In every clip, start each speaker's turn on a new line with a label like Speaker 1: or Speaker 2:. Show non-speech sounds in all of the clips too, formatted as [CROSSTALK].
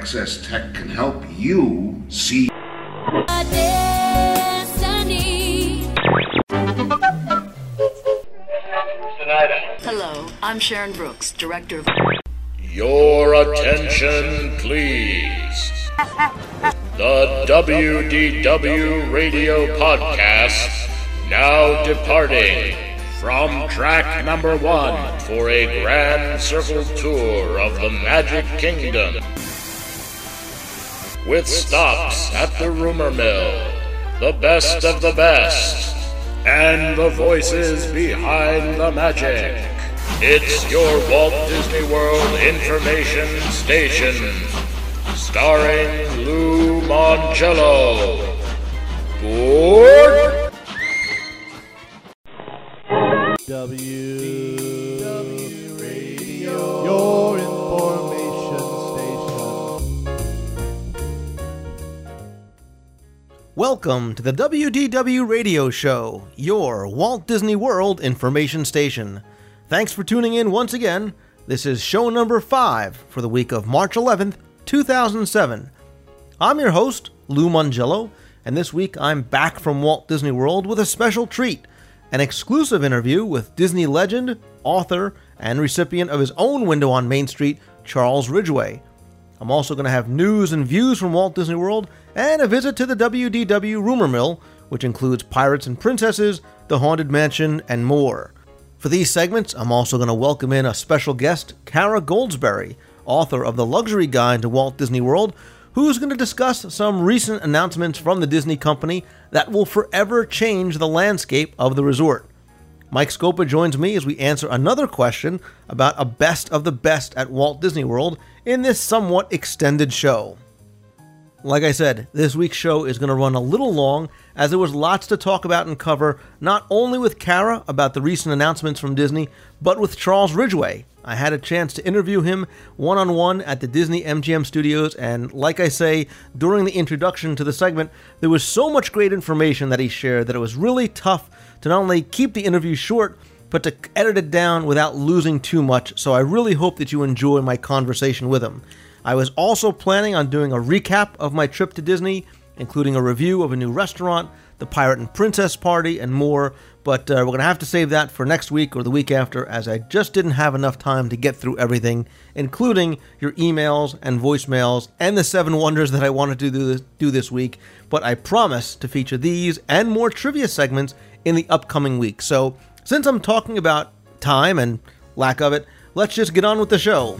Speaker 1: Access Tech can help you see.
Speaker 2: Hello, I'm Sharon Brooks, director of.
Speaker 3: Your attention, please. The WDW Radio Podcast now departing from track number one for a grand circle tour of the Magic Kingdom. With stops at the rumor mill, the best of the best, and the voices behind the magic. It's your Walt Disney World Information Station, starring Lou Mongello. Board?
Speaker 4: W
Speaker 5: Welcome to the WDW Radio Show, your Walt Disney World information station. Thanks for tuning in once again. This is show number 5 for the week of March 11th, 2007. I'm your host, Lou Mongello, and this week I'm back from Walt Disney World with a special treat an exclusive interview with Disney legend, author, and recipient of his own window on Main Street, Charles Ridgway. I'm also going to have news and views from Walt Disney World and a visit to the WDW Rumor Mill, which includes Pirates and Princesses, The Haunted Mansion, and more. For these segments, I'm also going to welcome in a special guest, Cara Goldsbury, author of The Luxury Guide to Walt Disney World, who's going to discuss some recent announcements from the Disney company that will forever change the landscape of the resort. Mike Scopa joins me as we answer another question about a best of the best at Walt Disney World in this somewhat extended show. Like I said, this week's show is going to run a little long as there was lots to talk about and cover, not only with Cara about the recent announcements from Disney, but with Charles Ridgway. I had a chance to interview him one on one at the Disney MGM studios, and like I say, during the introduction to the segment, there was so much great information that he shared that it was really tough to not only keep the interview short, but to edit it down without losing too much. So I really hope that you enjoy my conversation with him. I was also planning on doing a recap of my trip to Disney, including a review of a new restaurant, the Pirate and Princess Party, and more. But uh, we're going to have to save that for next week or the week after, as I just didn't have enough time to get through everything, including your emails and voicemails and the seven wonders that I wanted to do this, do this week. But I promise to feature these and more trivia segments in the upcoming week. So, since I'm talking about time and lack of it, let's just get on with the show.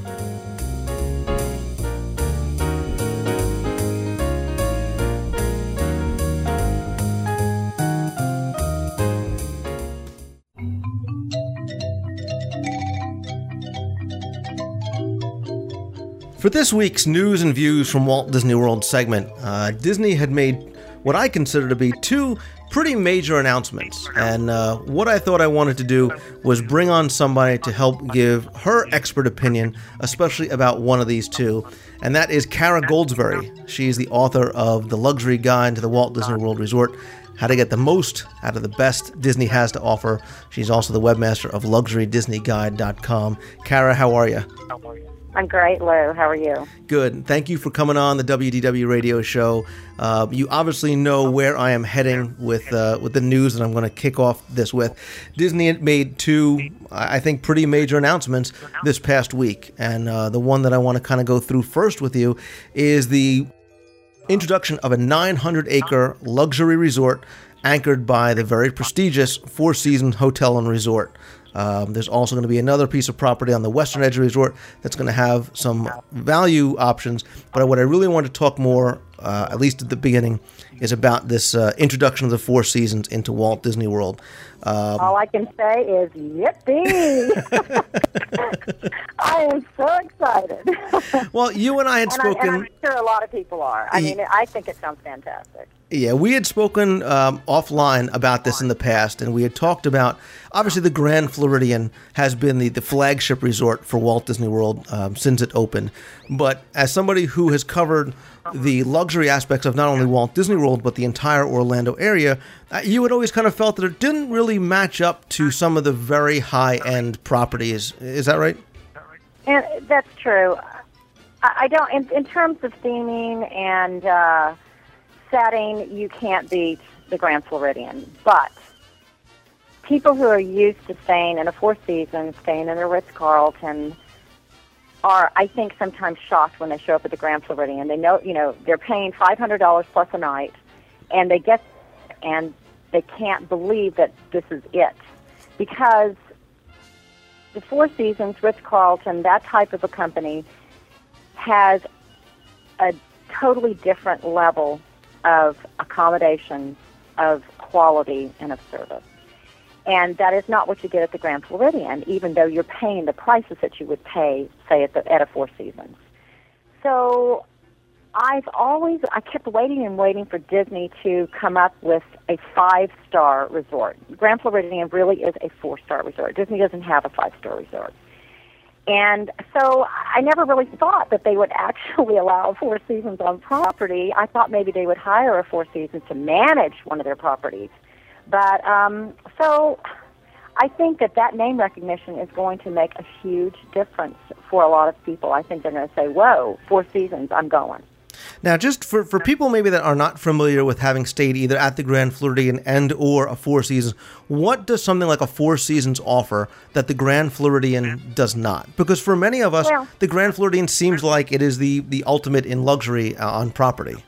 Speaker 5: For this week's news and views from Walt Disney World segment, uh, Disney had made what I consider to be two pretty major announcements. And uh, what I thought I wanted to do was bring on somebody to help give her expert opinion, especially about one of these two. And that is Cara Goldsbury. She's the author of The Luxury Guide to the Walt Disney World Resort how to get the most out of the best Disney has to offer. She's also the webmaster of luxurydisneyguide.com. Cara, how are you?
Speaker 6: I'm great, Lou. How are you?
Speaker 5: Good. Thank you for coming on the WDW radio show. Uh, you obviously know where I am heading with uh, with the news that I'm going to kick off this with. Disney made two, I think, pretty major announcements this past week, and uh, the one that I want to kind of go through first with you is the introduction of a 900 acre luxury resort anchored by the very prestigious Four Seasons Hotel and Resort. Um, there's also going to be another piece of property on the Western Edge of the Resort that's going to have some value options. But what I really want to talk more, uh, at least at the beginning, is about this uh, introduction of the Four Seasons into Walt Disney World.
Speaker 6: Um, All I can say is yippee! [LAUGHS] I am so excited. [LAUGHS]
Speaker 5: well, you and I had
Speaker 6: and
Speaker 5: spoken.
Speaker 6: I, and I'm sure a lot of people are. I mean, I think it sounds fantastic.
Speaker 5: Yeah, we had spoken um, offline about this in the past, and we had talked about obviously the Grand Floridian has been the, the flagship resort for Walt Disney World um, since it opened. But as somebody who has covered the luxury aspects of not only Walt Disney World but the entire Orlando area, uh, you had always kind of felt that it didn't really match up to some of the very high end properties. Is that right?
Speaker 6: And that's true. I don't. In, in terms of theming and uh, setting, you can't beat the Grand Floridian. But people who are used to staying in a Four Seasons, staying in a Ritz Carlton, are I think sometimes shocked when they show up at the Grand Floridian. They know, you know, they're paying five hundred dollars plus a night, and they get and they can't believe that this is it because the Four Seasons, Ritz Carlton, that type of a company has a totally different level of accommodation, of quality, and of service. And that is not what you get at the Grand Floridian, even though you're paying the prices that you would pay, say, at, the, at a Four Seasons. So I've always, I kept waiting and waiting for Disney to come up with a five star resort. Grand Floridian really is a four star resort. Disney doesn't have a five star resort. And so I never really thought that they would [LAUGHS] actually allow Four Seasons on property. I thought maybe they would hire a Four Seasons to manage one of their properties. But um, so I think that that name recognition is going to make a huge difference for a lot of people. I think they're going to say, "Whoa, Four Seasons, I'm going."
Speaker 5: Now, just for, for people maybe that are not familiar with having stayed either at the Grand Floridian and or a Four Seasons, what does something like a Four Seasons offer that the Grand Floridian does not? Because for many of us, the Grand Floridian seems like it is the, the ultimate in luxury uh, on property.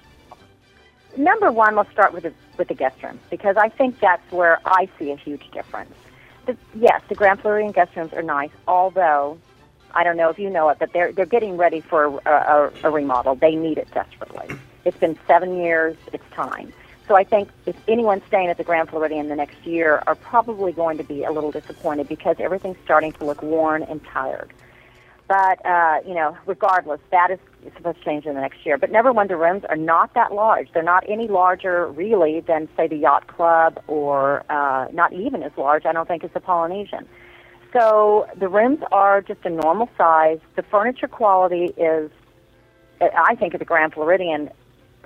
Speaker 6: Number one, let's start with the with the guest rooms because I think that's where I see a huge difference. The, yes, the Grand Floridian guest rooms are nice, although I don't know if you know it, but they're they're getting ready for a, a, a remodel. They need it desperately. It's been seven years. It's time. So I think if anyone's staying at the Grand Floridian the next year are probably going to be a little disappointed because everything's starting to look worn and tired. But uh, you know, regardless, that is supposed to change in the next year. But Never Wonder rooms are not that large. They're not any larger, really, than say the Yacht Club, or uh, not even as large. I don't think as the Polynesian. So the rooms are just a normal size. The furniture quality is, I think, at the Grand Floridian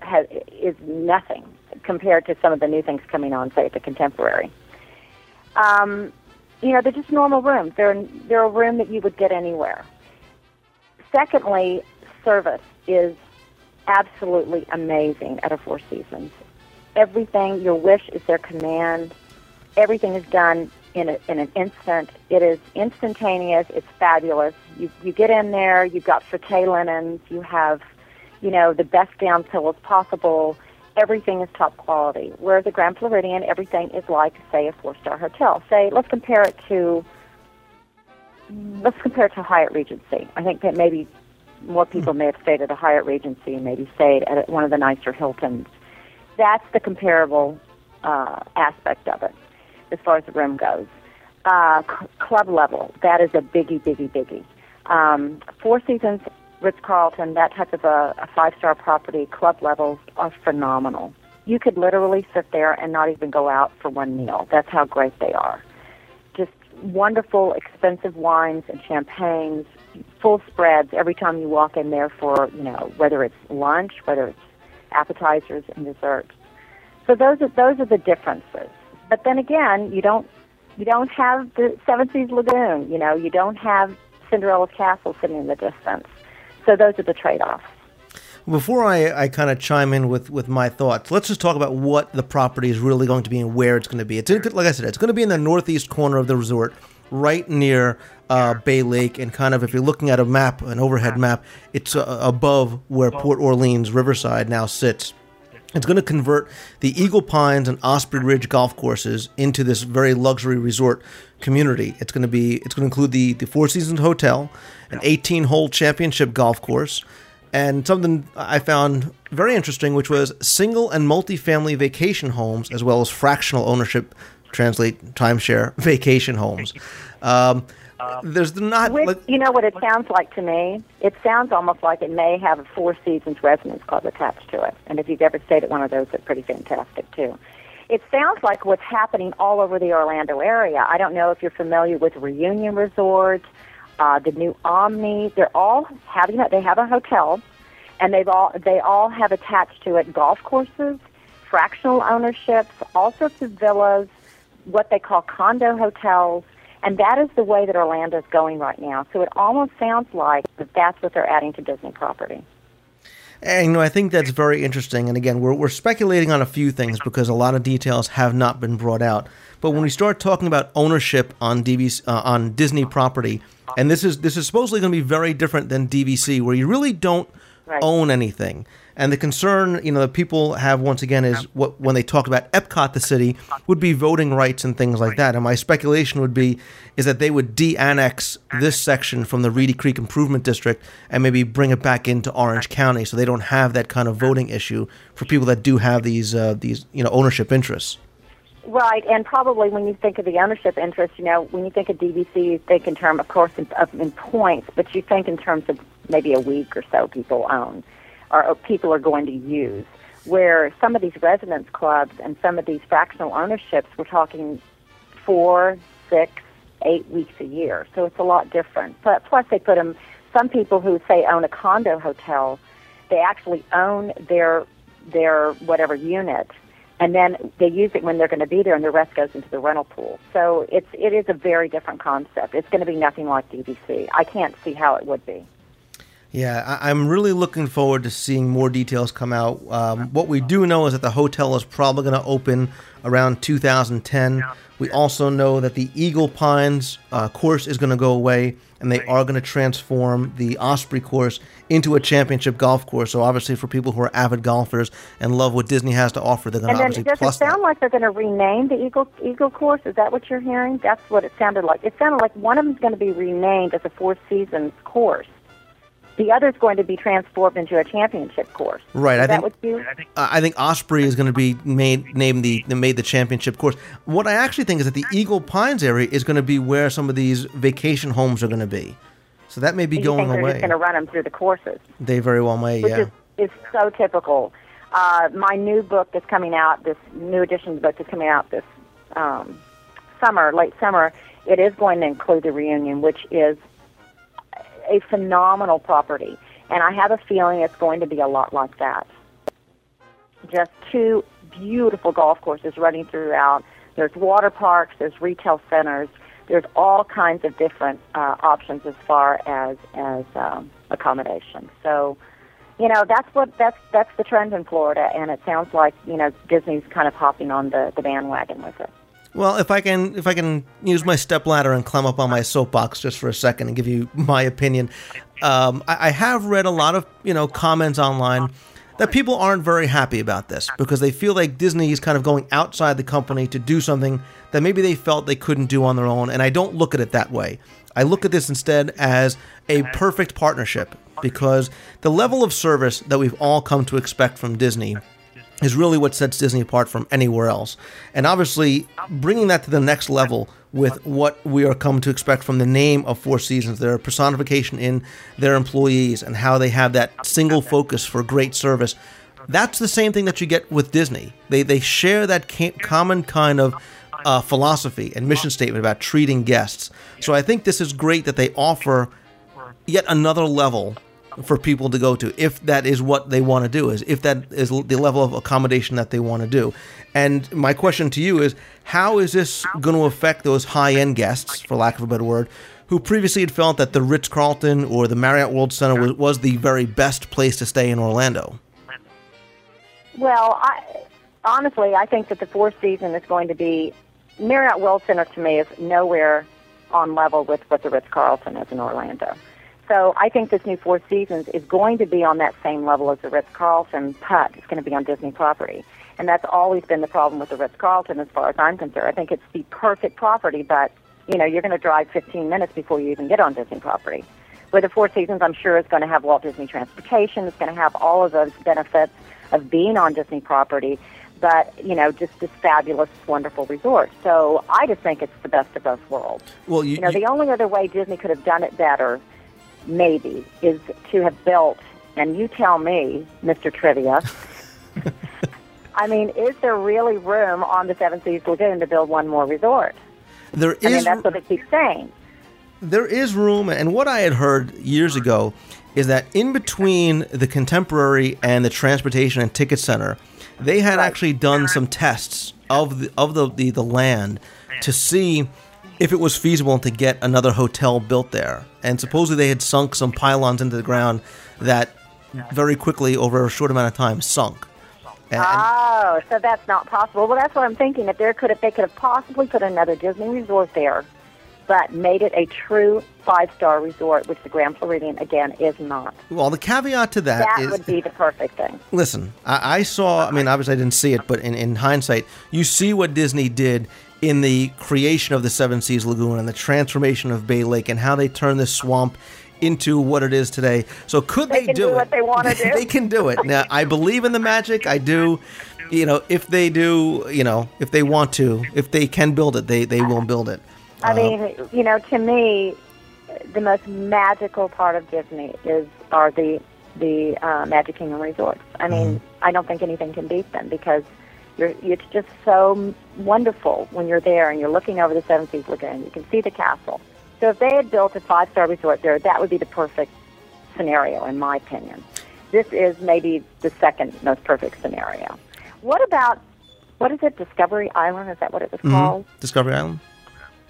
Speaker 6: has is nothing compared to some of the new things coming on, say at the Contemporary. Um, you know, they're just normal rooms. They're they're a room that you would get anywhere. Secondly, service is absolutely amazing at a Four Seasons. Everything, your wish is their command. Everything is done in, a, in an instant. It is instantaneous. It's fabulous. You, you get in there, you've got Frette linens, you have, you know, the best down pillows possible. Everything is top quality. Whereas the Grand Floridian, everything is like, say, a four-star hotel. Say, let's compare it to let's compare it to Hyatt Regency. I think that maybe more people may have stayed at a Hyatt Regency and maybe stayed at one of the nicer Hiltons. That's the comparable uh, aspect of it as far as the room goes. Uh, c- club level, that is a biggie, biggie, biggie. Um, Four Seasons, Ritz Carlton, that type of a, a five star property, club levels are phenomenal. You could literally sit there and not even go out for one meal. That's how great they are just wonderful, expensive wines and champagnes, full spreads every time you walk in there for, you know, whether it's lunch, whether it's appetizers and desserts. So those are those are the differences. But then again, you don't you don't have the Seven Seas Lagoon, you know, you don't have Cinderella's Castle sitting in the distance. So those are the trade-offs.
Speaker 5: Before I, I kind of chime in with, with my thoughts, let's just talk about what the property is really going to be and where it's going to be. It's like I said, it's going to be in the northeast corner of the resort, right near uh, Bay Lake, and kind of if you're looking at a map, an overhead map, it's uh, above where Port Orleans Riverside now sits. It's going to convert the Eagle Pines and Osprey Ridge golf courses into this very luxury resort community. It's going to be it's going to include the the Four Seasons Hotel, an 18-hole championship golf course, and something I found very interesting, which was single and multi-family vacation homes, as well as fractional ownership, translate timeshare [LAUGHS] vacation homes. [LAUGHS] Um, there's not
Speaker 6: Which,
Speaker 5: like,
Speaker 6: you know what it sounds like to me? It sounds almost like it may have a Four Seasons Residence Club attached to it. And if you've ever stayed at one of those, they're pretty fantastic too. It sounds like what's happening all over the Orlando area. I don't know if you're familiar with Reunion Resort, uh, the new Omni. They're all having they have a hotel, and they've all they all have attached to it golf courses, fractional ownerships, all sorts of villas, what they call condo hotels, And that is the way that Orlando is going right now. So it almost sounds like that that's what they're adding to Disney property.
Speaker 5: And you know, I think that's very interesting. And again, we're, we're speculating on a few things because a lot of details have not been brought out. But when we start talking about ownership on DVC, uh, on Disney property, and this is this is supposedly going to be very different than DVC, where you really don't
Speaker 6: Right.
Speaker 5: own anything. And the concern, you know, that people have once again is what when they talk about Epcot, the city, would be voting rights and things like that. And my speculation would be is that they would de-annex this section from the Reedy Creek Improvement District and maybe bring it back into Orange County, so they don't have that kind of voting issue for people that do have these uh, these you know ownership interests.
Speaker 6: Right, and probably when you think of the ownership interest, you know, when you think of DVC, you think in terms, of course, in, of, in points, but you think in terms of maybe a week or so people own, or, or uh, people are going to use. Where some of these residence clubs and some of these fractional ownerships, we're talking four, six, eight weeks a year, so it's a lot different. But plus, they put them. Some people who say own a condo hotel, they actually own their their whatever unit and then they use it when they're going to be there, and the rest goes into the rental pool. So it's it is a very different concept. It's going to be nothing like DVC. I can't see how it would be.
Speaker 5: Yeah, I- I'm really looking forward to seeing more details come out. Um, what we do know is that the hotel is probably going to open around 2010. We also know that the Eagle Pines uh, course is going to go away, and they are going to transform the Osprey course into a championship golf course. So obviously, for people who are avid golfers and love what Disney has to offer, they're going to obviously
Speaker 6: does it sound
Speaker 5: that.
Speaker 6: like they're going to rename the Eagle Eagle course? Is that what you're hearing? That's what it sounded like. It sounded like one of them is going to be renamed as a Four Seasons course. The other is going to be transformed into a championship course.
Speaker 5: Right,
Speaker 6: Is
Speaker 5: I
Speaker 6: that
Speaker 5: think-
Speaker 6: what you?
Speaker 5: Uh, I think Osprey is going to be made named the, the made the championship course. What I actually think is that the Eagle Pines area is going to be where some of these vacation homes are going to be. So that may be
Speaker 6: you
Speaker 5: going
Speaker 6: think they're
Speaker 5: away.
Speaker 6: just going to run them through the courses?
Speaker 5: They very well may,
Speaker 6: which
Speaker 5: yeah.
Speaker 6: is, is so typical. Uh, my new book that's coming out, this new edition of the book that's coming out this um, summer, late summer, it is going to include the reunion, which is a phenomenal property. And I have a feeling it's going to be a lot like that. Just two beautiful golf courses running throughout. There's water parks, there's retail centers, there's all kinds of different uh, options as far as as um, accommodation. So, you know, that's what that's that's the trend in Florida, and it sounds like you know Disney's kind of hopping on the, the bandwagon with it.
Speaker 5: Well, if I can, if I can use my stepladder and climb up on my soapbox just for a second and give you [LAUGHS] my opinion, um, I, I have read a lot of you know comments online that people aren't very happy about this because they feel like Disney is kind of going outside the company to do something that maybe they felt they couldn't do on their own. And I don't look at it that way. I look at this instead as a perfect partnership because the level of service that we've all come to expect from Disney is really what sets Disney apart from anywhere else. And obviously, bringing that to the next level with what we are come to expect from the name of Four Seasons, their personification in their employees and how they have that single focus for great service. That's the same thing that you get with Disney. They they share that common kind of uh, philosophy and mission statement about treating guests. So I think this is great that they offer yet another level for people to go to if that is what they want to do is if that is the level of accommodation that they want to do and my question to you is how is this going to affect those high-end guests for lack of a better word who previously had felt that the ritz-carlton or the marriott world center was, was the very best place to stay in orlando
Speaker 6: Well, I honestly, I think that the Four Season is going to be Marriott World Center to me is nowhere on level with what the Ritz Carlton is in Orlando. So I think this new Four Seasons is going to be on that same level as the Ritz Carlton, but it's going to be on Disney property. And that's always been the problem with the Ritz Carlton as far as I'm concerned. I think it's the perfect property, but you know, you're going to drive 15 minutes before you even get on Disney property. With the Four Seasons, I'm sure it's going to have Walt Disney Transportation. It's going to have all of those benefits of being on Disney property, but you know, just this fabulous, wonderful resort. So I just think it's the best of both worlds.
Speaker 5: well you,
Speaker 6: You know,
Speaker 5: you-
Speaker 6: the only other way Disney could have done it better, maybe, is to have built. And you tell me, Mr. Trivia. [LAUGHS] I mean, is there really room on the Seven Seas Lagoon to build one more resort?
Speaker 5: there
Speaker 6: I mean, that's what they keep saying.
Speaker 5: there is room, and what I had heard years ago is that in between the contemporary and the transportation and ticket center, they had actually done some tests of the of the, the, the land to see if it was feasible to get another hotel built there. And supposedly they had sunk some pylons into the ground that very quickly, over a short amount of time, sunk. And, and-
Speaker 6: Oh, so that's not possible. Well, that's what I'm thinking. If there could, if they could have possibly put another Disney resort there, but made it a true five-star resort, which the Grand Floridian again is not.
Speaker 5: well, the caveat to that
Speaker 6: That
Speaker 5: is
Speaker 6: would be the perfect thing.
Speaker 5: listen, I, I saw, I mean, obviously I didn't see it, but in, in hindsight, you see what Disney did in the creation of the Seven Seas Lagoon and the transformation of Bay Lake and how they turn this swamp into what it is today. So could
Speaker 6: They
Speaker 5: they,
Speaker 6: do
Speaker 5: it?
Speaker 6: what they wanna [LAUGHS] do.
Speaker 5: they can do it. Now, I believe in the magic. I do. You know, if they do, you know, if they want to, if they can build it, they, they will build it.
Speaker 6: I
Speaker 5: Uh,
Speaker 6: mean, you know, to me, the most magical part of Disney is are the the uh, Magic Kingdom resorts. I mean, I don't think anything can beat them because you're it's just so wonderful when you're there and you're looking over the Seven Seas Lagoon. You can see the castle. So if they had built a five star resort there, that would be the perfect scenario, in my opinion. This is maybe the second most perfect scenario. What about what is it? Discovery Island? Is that what it was mm-hmm. called?
Speaker 5: Discovery Island.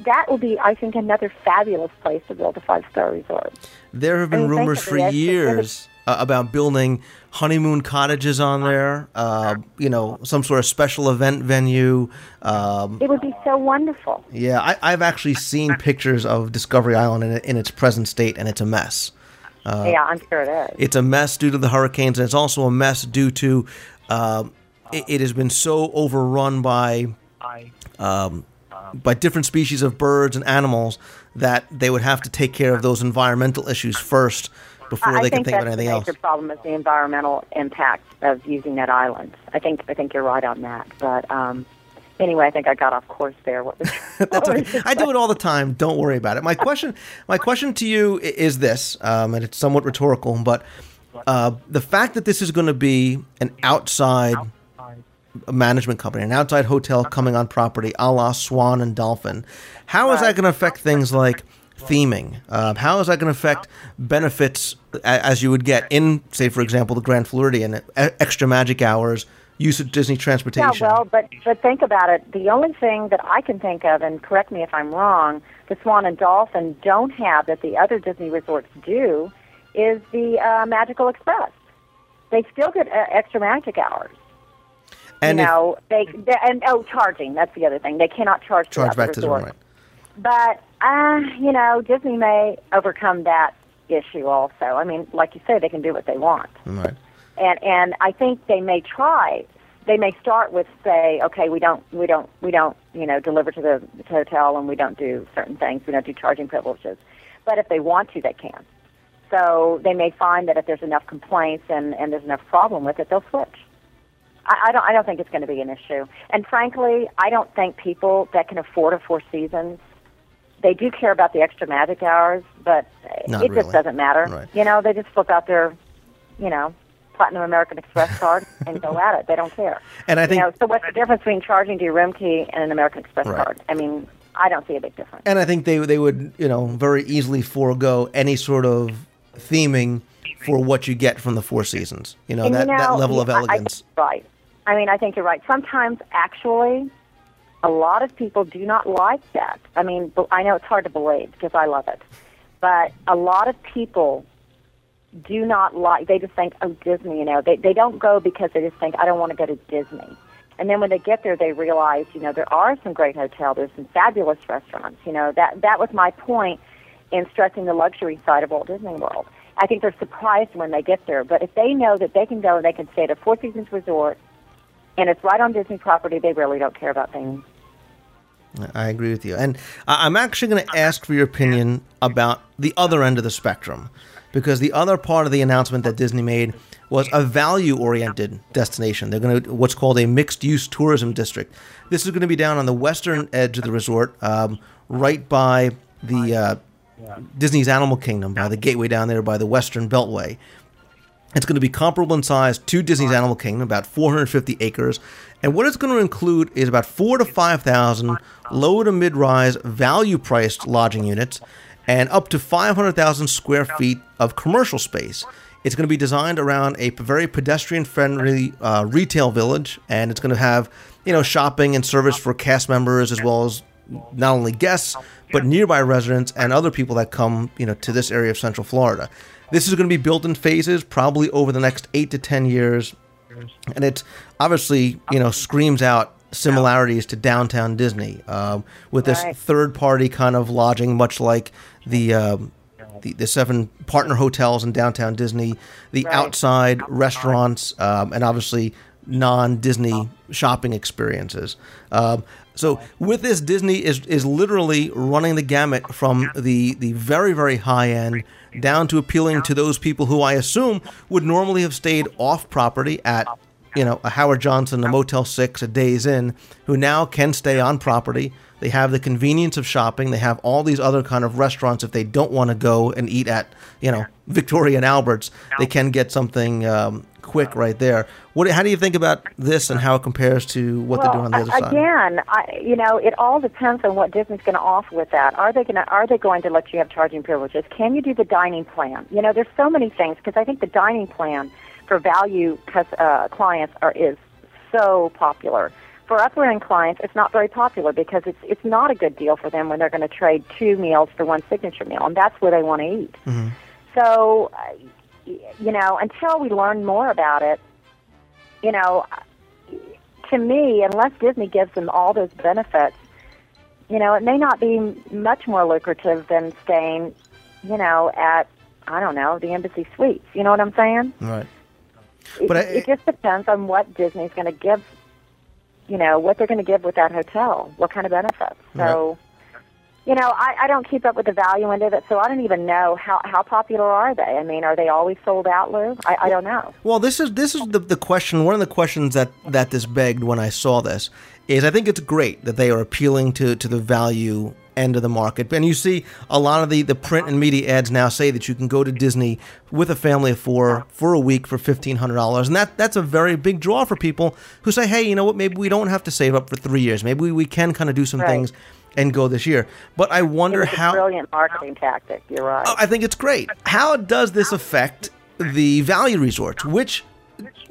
Speaker 6: that will be, I think, another fabulous place to build a five star resort.
Speaker 5: There have been
Speaker 6: mean,
Speaker 5: rumors for years uh, about building honeymoon cottages on there. Uh, you know, some sort of special event venue. Um,
Speaker 6: It would be so wonderful.
Speaker 5: yeah, I, I've actually seen pictures of Discovery Island in, in its present state, and it's a mess.
Speaker 6: yeah, I'm sure it is.
Speaker 5: It's a mess due to the hurricanes, and it's also a mess due to uh, it, it has been so overrun by um, by different species of birds and animals that they would have to take care of those environmental issues first before
Speaker 6: I
Speaker 5: they can
Speaker 6: think
Speaker 5: think about anything
Speaker 6: the
Speaker 5: else.
Speaker 6: major problem is the environmental impact of using that island. I think I think you're right on that. But um, anyway, I think I got off course there. What was, [LAUGHS]
Speaker 5: That's okay. I do it all the time. Don't worry about it. My question, my question to you is this, um, and it's somewhat rhetorical, but uh, the fact that this is going to be an outside management company, an outside hotel coming on property, a la Swan and Dolphin, how is that going to affect things like theming? Uh, how is that going to affect benefits as you would get in, say, for example, the Grand Floridian, extra magic hours, use of Disney transportation?
Speaker 6: Yeah, well, but but think about it. The only thing that I can think of, and correct me if I'm wrong, the Swan and Dolphin don't have that the other Disney resorts do, is the uh, Magical Express. They still get uh, extra magic hours.
Speaker 5: and
Speaker 6: you
Speaker 5: if-
Speaker 6: they, they and oh, charging. That's the other thing. They cannot charge
Speaker 5: charge back to
Speaker 6: the
Speaker 5: the right.
Speaker 6: But uh, you know, Disney may overcome that issue also. I mean, like you say, they can do what they want,
Speaker 5: Right.
Speaker 6: and and I think they may try. They may start with say, okay, we don't, we don't, we don't, you know, deliver to the, the hotel, and we don't do certain things. We don't do charging privileges. But if they want to, they can. So they may find that if there's enough complaints and, and there's enough problem with it, they'll switch. I, I don't. I don't think it's going to be an issue. And frankly, I don't think people that can afford a Four Seasons, they do care about the extra magic hours, but
Speaker 5: Not
Speaker 6: it
Speaker 5: really.
Speaker 6: just doesn't matter.
Speaker 5: Right.
Speaker 6: You know, they just flip out their, you know, Platinum American Express [LAUGHS] card and go at it. They don't care.
Speaker 5: And I think-
Speaker 6: you know, so what's the difference between charging to your room key and an American Express
Speaker 5: Right.
Speaker 6: card? I mean, I don't see a big difference.
Speaker 5: And I think they they would you know very easily forego any sort of theming for what you get from the Four Seasons. You know
Speaker 6: And
Speaker 5: that,
Speaker 6: you
Speaker 5: that
Speaker 6: know,
Speaker 5: level of
Speaker 6: I- I
Speaker 5: elegance.
Speaker 6: right. I mean, I think you're right. Sometimes, actually, a lot of people do not like that. I mean, I know it's hard to believe because I love it, but a lot of people do not like. They just think, oh, Disney. You know, they they don't go because they just think, I don't want to go to Disney. And then when they get there, they realize, you know, there are some great hotels. There's some fabulous restaurants. You know, that that was my point in stressing the luxury side of Walt Disney World. I think they're surprised when they get there, but if they know that they can go and they can stay at a Four Seasons resort, and it's right on Disney property, they really don't care about things.
Speaker 5: I agree with you. And I'm actually going to ask for your opinion about the other end of the spectrum, because the other part of the announcement that Disney made was a value-oriented destination. They're going to what's called a mixed-use tourism district. This is going to be down on the western edge of the resort, um, right by the uh, Disney's Animal Kingdom, by the gateway down there by the Western Beltway. It's going to be comparable in size to Disney's Animal Kingdom, about 450 acres. And what it's going to include is about four to 5,000 low to mid rise value priced lodging units and up to 500,000 square feet of commercial space. It's going to be designed around a very pedestrian friendly uh, retail village, and it's going to have, you know, shopping and service for cast members as well as not only guests but nearby residents and other people that come you know to this area of Central Florida. This is going to be built in phases, probably over the next eight to ten years, and it obviously you know screams out similarities to downtown Disney um, with this
Speaker 6: Right.
Speaker 5: third party kind of lodging, much like the. Um, the, the seven partner hotels in downtown Disney, the
Speaker 6: Right.
Speaker 5: outside restaurants, um, and obviously non Disney shopping experiences. Um, so with this, Disney is is literally running the gamut from the the very very high end down to appealing to those people who I assume would normally have stayed off property at you know a Howard Johnson, a Motel Six, a Days Inn, who now can stay on property. They have the convenience of shopping. They have all these other kind of restaurants. If they don't want to go and eat at, you know, Victoria and Alberts, they can get something um, quick right there. What? How do you think about this and how it compares to what they're doing on the other
Speaker 6: a-
Speaker 5: side?
Speaker 6: again, I, you know, it all depends on what Disney's going to offer with that. Are they going to Are they going to let you have charging privileges? Can you do the dining plan? You know, there's so many things because I think the dining plan for value uh, clients are is so popular. For upper end clients, it's not very popular because it's it's not a good deal for them when they're going to trade two meals for one signature meal, and that's where they want to eat. So, uh, you know, until we learn more about it, you know, to me, unless Disney gives them all those benefits, you know, it may not be much more lucrative than staying, you know, at I don't know the Embassy Suites. You know what I'm saying?
Speaker 5: Right.
Speaker 6: It,
Speaker 5: But I-
Speaker 6: it just depends on what Disney's going to give. You know what they're going to give with that hotel, what kind of benefits. So, you know, I, I don't keep up with the value end of it, so I don't even know how how popular are they. I mean, are they always sold out, Lou? I, I don't know.
Speaker 5: Well, this is this is the, the question. One of the questions that that this begged when I saw this is, I think it's great that they are appealing to to the value end of the market, and you see a lot of the the print and media ads now say that you can go to Disney with a family of four for a week for fifteen hundred dollars, and that that's a very big draw for people who say, hey, you know what? Maybe we don't have to save up for three years. Maybe we, we can kind of do some
Speaker 6: Right.
Speaker 5: things and go this year. But I wonder how.
Speaker 6: brilliant marketing tactic. You're right.
Speaker 5: Oh, I think it's great. How does this affect the value resorts, which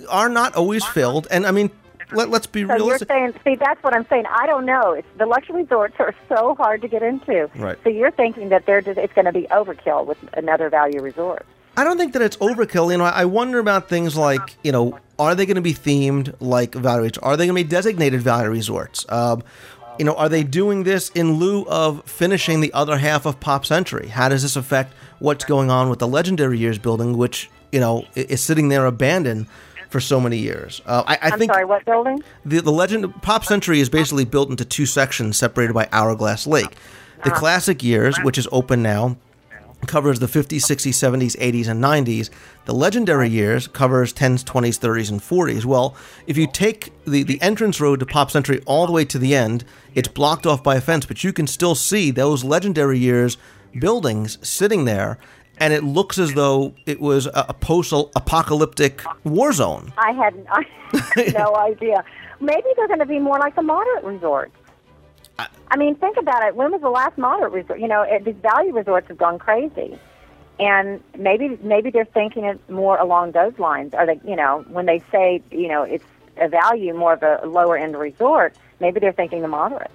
Speaker 5: are not always filled? And I mean, let, let's be
Speaker 6: So you're saying, see, that's what I'm saying. I don't know. It's the luxury resorts are so hard to get into.
Speaker 5: Right.
Speaker 6: So you're thinking that they're just, it's going to be overkill with another value resort.
Speaker 5: I don't think that it's overkill. You know, I wonder about things like, you know, are they going to be themed like value resorts? Are they going to be designated value resorts? Um, you know, are they doing this in lieu of finishing the other half of Pop Century? How does this affect what's going on with the Legendary Years building, which you know is sitting there abandoned for so many years? Uh, I, I think
Speaker 6: sorry, what building?
Speaker 5: the, the legend Pop Century is basically built into two sections separated by Hourglass Lake. The classic years, which is open now, covers the 50s, 60s, 70s, 80s, and 90s. The legendary years covers 10s, 20s, 30s, and 40s. Well, if you take the, the entrance road to Pop Century all the way to the end, it's blocked off by a fence, but you can still see those legendary years buildings sitting there, and it looks as though it was a, a post apocalyptic war zone.
Speaker 6: I had, I [LAUGHS] had no idea. Maybe they're going to be more like the moderate resorts. I mean, think about it. When was the last moderate resort? You know, it, these value resorts have gone crazy, and maybe maybe they're thinking it more along those lines. Are they? You know, when they say you know it's a value more of a lower end resort, maybe they're thinking the moderate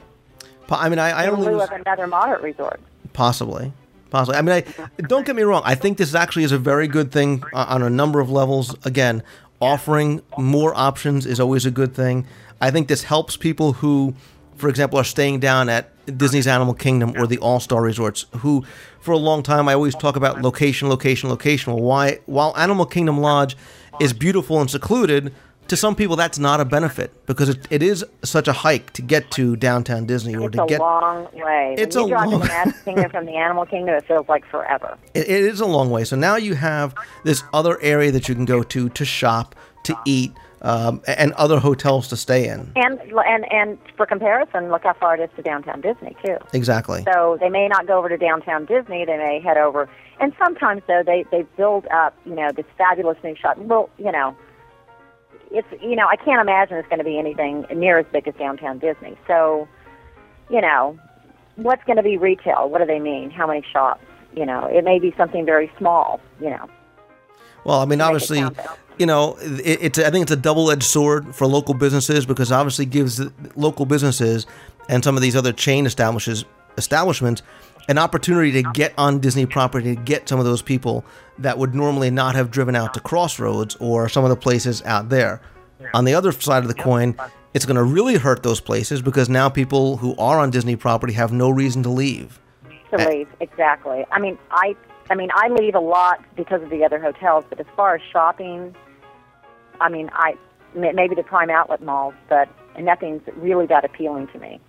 Speaker 5: I mean, I, I
Speaker 6: in
Speaker 5: only
Speaker 6: lieu
Speaker 5: was,
Speaker 6: of another moderate resort.
Speaker 5: Possibly. Possibly. I mean, I, don't get me wrong. I think this actually is a very good thing uh, on a number of levels. Again, offering more options is always a good thing. I think this helps people who, for example, are staying down at Disney's Animal Kingdom or the All Star Resorts, who, for a long time, I always talk about location, location, location. Why, while Animal Kingdom Lodge is beautiful and secluded, to some people that's not a benefit because it, it is such a hike to get to downtown Disney or
Speaker 6: It's
Speaker 5: to
Speaker 6: a long way.
Speaker 5: It's
Speaker 6: when
Speaker 5: a
Speaker 6: drive
Speaker 5: long-
Speaker 6: the [LAUGHS] Magic Kingdom from the Animal Kingdom, it feels like forever.
Speaker 5: It, it is a long way. So now you have this other area that you can go to to shop, to eat, um, and other hotels to stay in.
Speaker 6: And and and for comparison, look how far it is to downtown Disney too.
Speaker 5: Exactly.
Speaker 6: So they may not go over to downtown Disney. They may head over, and sometimes though they they build up, you know, this fabulous new shop. Well, you know, it's you know I can't imagine it's going to be anything near as big as downtown Disney. So, you know, what's going to be retail? What do they mean? How many shops? You know, it may be something very small. You know.
Speaker 5: Well, I mean, obviously, you know, it, it's I think it's a double-edged sword for local businesses because obviously gives local businesses and some of these other chain establishes establishments an opportunity to get on Disney property to get some of those people that would normally not have driven out to Crossroads or some of the places out there. On the other side of the coin, it's going to really hurt those places because now people who are on Disney property have no reason to leave.
Speaker 6: to leave exactly. I mean, I I mean, I leave a lot because of the other hotels, but as far as shopping, I mean, I maybe the prime outlet malls, but nothing's really that appealing to me.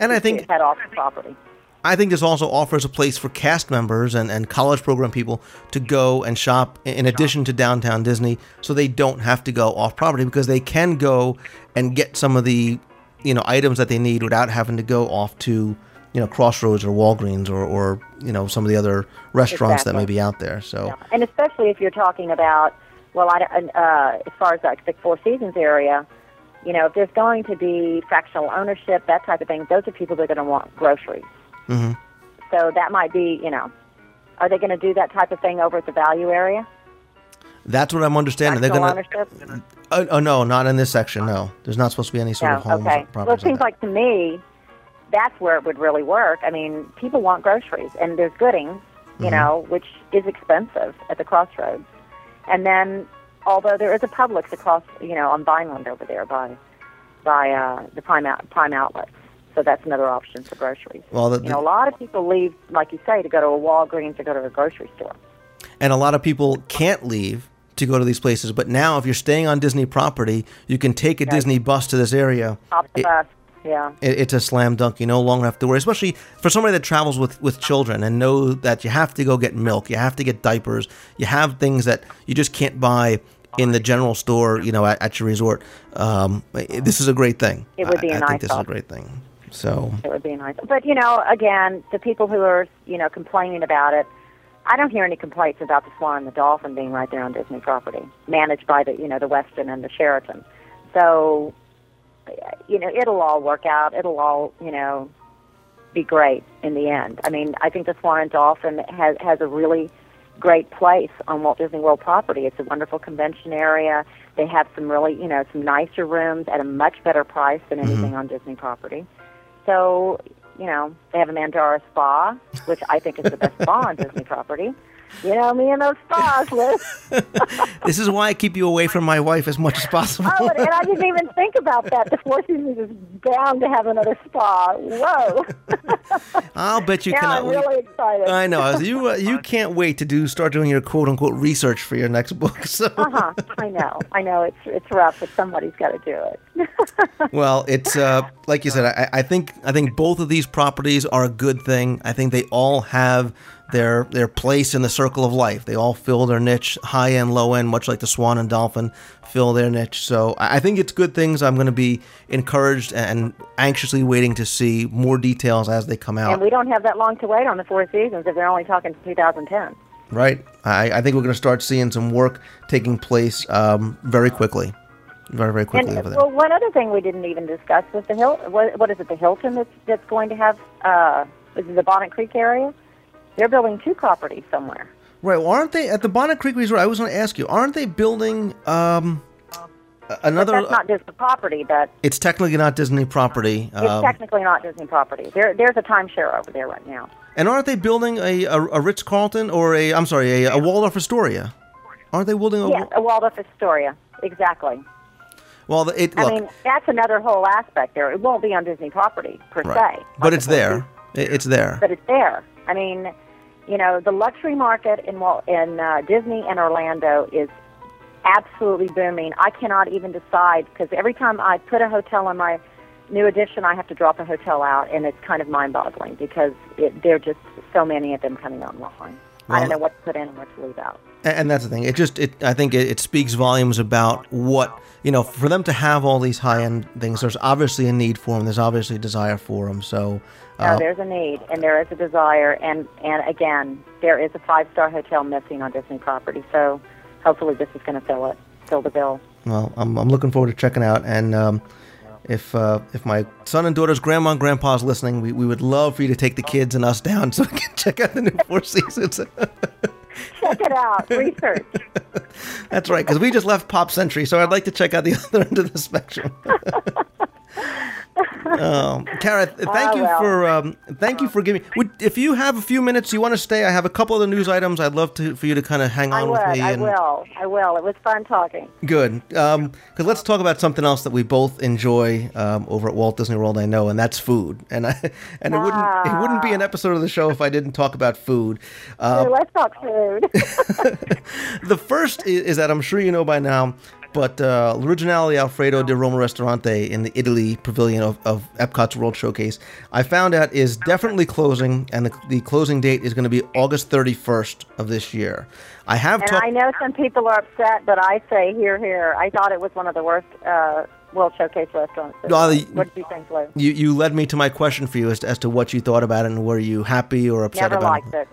Speaker 5: And I think
Speaker 6: head off the property.
Speaker 5: I think this also offers a place for cast members and, and college program people to go and shop in addition to downtown Disney so they don't have to go off property because they can go and get some of the you know items that they need without having to go off to you know Crossroads or Walgreens or, or you know some of the other restaurants that may be out there. So
Speaker 6: Yeah. And especially if you're talking about, well, I, uh, as far as like the Four Seasons area, you know, if there's going to be fractional ownership, that type of thing, those are people that are going to want groceries.
Speaker 5: Mhm.
Speaker 6: So that might be, you know, are they going to do that type of thing over at the value area?
Speaker 5: that's what I'm understanding. They're gonna
Speaker 6: ownership?
Speaker 5: oh, oh no, not in this section. No, there's not supposed to be any sort
Speaker 6: No,
Speaker 5: of homes
Speaker 6: okay. Well, it seems
Speaker 5: like
Speaker 6: like to me that's where it would really work. I mean, people want groceries, and there's Goodings, you
Speaker 5: Mm-hmm.
Speaker 6: know, which is expensive at the crossroads. And then, although there is a Publix across, you know, on Vineland over there by by uh, the Prime out, Prime outlets, so that's another option for groceries.
Speaker 5: Well, the-
Speaker 6: you know, a lot of people leave, like you say, to go to a Walgreens or go to a grocery store.
Speaker 5: and a lot of people can't leave to go to these places. But now, if you're staying on Disney property, you can take a Disney bus to this area.
Speaker 6: Top the
Speaker 5: It-
Speaker 6: bus, yeah.
Speaker 5: it, it's a slam dunk. You no longer have to worry, especially for somebody that travels with, with children and know that you have to go get milk, you have to get diapers, you have things that you just can't buy in the general store, you know, at, at your resort. Um, this is a great thing.
Speaker 6: It would be
Speaker 5: I
Speaker 6: a
Speaker 5: I
Speaker 6: nice
Speaker 5: think this is a great thing. So
Speaker 6: It would be nice. But, you know, again, the people who are, you know, complaining about it, I don't hear any complaints about the Swan and the Dolphin being right there on Disney property, managed by the, you know, the Westin and the Sheraton. So, you know, it'll all work out. It'll all, you know, be great in the end. I mean, I think the Swan and Dolphin has has a really great place on Walt Disney World property. It's a wonderful convention area. They have some really, you know, some nicer rooms at a much better price than mm-hmm. anything on Disney property. So, you know, they have a Mandara spa, which I think is the best spa on Disney property. You know me and those spas, Liz. [LAUGHS]
Speaker 5: this is why I keep you away from my wife as much as possible.
Speaker 6: Oh, and, and I didn't even think about that. The Four Seasons is bound to have another spa. Whoa! [LAUGHS]
Speaker 5: I'll bet you
Speaker 6: now
Speaker 5: cannot
Speaker 6: I'm
Speaker 5: wait.
Speaker 6: really excited.
Speaker 5: I know. You uh, you can't wait to do start doing your quote unquote research for your next book. [LAUGHS] So
Speaker 6: Uh huh. I know. I know. It's it's rough, but somebody's got to do it.
Speaker 5: well, it's uh, like you said. I, I think I think both of these properties are a good thing. I think they all have their their place in the circle of life. They all fill their niche, high end, low end, much like the Swan and Dolphin fill their niche. So I think it's good things. I'm going to be encouraged and anxiously waiting to see more details as they come out.
Speaker 6: and we don't have that long to wait on the Four Seasons if they're only talking 2010.
Speaker 5: right? I, I think we're going to start seeing some work taking place um, very quickly, very very
Speaker 6: And
Speaker 5: quickly over there.
Speaker 6: well, one other thing we didn't even discuss was the Hil- what, what is it? The Hilton that's that's going to have uh, is it the Bonnet Creek area? They're building two properties somewhere.
Speaker 5: Right. Well, aren't they at the Bonnet Creek Resort? I was going to ask you, aren't they building um, another?
Speaker 6: That's not Disney property, but
Speaker 5: it's technically not Disney property.
Speaker 6: it's
Speaker 5: Um,
Speaker 6: technically not Disney property. There, there's a timeshare over there right now.
Speaker 5: and aren't they building a, a, a Ritz Carlton or a I'm sorry, a, a Waldorf Astoria? Aren't they building a?
Speaker 6: Yes, a Waldorf Astoria. Exactly.
Speaker 5: Well, it
Speaker 6: I
Speaker 5: look,
Speaker 6: mean, that's another whole aspect there. It won't be on Disney property per
Speaker 5: right.
Speaker 6: se,
Speaker 5: but it's there. It- It's there.
Speaker 6: but it's there. I mean, you know, the luxury market in Wal- in uh, Disney and Orlando is absolutely booming. I cannot even decide because every time I put a hotel on my new edition, I have to drop a hotel out, and it's kind of mind-boggling because it, there are just so many of them coming online. I don't know what to put in and what to leave out.
Speaker 5: And that's the thing. It just, it, I think it, it speaks volumes about what, you know, for them to have all these high end things, there's obviously a need for them. There's obviously a desire for them. So,
Speaker 6: No,
Speaker 5: uh,
Speaker 6: there's a need and there is a desire, and and again, there is a five-star hotel missing on Disney property. So hopefully, this is going to fill it, fill the bill.
Speaker 5: well, I'm, I'm looking forward to checking out. And um, if uh, if my son and daughter's grandma and grandpa's listening, we, we would love for you to take the kids and us down so we can [LAUGHS] check out the new Four Seasons.
Speaker 6: Check it out, [LAUGHS] research.
Speaker 5: That's right, because we just left Pop Century, so I'd like to check out the [LAUGHS] other end of the spectrum. Um, Cara, [LAUGHS] thank
Speaker 6: Oh,
Speaker 5: you
Speaker 6: well.
Speaker 5: for um, thank you for giving. Would, if you have a few minutes, you want to stay. I have a couple other news items. I'd love to for you to kind of hang on
Speaker 6: would.
Speaker 5: with me.
Speaker 6: I
Speaker 5: and,
Speaker 6: will. I will. It was fun talking.
Speaker 5: Good. Because let's talk about something else that we both enjoy um, over at Walt Disney World. I know, and that's food. And I, [LAUGHS] and it wouldn't it wouldn't be an episode of the show if I didn't talk about food. Uh,
Speaker 6: So let's talk food. [LAUGHS]
Speaker 5: the first is, is that I'm sure you know by now, but uh, L'Originale Alfredo di Roma Ristorante in the Italy Pavilion of, of Epcot's World Showcase, I found out is definitely closing, and the, the closing date is going to be August 31st of this year. I have
Speaker 6: and
Speaker 5: talked.
Speaker 6: I know some people are upset, but I say here, here. I thought it was one of the worst uh, World Showcase restaurants. What do you think, Lou?
Speaker 5: You, you led me to my question for you as to, as to what you thought about it and were you happy or upset
Speaker 6: Never
Speaker 5: about
Speaker 6: liked it.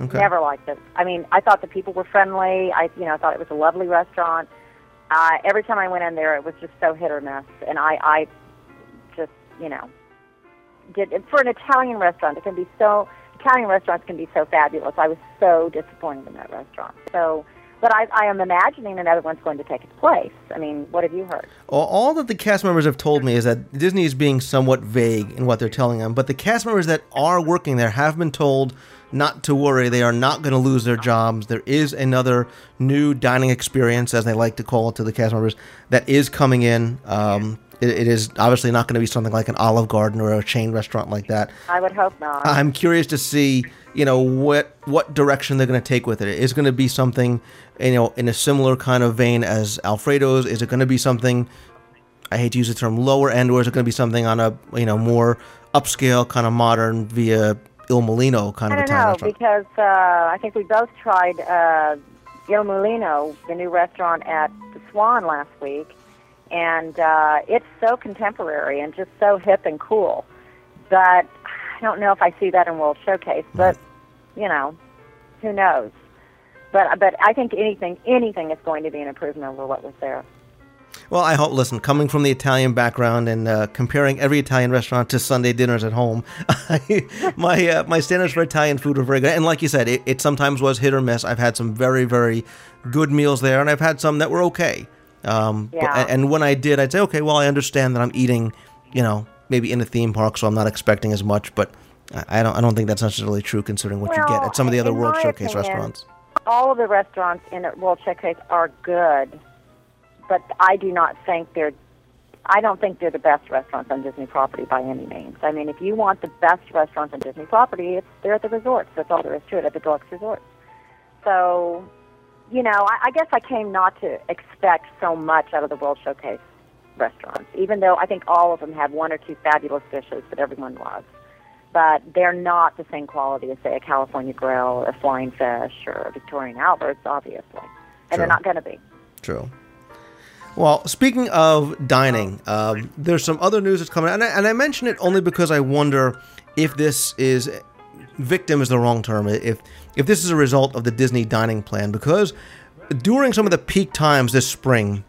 Speaker 5: Okay.
Speaker 6: Never liked it. I mean, I thought the people were friendly. I, you know, I thought it was a lovely restaurant. Uh, every time I went in there, it was just so hit or miss, and I, I just, you know, did for an Italian restaurant. It can be so Italian restaurants can be so fabulous. I was so disappointed in that restaurant. So, but I, I am imagining another one's going to take its place. I mean, what have you heard?
Speaker 5: All, all that the cast members have told me is that Disney is being somewhat vague in what they're telling them, but the cast members that are working there have been told not to worry. They are not going to lose their jobs. There is another new dining experience, as they like to call it to the cast members, that is coming in. Um, it, it is obviously not going to be something like an Olive Garden or a chain restaurant like that.
Speaker 6: I would hope not.
Speaker 5: I'm curious to see, you know, what what direction they're going to take with it. Is it going to be something, you know, in a similar kind of vein as Alfredo's? Is it going to be something? I hate to use the term lower end, or is it going to be something on a you know more upscale kind of modern via Il Mulino kind
Speaker 6: I
Speaker 5: of
Speaker 6: don't
Speaker 5: Italian
Speaker 6: know
Speaker 5: restaurant?
Speaker 6: because uh, I think we both tried uh, Il Mulino, the new restaurant at the Swan last week, and uh, it's so contemporary and just so hip and cool. But I don't know if I see that in World Showcase. But you know, who knows? But but I think anything anything is going to be an improvement over what was there.
Speaker 5: Well, I hope. Listen, coming from the Italian background and uh, comparing every Italian restaurant to Sunday dinners at home, [LAUGHS] my uh, my standards for Italian food are very good. And like you said, it, it sometimes was hit or miss. I've had some very very good meals there, and I've had some that were okay. Um, but-
Speaker 6: Yeah.
Speaker 5: and when I did, I'd say, okay, well, I understand that I'm eating, you know, maybe in a theme park, so I'm not expecting as much. But I don't I don't think that's necessarily true considering what you get at some of the other World Showcase
Speaker 6: opinion,
Speaker 5: restaurants.
Speaker 6: all of the restaurants in the World Showcase are good, but I do not think they're. I don't think they're the best restaurants on Disney property by any means. I mean, if you want the best restaurants on Disney property, it's they're at the resorts. That's all there is to it at the deluxe resorts. So, you know, I, I guess I came not to expect so much out of the World Showcase restaurants, even though I think all of them have one or two fabulous dishes that everyone loves. But they're not the same quality as, say, a California Grill or a Flying Fish or a Victoria and Albert's, obviously. And
Speaker 5: Sure.
Speaker 6: they're not going to be.
Speaker 5: True. Well, speaking of dining, um, there's some other news that's coming out, and I, and I mention it only because I wonder if this is victim is the wrong term. If if this is a result of the Disney dining plan, because during some of the peak times this spring,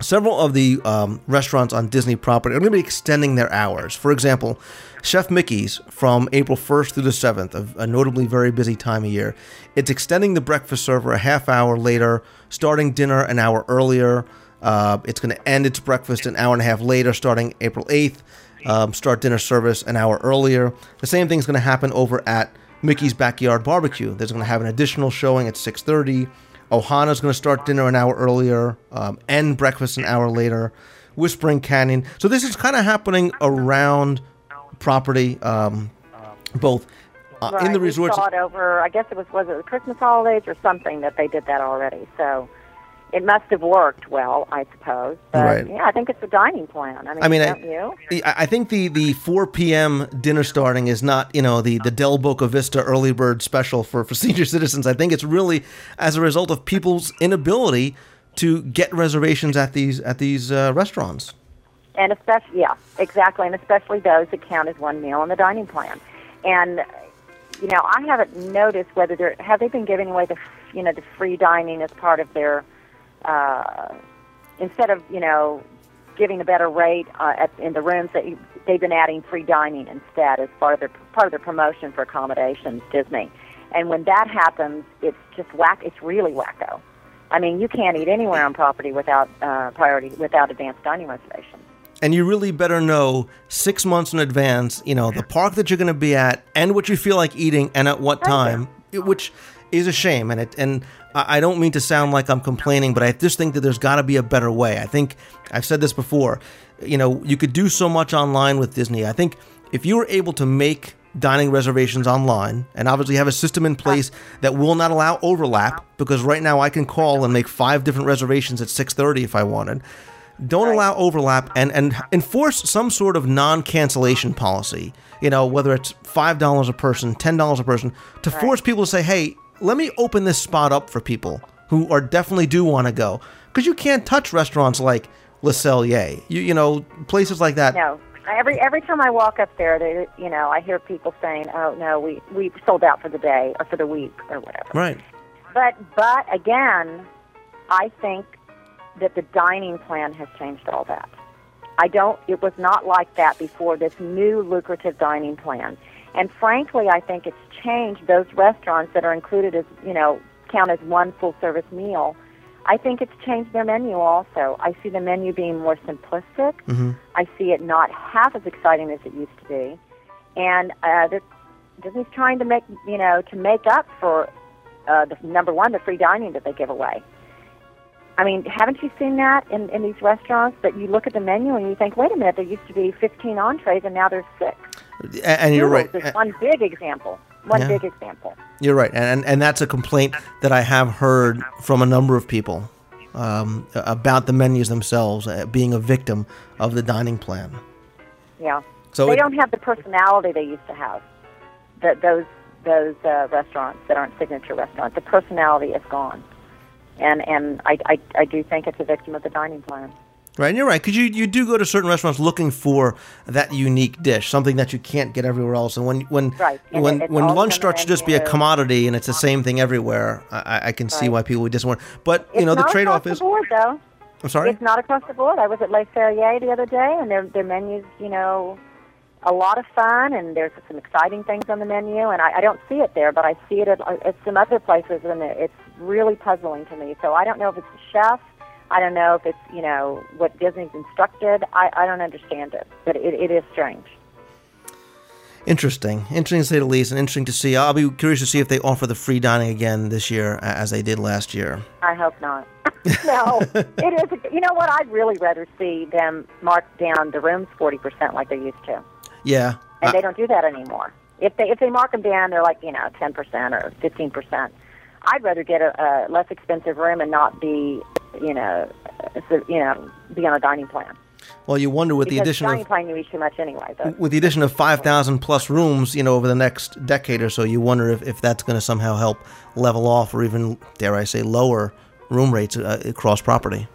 Speaker 5: several of the um, restaurants on Disney property are going to be extending their hours. For example, Chef Mickey's from April 1st through the 7th, a, a notably very busy time of year. It's extending the breakfast server a half hour later, starting dinner an hour earlier. Uh, it's going to end its breakfast an hour and a half later, starting April 8th. Um, start dinner service an hour earlier. The same thing's going to happen over at Mickey's Backyard Barbecue. There's going to have an additional showing at 6:30. Ohana's going to start dinner an hour earlier, um, end breakfast an hour later. Whispering Canyon. So this is kind of happening around property, um, both uh, in the
Speaker 6: Right,
Speaker 5: resorts.
Speaker 6: We saw it over, I guess it was, was it the Christmas holidays or something that they did that already. So it must have worked well, I suppose. But
Speaker 5: Right.
Speaker 6: yeah, I think it's a dining plan. I mean,
Speaker 5: I mean,
Speaker 6: don't
Speaker 5: I,
Speaker 6: you?
Speaker 5: I I think the, the 4 p.m. dinner starting is not, you know, the, the Del Boca Vista early bird special for, for [LAUGHS] senior citizens. I think it's really as a result of people's inability to get reservations at these at these uh, restaurants.
Speaker 6: And especially, yeah, exactly, and especially those that count as one meal on the dining plan. And you know, I haven't noticed whether they're have they been giving away the you know the free dining as part of their uh, instead of you know giving a better rate uh, at, in the rooms that you, they've been adding free dining instead as part of their part of their promotion for accommodations Disney. And when that happens, it's just whack. It's really wacko. I mean, you can't eat anywhere on property without uh, priority without advanced dining reservations.
Speaker 5: and you really better know six months in advance, you know, the park that you're going to be at and what you feel like eating and at what time, it- which is a shame. And it, and I don't mean to sound like I'm complaining, but I just think that there's got to be a better way. I think I've said this before. You know, you could do so much online with Disney. I think if you were able to make dining reservations online and obviously have a system in place that will not allow overlap because right now I can call and make five different reservations at 6:30 if I wanted don't allow overlap and, and enforce some sort of non-cancellation policy you know whether it's $5 a person $10 a person to force people to say hey let me open this spot up for people who are definitely do want to go because you can't touch restaurants like le cellier you, you know places like that
Speaker 6: No. Every every time I walk up there, they, you know, I hear people saying, "Oh no, we we sold out for the day or for the week or whatever."
Speaker 5: right
Speaker 6: But but again, I think that the dining plan has changed all that. I don't. It was not like that before this new lucrative dining plan, and frankly, I think it's changed those restaurants that are included as you know count as one full service meal. I think it's changed their menu also. I see the menu being more simplistic. I see it not half as exciting as it used to be, and uh, Disney's trying to make you know to make up for uh, the number one, the free dining that they give away. I mean, haven't you seen that in, in these restaurants? That you look at the menu and you think, wait a minute, there used to be 15 entrees and now there's six.
Speaker 5: And you're right
Speaker 6: There's one big example. One
Speaker 5: Yeah.
Speaker 6: big example.
Speaker 5: You're right, and and that's a complaint that I have heard from a number of people um, about the menus themselves uh, being a victim of the dining plan.
Speaker 6: Yeah.
Speaker 5: So
Speaker 6: they
Speaker 5: it-
Speaker 6: don't have the personality they used to have. That those those uh, restaurants that aren't signature restaurants, the personality is gone. And and I, I I do think it's a victim of the dining plan.
Speaker 5: Right, and you're right because you, you do go to certain restaurants looking for that unique dish, something that you can't get everywhere else. And when when
Speaker 6: Right, and
Speaker 5: when
Speaker 6: it-
Speaker 5: when lunch starts to just be a commodity and it's the same thing everywhere, I, I can see why people would disappoint. But you
Speaker 6: It's
Speaker 5: know the trade off is not across
Speaker 6: the board though.
Speaker 5: I'm sorry.
Speaker 6: It's not across the board. I was at Le Ferrier the other day, and their their menus, you know, a lot of fun, and there's some exciting things on the menu, and I, I don't see it there, but I see it at, at some other places, and it's really puzzling to me. So I don't know if it's the chef. I don't know if it's you know what Disney's instructed. I, I don't understand it, but it, it is strange.
Speaker 5: Interesting, interesting to say the least, and interesting to see. I'll be curious to see if they offer the free dining again this year as they did last year.
Speaker 6: I hope not. [LAUGHS] no, it is. You know what? I'd really rather see them mark down the rooms forty percent like they used to.
Speaker 5: Yeah,
Speaker 6: and
Speaker 5: I-
Speaker 6: they don't do that anymore. If they if they mark them down, they're like you know ten percent or fifteen percent. I'd rather get a, a less expensive room and not be you know you know be on a dining plan.
Speaker 5: well, you wonder with the
Speaker 6: because
Speaker 5: addition
Speaker 6: dining
Speaker 5: of
Speaker 6: plan you eat too much anyway. But
Speaker 5: with the addition of 5,000 plus rooms, you know, over the next decade or so, you wonder if, if that's going to somehow help level off or even, dare I say, lower room rates uh, across property.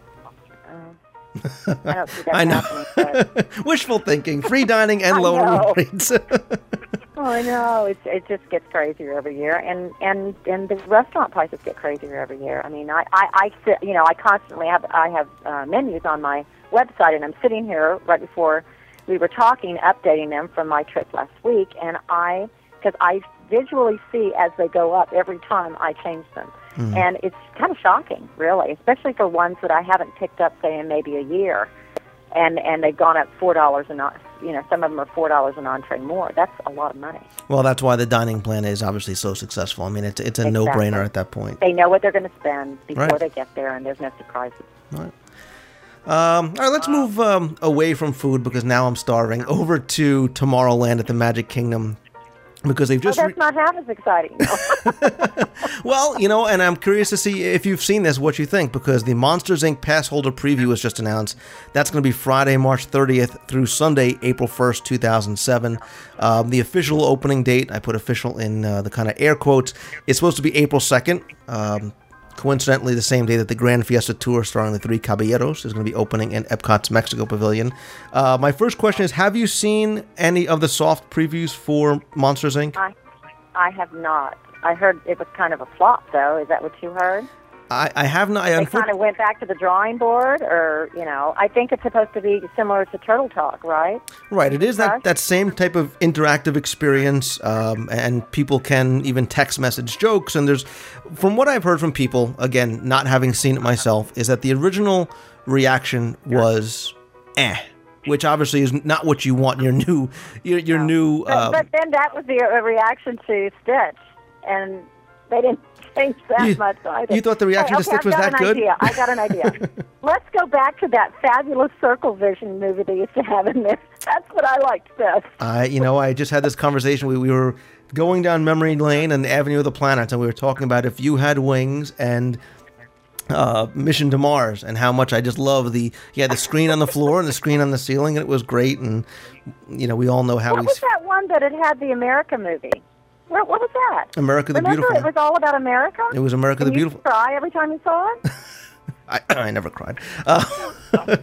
Speaker 6: I see that [LAUGHS]
Speaker 5: I know. [LAUGHS] Wishful thinking, free dining and lower room rates. [LAUGHS]
Speaker 6: oh, I know. It's it just gets crazier every year, and and and the restaurant prices get crazier every year. I mean, I I, I sit, you know I constantly have I have uh, menus on my website, and I'm sitting here right before we were talking, updating them from my trip last week, and I because I visually see as they go up every time I change them. And it's kind of shocking, really, especially for ones that I haven't picked up, say, in maybe a year, and and they've gone up four dollars an on- you know some of them are four dollars an entree more. That's a lot of money.
Speaker 5: well, that's why the dining plan is obviously so successful. I mean, it's, it's a no-brainer at that point.
Speaker 6: They know what they're going to spend before
Speaker 5: Right.
Speaker 6: they get there, and there's no surprises.
Speaker 5: Um, all right, let's move um, away from food because now I'm starving over to Tomorrowland at the Magic Kingdom because they've
Speaker 6: Oh,
Speaker 5: just.
Speaker 6: that's
Speaker 5: re-
Speaker 6: not half as exciting. [LAUGHS] [LAUGHS]
Speaker 5: well, you know, and I'm curious to see if you've seen this, what you think, because the Monsters Inc. pass holder preview was just announced. That's going to be Friday, March 30th through Sunday, April 1st, 2007. Um, the official opening date, I put official in uh, the kind of air quotes, is supposed to be April 2nd. Um, coincidentally, the same day that the Grand Fiesta Tour starring the Three Caballeros is going to be opening in Epcot's Mexico Pavilion. Uh, my first question is Have you seen any of the soft previews for Monsters Inc.?
Speaker 6: I, I have not. I heard it was kind of a flop, though. Is that what you heard?
Speaker 5: I, I have not. I
Speaker 6: They
Speaker 5: unfor-
Speaker 6: kind of went back to the drawing board, or you know, I think it's supposed to be similar to Turtle Talk, right?
Speaker 5: Right, it is that, that same type of interactive experience, um, and people can even text message jokes. And there's, from what I've heard from people, again, not having seen it myself, is that the original reaction was eh. which obviously is not what you want in your new your, your new.
Speaker 6: But,
Speaker 5: Uh,
Speaker 6: but then that was the uh, reaction to Stitch, and they didn't change that
Speaker 5: You-
Speaker 6: much
Speaker 5: you thought the reaction
Speaker 6: Hey,
Speaker 5: to
Speaker 6: okay,
Speaker 5: Stitch was that
Speaker 6: an
Speaker 5: good?
Speaker 6: Idea. I got an idea. [LAUGHS] Let's go back to that fabulous Circle Vision movie they used to have in there. [LAUGHS] That's what I liked best.
Speaker 5: I, you know, I just had this conversation. We, we were going down memory lane and Avenue of the Planets, and we were talking about if you had wings and uh, Mission to Mars, and how much I just love the yeah the screen on the floor and the screen on the ceiling, and it was great. And you know, we all know how
Speaker 6: What
Speaker 5: we
Speaker 6: was that one that it had the America movie? What, what was that?
Speaker 5: America the Beautiful.
Speaker 6: Remember,
Speaker 5: Beautiful.
Speaker 6: it was all about America.
Speaker 5: It was America the
Speaker 6: And you
Speaker 5: Beautiful.
Speaker 6: Cry every time you saw it. [LAUGHS]
Speaker 5: I, I never cried. Uh, [LAUGHS]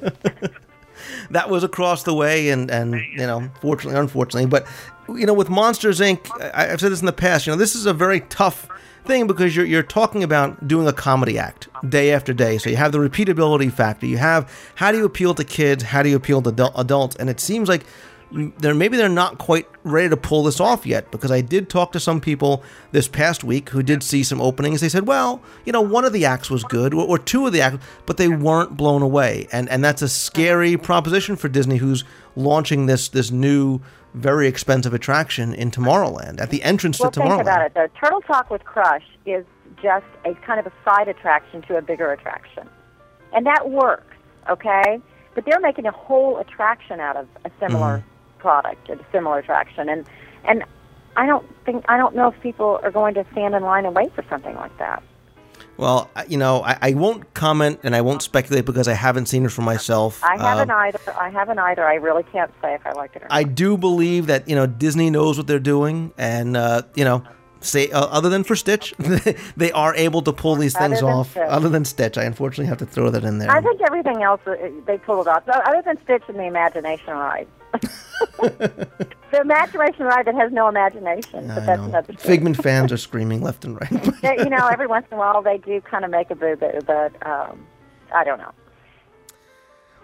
Speaker 5: that was across the way, and and you know, fortunately, unfortunately, but you know, with Monsters Inc., I, I've said this in the past. You know, this is a very tough thing because you're you're talking about doing a comedy act day after day. So you have the repeatability factor. You have how do you appeal to kids? How do you appeal to adult, adults? And it seems like they're maybe they're not quite ready to pull this off yet because I did talk to some people this past week who did see some openings. They said, well, you know, one of the acts was good or, or two of the acts, but they weren't blown away, and and that's a scary proposition for Disney, who's launching this this new very expensive attraction in Tomorrowland at the entrance
Speaker 6: Well,
Speaker 5: to
Speaker 6: think
Speaker 5: Tomorrowland.
Speaker 6: about it though. Turtle Talk with Crush is just a kind of a side attraction to a bigger attraction, and that works. Okay, but they're making a whole attraction out of a similar
Speaker 5: Mm-hmm.
Speaker 6: Product, at a similar attraction, and and I don't think I don't know if people are going to stand in line and wait for something like that.
Speaker 5: Well, you know, I, I won't comment and I won't speculate because I haven't seen it for myself.
Speaker 6: I haven't
Speaker 5: Um,
Speaker 6: either. I haven't either. I really can't say if I like it or not.
Speaker 5: I do believe that you know Disney knows what they're doing, and uh, you know, say uh, other than for Stitch, [LAUGHS] they are able to pull these things
Speaker 6: Other
Speaker 5: off.
Speaker 6: Stitch.
Speaker 5: Other than Stitch, I unfortunately have to throw that in there.
Speaker 6: I think everything else uh, they pulled off. Other than Stitch and the Imagination Ride. [LAUGHS] [LAUGHS] the Imagination Ride that has no imagination, but that's another thing.
Speaker 5: Figment fans are [LAUGHS] screaming left and right.
Speaker 6: They- you know, every once in a while they do kind of make a boo boo, but um, I don't know.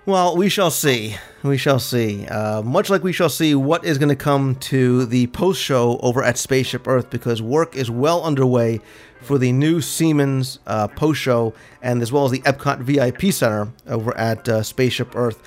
Speaker 5: Well, we shall see. We shall see. Uh, much like we shall see what is going to come to the post show over at Spaceship Earth, because work is well underway for the new Siemens uh, post show, and as well as the Epcot VIP Center over at uh, Spaceship Earth.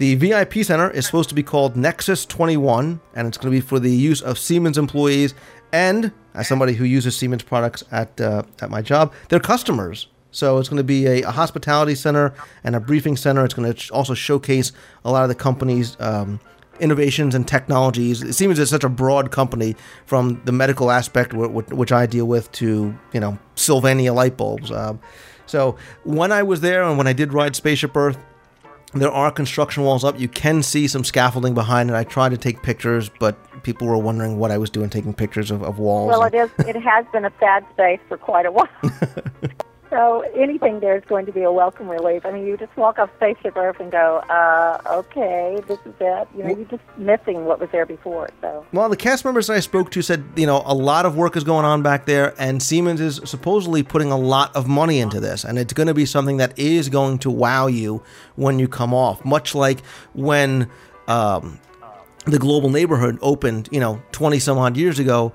Speaker 5: The VIP Center is supposed to be called Nexus 21, and it's going to be for the use of Siemens employees and, as somebody who uses Siemens products at uh, at my job, their customers. So it's going to be a, a hospitality center and a briefing center. It's going to also showcase a lot of the company's um, innovations and technologies. It seems such a broad company from the medical aspect, wh- wh- which I deal with, to you know Sylvania light bulbs. Um, so when I was there and when I did ride Spaceship Earth, there are construction walls up. You can see some scaffolding behind it. I tried to take pictures, but people were wondering what I was doing taking pictures of, of walls.
Speaker 6: Well, it is. It has been a sad space for quite a while. [LAUGHS] so anything there is going to be a welcome relief. I mean, you just walk off Spaceship Earth and go, uh, okay, this is it. You know, you're just missing what was there before. So
Speaker 5: Well, the cast members that I spoke to said, you know, a lot of work is going on back there, and Siemens is supposedly putting a lot of money into this, and it's going to be something that is going to wow you when you come off, much like when um, the Global Neighborhood opened, you know, 20 some odd years ago.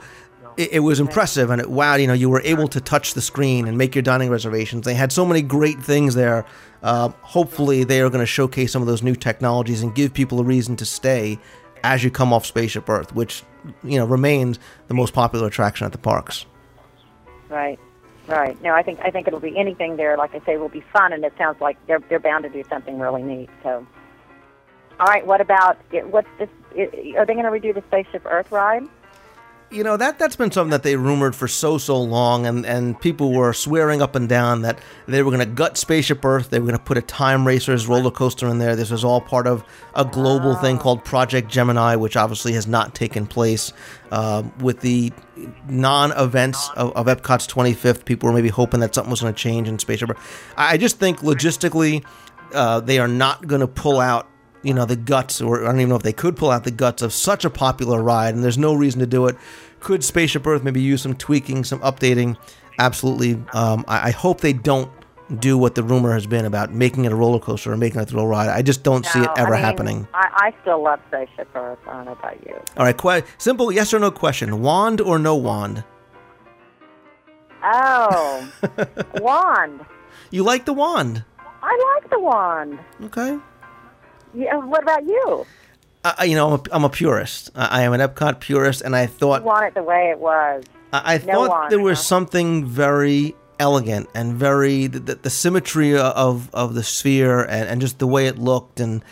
Speaker 5: It, it was impressive, and it wow, you know, you were able to touch the screen and make your dining reservations. They had so many great things there. Uh, hopefully, they are going to showcase some of those new technologies and give people a reason to stay as you come off Spaceship Earth, which you know remains the most popular attraction at the parks.
Speaker 6: right, right. No, I think I think it'll be anything there. Like I say, will be fun, and it sounds like they're they're bound to do something really neat. So, all right. What about what's this? Are they going to redo the Spaceship Earth ride?
Speaker 5: You know that that's been something that they rumored for so so long, and and people were swearing up and down that they were going to gut Spaceship Earth. They were going to put a Time Racers roller coaster in there. This was all part of a global thing called Project Gemini, which obviously has not taken place. Uh, with the non-events of, of Epcot's 25th, people were maybe hoping that something was going to change in Spaceship Earth. I I just think logistically, uh, they are not going to pull out you know the guts or i don't even know if they could pull out the guts of such a popular ride and there's no reason to do it. Could spaceship earth maybe use some tweaking some updating? Absolutely. Um, I, I hope they don't do what the rumor has been about making it a roller coaster or making it a thrill ride. I just don't see it ever
Speaker 6: I mean,
Speaker 5: happening.
Speaker 6: I, I still love Spaceship Earth. I don't know about you.
Speaker 5: all right simple yes or no question. Wand or no wand?
Speaker 6: Oh, [LAUGHS] wand.
Speaker 5: you like the wand?
Speaker 6: I like the wand.
Speaker 5: okay
Speaker 6: Yeah, what about you?
Speaker 5: I, you know, I'm a, I'm a purist. I, I am an Epcot purist, and I thought
Speaker 6: You want it the way it was.
Speaker 5: I, I
Speaker 6: No
Speaker 5: thought
Speaker 6: one,
Speaker 5: there was something very elegant and very the, the, the symmetry of of the sphere and, and just the way it looked, and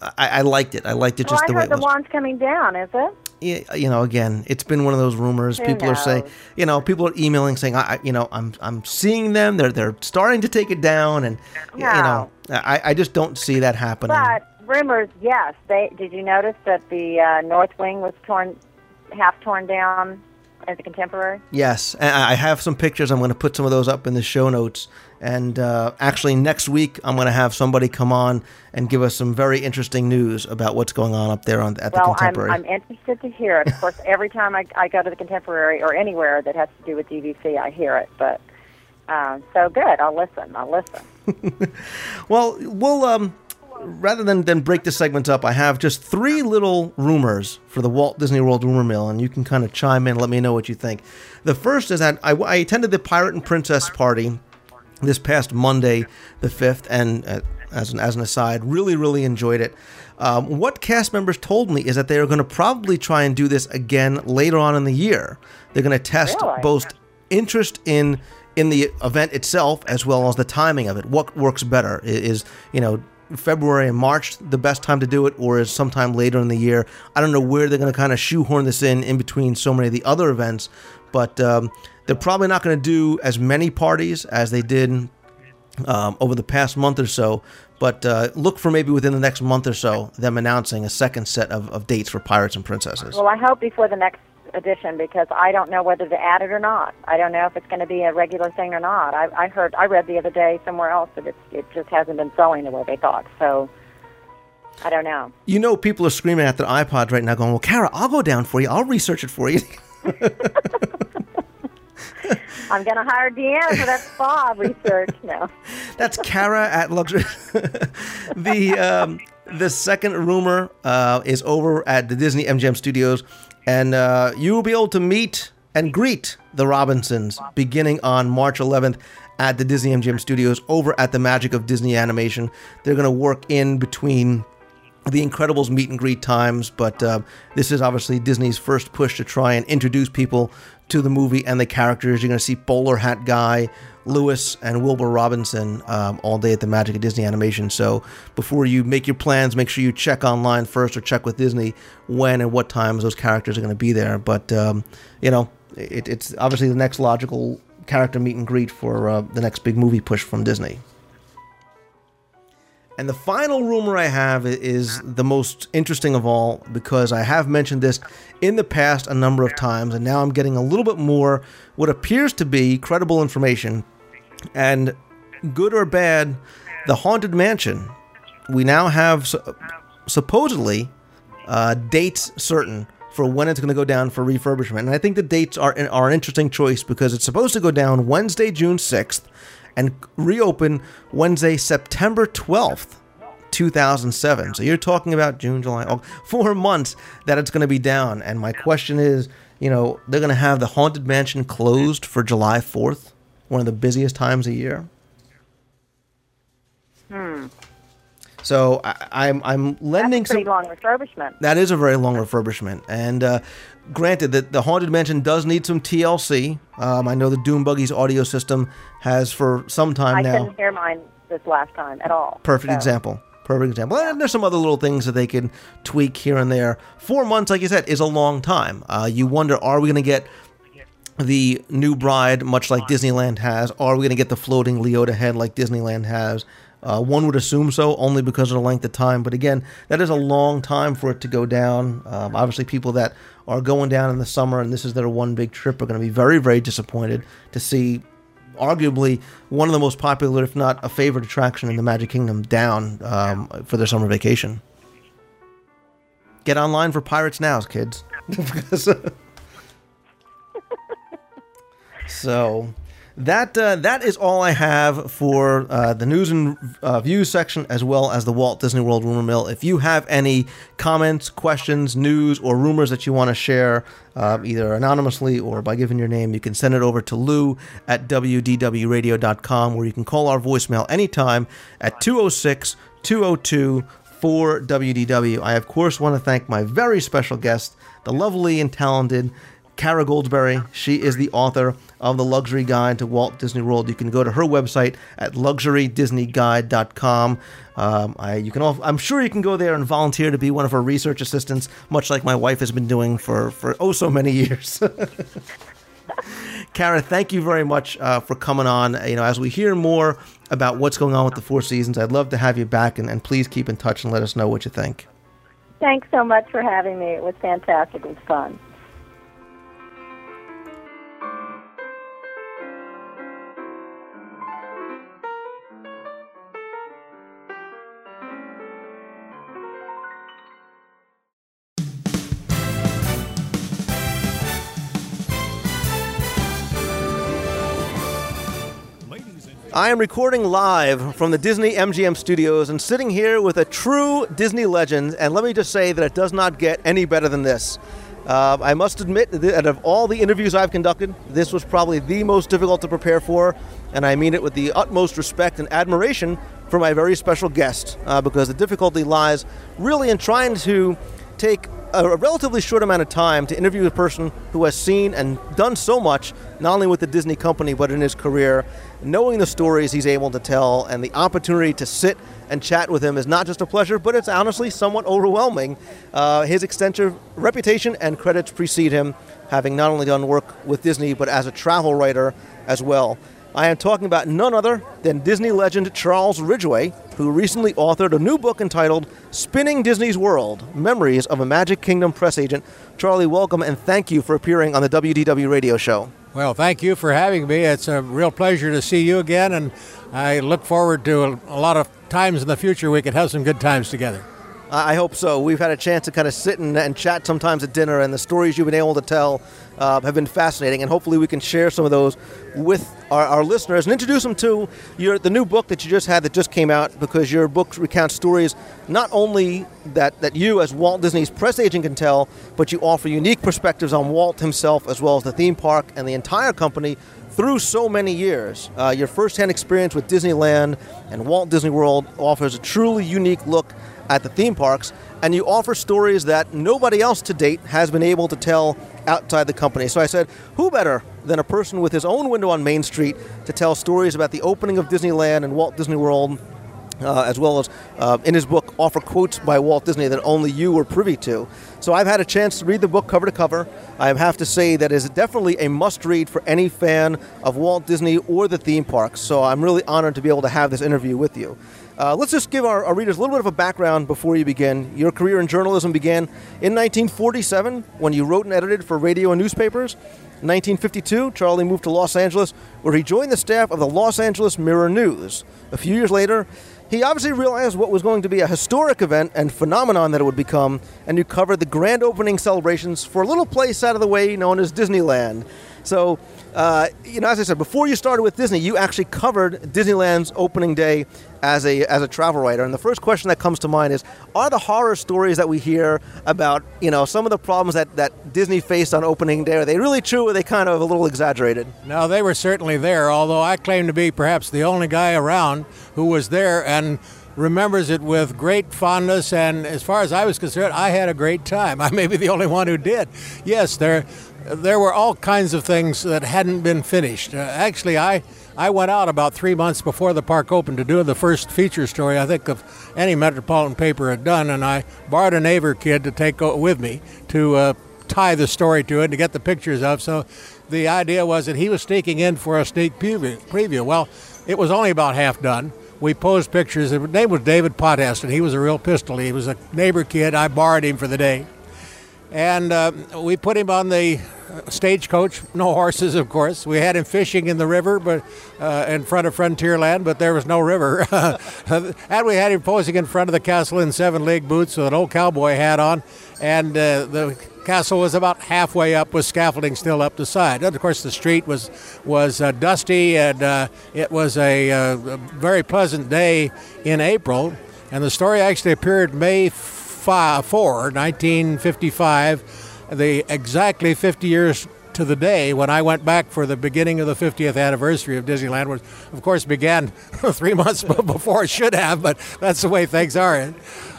Speaker 5: I, I liked it. I liked it just
Speaker 6: I
Speaker 5: the way
Speaker 6: heard
Speaker 5: it
Speaker 6: the
Speaker 5: was.
Speaker 6: wand's coming down. Is it?
Speaker 5: Yeah, you know, again, it's been one of those rumors.
Speaker 6: Who
Speaker 5: people are saying, you know, people are emailing saying, I, I- you know, I'm I'm seeing them. They're they're starting to take it down, and y- you know, I I just don't see that happening.
Speaker 6: But rumors, yes. They did you notice that the uh, north wing was torn, half torn down at the Contemporary?
Speaker 5: Yes, and I have some pictures. I'm going to put some of those up in the show notes. And uh, actually, next week I'm going to have somebody come on and give us some very interesting news about what's going on up there on at the
Speaker 6: Well, I'm,
Speaker 5: Contemporary.
Speaker 6: I'm interested to hear it. Of course, [LAUGHS] every time I, I go to the Contemporary or anywhere that has to do with DVC, I hear it. But uh, so good. I'll listen. I'll listen. [LAUGHS]
Speaker 5: Well, we'll um, rather than than break the segments up, I have just three little rumors for the Walt Disney World rumor mill, and you can kind of chime in, and let me know what you think. The first is that I, I attended the Pirate and Princess party this past Monday, the fifth, and uh, as an as an aside, really really enjoyed it. Um, what cast members told me is that they are going to probably try and do this again later on in the year. They're going to test
Speaker 6: Really?
Speaker 5: both interest in in the event itself as well as the timing of it. What works better is you know February and March the best time to do it, or is sometime later in the year? I don't know where they're going to kind of shoehorn this in in between so many of the other events, but um, they're probably not going to do as many parties as they did um, over the past month or so. But uh, look for maybe within the next month or so them announcing a second set of, of dates for Pirates and Princesses.
Speaker 6: Well, I hope before the next edition because I don't know whether to add it or not. I don't know if it's going to be a regular thing or not. I, I heard, I read the other day somewhere else that it's, it just hasn't been selling the way they thought. So I don't know.
Speaker 5: You know, people are screaming at their iPods right now, going, "Well, Cara, I'll go down for you. I'll research it for you." [LAUGHS]
Speaker 6: I'm going to hire Deanna for that spa research. now. [LAUGHS]
Speaker 5: That's Cara at Luxury. [LAUGHS] the um, the second rumor uh, is over at the Disney MGM Studios, and uh, you will be able to meet and greet the Robinsons beginning on March 11th at the Disney MGM Studios over at the Magic of Disney Animation. They're going to work in between the Incredibles meet and greet times, but uh, this is obviously Disney's first push to try and introduce people to the movie and the characters. You're going to see Bowler Hat Guy, Lewis, and Wilbur Robinson um, all day at the Magic of Disney Animation. So before you make your plans, make sure you check online first or check with Disney when and what times those characters are going to be there. But um, you know, it, it's obviously the next logical character meet and greet for uh, the next big movie push from Disney. And the final rumor I have is the most interesting of all because I have mentioned this in the past a number of times, and now I'm getting a little bit more what appears to be credible information. And good or bad, the Haunted Mansion, we now have su- supposedly uh, dates certain for when it's going to go down for refurbishment. And I think the dates are, are an interesting choice because it's supposed to go down Wednesday, June 6th and reopen Wednesday, September 12th. 2007. So you're talking about June, July, August, four months that it's going to be down. And my question is, you know, they're going to have the Haunted Mansion closed for July 4th, one of the busiest times of year. Hmm. So I, I'm I'm lending.
Speaker 6: That's a pretty
Speaker 5: some.
Speaker 6: long refurbishment.
Speaker 5: That is a very long refurbishment, and uh, granted that the Haunted Mansion does need some TLC. Um, I know the Doom Buggy's audio system has for some time
Speaker 6: I
Speaker 5: now.
Speaker 6: couldn't hear mine this last time at all.
Speaker 5: Perfect
Speaker 6: So-
Speaker 5: example. Perfect example. And there's some other little things that they can tweak here and there. Four months, like you said, is a long time. Uh, you wonder, are we going to get the new bride, much like Disneyland has? Are we going to get the floating Leota head like Disneyland has? Uh, one would assume so, only because of the length of time. But again, that is a long time for it to go down. Um, obviously, people that are going down in the summer and this is their one big trip are going to be very, very disappointed to see arguably one of the most popular, if not a favorite attraction in the Magic Kingdom, down um, for their summer vacation. Get online for Pirates Now, kids. [LAUGHS] So that uh, that is all I have for uh, the news and uh, views section, as well as the Walt Disney World rumor mill. If you have any comments, questions, news, or rumors that you want to share, uh, either anonymously or by giving your name, you can send it over to Lou at wdwradio.com, where you can call our voicemail anytime at 206 202 for WDW. I, of course, want to thank my very special guest, the lovely and talented Cara Goldsbury. She is the author of The Luxury Guide to Walt Disney World. You can go to her website at luxurydisneyguide.com. Um, I, you can all, I'm sure you can go there and volunteer to be one of her research assistants, much like my wife has been doing for, for oh so many years. [LAUGHS] Cara, thank you very much uh, for coming on. You know, as we hear more about what's going on with the Four Seasons, I'd love to have you back, and, and please keep in touch and let us know what you think.
Speaker 6: Thanks so much for having me. It was fantastic. It was fun.
Speaker 5: I am recording live from the Disney MGM studios and sitting here with a true Disney legend. And let me just say that it does not get any better than this. Uh, I must admit that out of all the interviews I've conducted, this was probably the most difficult to prepare for, and I mean it with the utmost respect and admiration for my very special guest, uh, because the difficulty lies really in trying to take a, relatively short amount of time to interview a person who has seen and done so much, not only with the Disney company, but in his career. Knowing the stories he's able to tell and the opportunity to sit and chat with him is not just a pleasure, but it's honestly somewhat overwhelming. Uh, his extensive reputation and credits precede him, having not only done work with Disney, but as a travel writer as well. I am talking about none other than Disney legend Charles Ridgway, who recently authored a new book entitled Spinning Disney's World Memories of a Magic Kingdom Press Agent. Charlie, welcome and thank you for appearing on the WDW radio show.
Speaker 7: Well, thank you for having me. It's a real pleasure to see you again, and I look forward to a, lot of times in the future we could have some good times together.
Speaker 5: I hope so. We've had a chance to kind of sit and, and chat sometimes at dinner, and the stories you've been able to tell uh, have been fascinating. And hopefully, we can share some of those with our, our, listeners and introduce them to your the new book that you just had that just came out. Because your book recounts stories not only that that you, as Walt Disney's press agent, can tell, but you offer unique perspectives on Walt himself as well as the theme park and the entire company through so many years. Uh, your firsthand experience with Disneyland and Walt Disney World offers a truly unique look at the theme parks, and you offer stories that nobody else to date has been able to tell outside the company. So I said, who better than a person with his own window on Main Street to tell stories about the opening of Disneyland and Walt Disney World uh, as well as uh, in his book offer quotes by Walt Disney that only you were privy to. So I've had a chance to read the book cover to cover. I have to say that is definitely a must-read for any fan of Walt Disney or the theme parks. So I'm really honored to be able to have this interview with you. Uh, let's just give our, our, readers a little bit of a background before you begin. Your career in journalism began in 1947 when you wrote and edited for radio and newspapers. In 1952, Charlie moved to Los Angeles, where he joined the staff of the Los Angeles Mirror News. A few years later, he obviously realized what was going to be a historic event and phenomenon that it would become, and you covered the grand opening celebrations for a little place out of the way known as Disneyland. So, uh, you know, as I said, before you started with Disney, you actually covered Disneyland's opening day as a as a travel writer. And the first question that comes to mind is: Are the horror stories that we hear about, you know, some of the problems that, that Disney faced on opening day are they really true, or are they kind of a little exaggerated?
Speaker 7: No, they were certainly there. Although I claim to be perhaps the only guy around who was there and remembers it with great fondness. And as far as I was concerned, I had a great time. [LAUGHS] I may be the only one who did. Yes, there there were all kinds of things that hadn't been finished. Uh, actually, I I went out about three months before the park opened to do the first feature story I think of any metropolitan paper had done, and I borrowed a neighbor kid to take with me to uh, tie the story to it to get the pictures of. So the idea was that he was sneaking in for a sneak preview. Well, it was only about half done. We posed pictures. His name was David Potest, and he was a real pistol. He was a neighbor kid. I borrowed him for the day. And uh, we put him on the stagecoach, no horses, of course. We had him fishing in the river, but uh, in front of Frontierland, but there was no river. [LAUGHS] and we had him posing in front of the castle in seven league boots with an old cowboy hat on, and uh, the castle was about halfway up with scaffolding still up the side. And of course, the street was was uh, dusty, and uh, it was a, uh, a, very pleasant day in April. And the story actually appeared May 4, 1955 the exactly 50 years to the day when I went back for the beginning of the 50th anniversary of Disneyland, which of course began [LAUGHS] three months [LAUGHS] before it should have, but that's the way things are.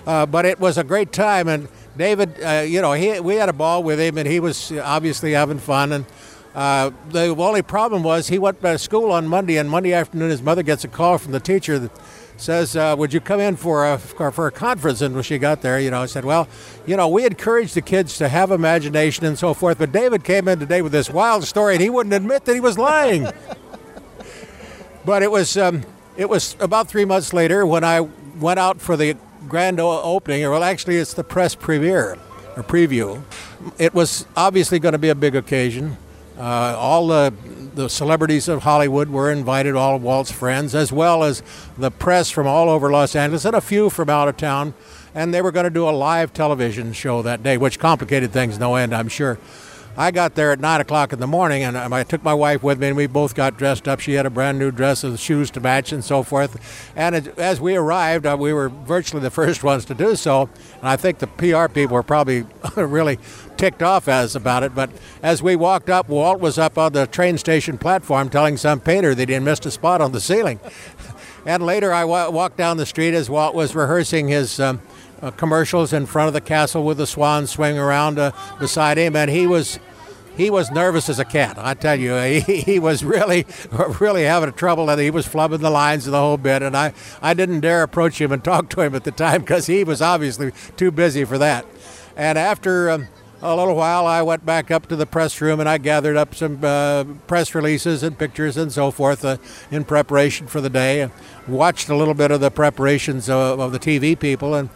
Speaker 7: Uh, but it was a great time, and David, uh, you know, he, we had a ball with him, and he was obviously having fun. And uh, the only problem was he went to school on Monday, and Monday afternoon his mother gets a call from the teacher that says, uh, "Would you come in for a for a conference?" And when she got there, you know, I said, "Well, you know, we encourage the kids to have imagination and so forth." But David came in today with this wild story, and he wouldn't admit that he was lying. [LAUGHS] but it was um, it was about three months later when I went out for the grand opening, or well, actually, it's the press premiere or preview. It was obviously going to be a big occasion. Uh, all the the celebrities of Hollywood were invited, all of Walt's friends, as well as the press from all over Los Angeles and a few from out of town. And they were going to do a live television show that day, which complicated things no end, I'm sure. I got there at nine o'clock in the morning, and I took my wife with me, and we both got dressed up. She had a brand new dress and shoes to match and so forth. And as we arrived, uh, we were virtually the [LAUGHS] first ones to do so. And I think the PR people were probably [LAUGHS] really ticked off as about it. But as we walked up, Walt was up on the train station platform telling some painter that he had missed a spot on the ceiling. [LAUGHS] and later, I w- walked down the street as Walt was rehearsing his. Um, uh, commercials in front of the castle with the swan swinging around uh, beside him, and he was he was nervous as a cat. I tell you, [LAUGHS] he, he was really, [LAUGHS] really having a trouble, and he was flubbing the lines and the whole bit. And I, I didn't dare approach him and [LAUGHS] talk to him at the time because he was obviously too busy for that. And after um, a little while, I went back up to the press room and I gathered up some uh, press releases and pictures and so forth uh, in preparation for the day. Watched a little bit of the preparations of, of the TV people, and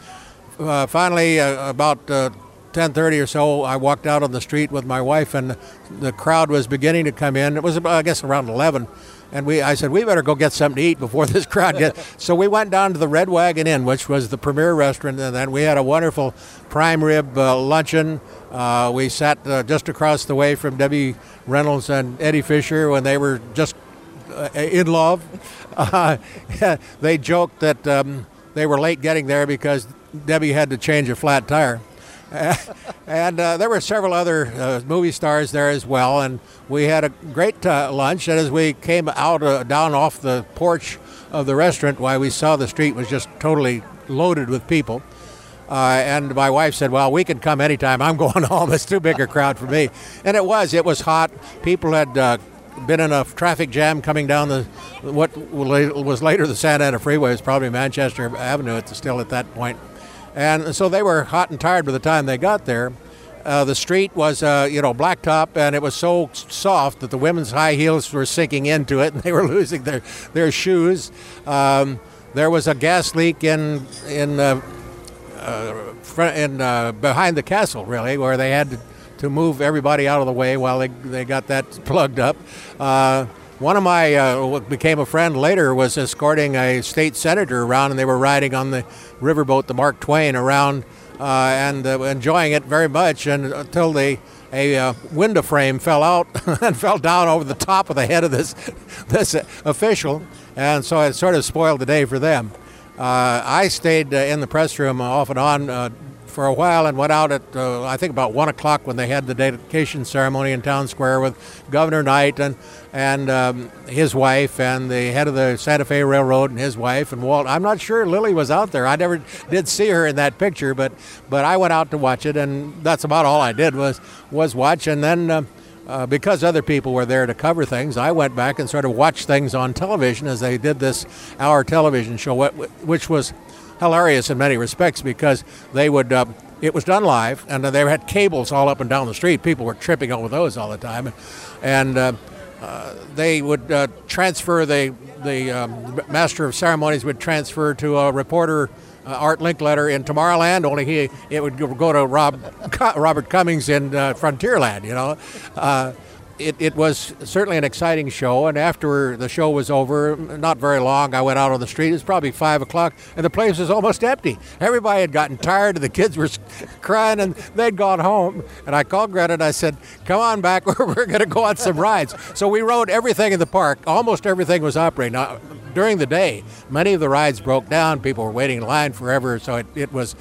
Speaker 7: uh, finally, uh, about 10:30 uh, or so, I walked out on the street with my wife, and the crowd was beginning to come in. It was, I guess, around 11, and we, I said, we better go get something to eat before this [LAUGHS] crowd gets. [LAUGHS] so we went down to the Red Wagon Inn, which was the premier restaurant, and then we had a wonderful prime rib uh, luncheon. Uh, we sat uh, just across the way from Debbie Reynolds and Eddie Fisher when they were just in love. [LAUGHS] they joked that. Um, they were late getting there because Debbie had to change a flat tire. [LAUGHS] and uh, there were several other uh, movie stars there as well, and we had a great uh, lunch. And as we came out uh, down off the porch of the restaurant, why we saw the street was just totally loaded with people. Uh, and my wife said, "Well, we can come anytime. I'm [LAUGHS] going home. It's too big a crowd for me." And it was. It was hot. People had uh, been in a traffic jam coming down the what was later the Santa Ana Freeway. It was probably Manchester Avenue. It's still at that point. And so they were hot and tired by the time they got there. Uh, the street was, uh, you know, blacktop, and it was so soft that the women's high heels were sinking into it, [LAUGHS] and they were losing their their shoes. Um, there was a gas leak in in uh, uh in uh, behind the castle, really, where they had to, to, move everybody out of the way while they they got that [LAUGHS] plugged up. Uh, one of my uh, what became a friend later was escorting a state senator around, and they were riding on the riverboat, the Mark Twain, around uh, and uh, enjoying it very much. And until the a uh, window frame fell out [LAUGHS] and fell down over the top of the head of this [LAUGHS] this official, and so it sort of spoiled the day for them. Uh, I stayed uh, in the press room off and on for a while and went out at uh, I think about one o'clock when they had the dedication ceremony in Town Square with Governor Knight and and um, his wife and the head of the Santa Fe Railroad and his wife and Walt. I'm not sure Lily was out there. I never did see her in that picture, but but I went out to watch it, and that's about all I did was was watch. And then uh, uh, because other people were there to cover things, I went back and sort of watched things on television as they did this hour television show, which was hilarious in many respects because they would. Uh, it was done live, and they had cables all up and down the street. People were tripping over those all the time, and uh, uh, they would uh, transfer the the um, master of ceremonies would transfer to a reporter. Uh, Art Linkletter in Tomorrowland, only he it would go to Rob Robert Cummings in uh, Frontierland, you know it, it was certainly an exciting show. And after the show was over, not very long, I went out on the street. It was probably five o'clock, and the place was almost empty. Everybody had gotten tired, and the kids were crying, and they'd gone home. And I called Greta and I said, "Come on back. [LAUGHS] We're going to go on some rides." So we rode everything in the park. Almost everything was operating. Now, during the day, many of the rides broke down. People were waiting in line forever, so it, it was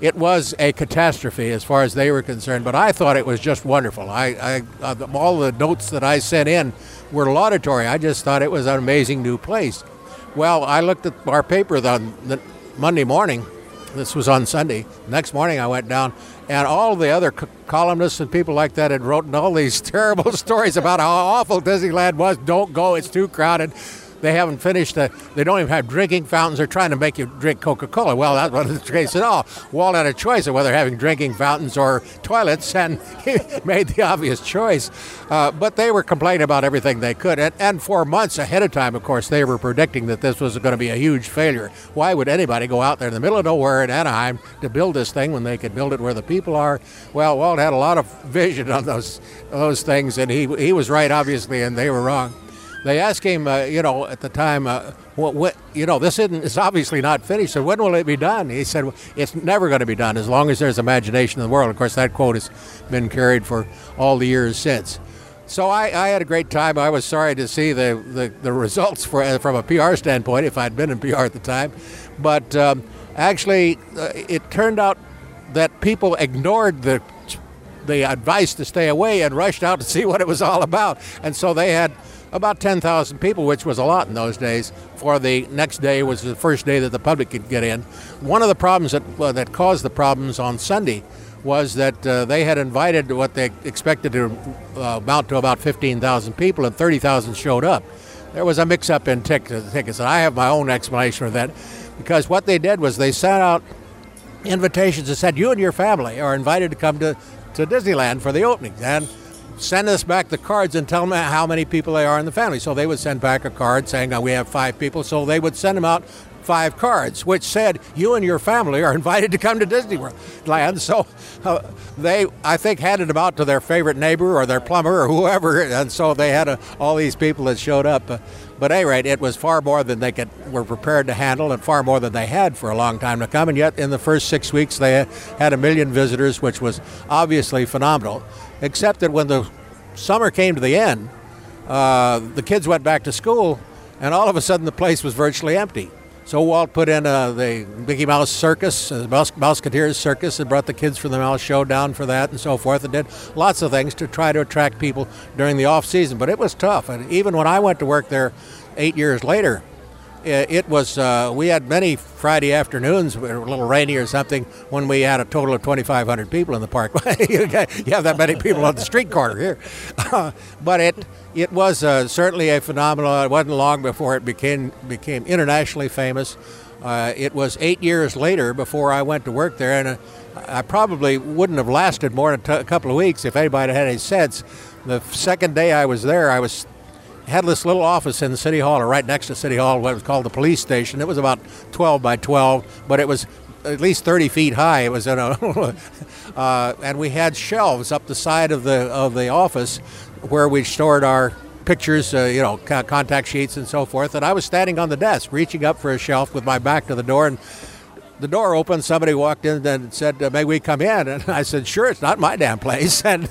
Speaker 7: it was a catastrophe as far as they were concerned. But I thought it was just wonderful. I, I uh, all the notes that I sent in were laudatory. I just thought it was an amazing new place. Well, I looked at our paper on the Monday morning. This was on Sunday. Next morning, I went down, and all the other co- columnists and people like that had written all these [LAUGHS] terrible stories about how awful Disneyland was. Don't go; it's too crowded. They haven't finished. The, they don't even have drinking fountains. They're trying to make you drink Coca-Cola. Well, that wasn't the case at all. Walt had a choice of whether having drinking fountains or toilets, and [LAUGHS] he made the obvious choice. Uh, but they were complaining about everything they could, and, and for months ahead of time, of course, they were predicting that this was going to be a huge failure. Why would anybody go out there in the middle of nowhere in Anaheim to build this thing when they could build it where the people are? Well, Walt had a lot of vision on those those things, and he he was right, obviously, and they were wrong they asked him, uh, you know, at the time, uh, what, what, you know, this isn't, it's obviously not finished. So when will it be done? He said, it's never going to be done as long as there's imagination in the world. Of course, that quote has been carried for all the years since. So I, I had a great time. I was sorry to see the, the, the results for, uh, from a PR standpoint, if I'd been in PR at the time. But um, actually, uh, it turned out that people ignored the the advice to stay away and rushed out to see what it was all about. And so they had about 10,000 people, which was a lot in those days. For the next day was the first day that the public could get in. One of the problems that uh, that caused the problems on Sunday was that uh, they had invited what they expected to uh, amount to about 15,000 people, and 30,000 showed up. There was a mix-up in tickets, and I have my own explanation of that, because what they did was they sent out invitations that said, "You and your family are invited to come to to Disneyland for the opening," and send us back the cards and tell them how many people they are in the family. So they would send back a card saying, oh, we have five people. So they would send them out five cards, which said, you and your family are [LAUGHS] invited to come to Disney World land. So uh, they, I think, handed them out to their favorite neighbor or their plumber or whoever. And so they had a, all these people that showed up. But at any rate, it was far more than they could, were prepared to handle and far more than they had for a long time to come. And yet, in the first six weeks, they had a million visitors, which was obviously phenomenal except that when the summer came to the end, uh, the kids went back to school, and all of a sudden the place was virtually empty. So Walt put in uh, the Mickey Mouse Circus, the Mouse, Mouseketeers Circus, and brought the kids from the Mouse Show down for that and so forth, and did lots of things to try to attract people during the off season. But it was tough, and even when I went to work there eight years later, it was uh, we had many Friday afternoons, a little rainy or something, when we had a total of 2,500 people in the park. [LAUGHS] you have that many people on the street corner here, uh, [LAUGHS] but it it was uh, certainly a phenomenon. It wasn't long before it became became internationally famous. Uh, it was eight years later before I went to work there, and uh, I probably wouldn't have lasted more than a couple of weeks if anybody had any sense. The second day I was there, I was had this little office in the city hall, or right next to city hall, what was called the police station. It was about 12 by 12, but it was at least 30 feet high. It was in a, [LAUGHS] uh, and we had shelves up the side of the of the office where we stored our pictures, uh, you know, contact sheets and so forth. And I was standing on the desk, reaching up for a shelf with my back to the door, and the door opened. Somebody walked in and said, "May we come in?" And I said, "Sure, it's not my damn place." [LAUGHS] And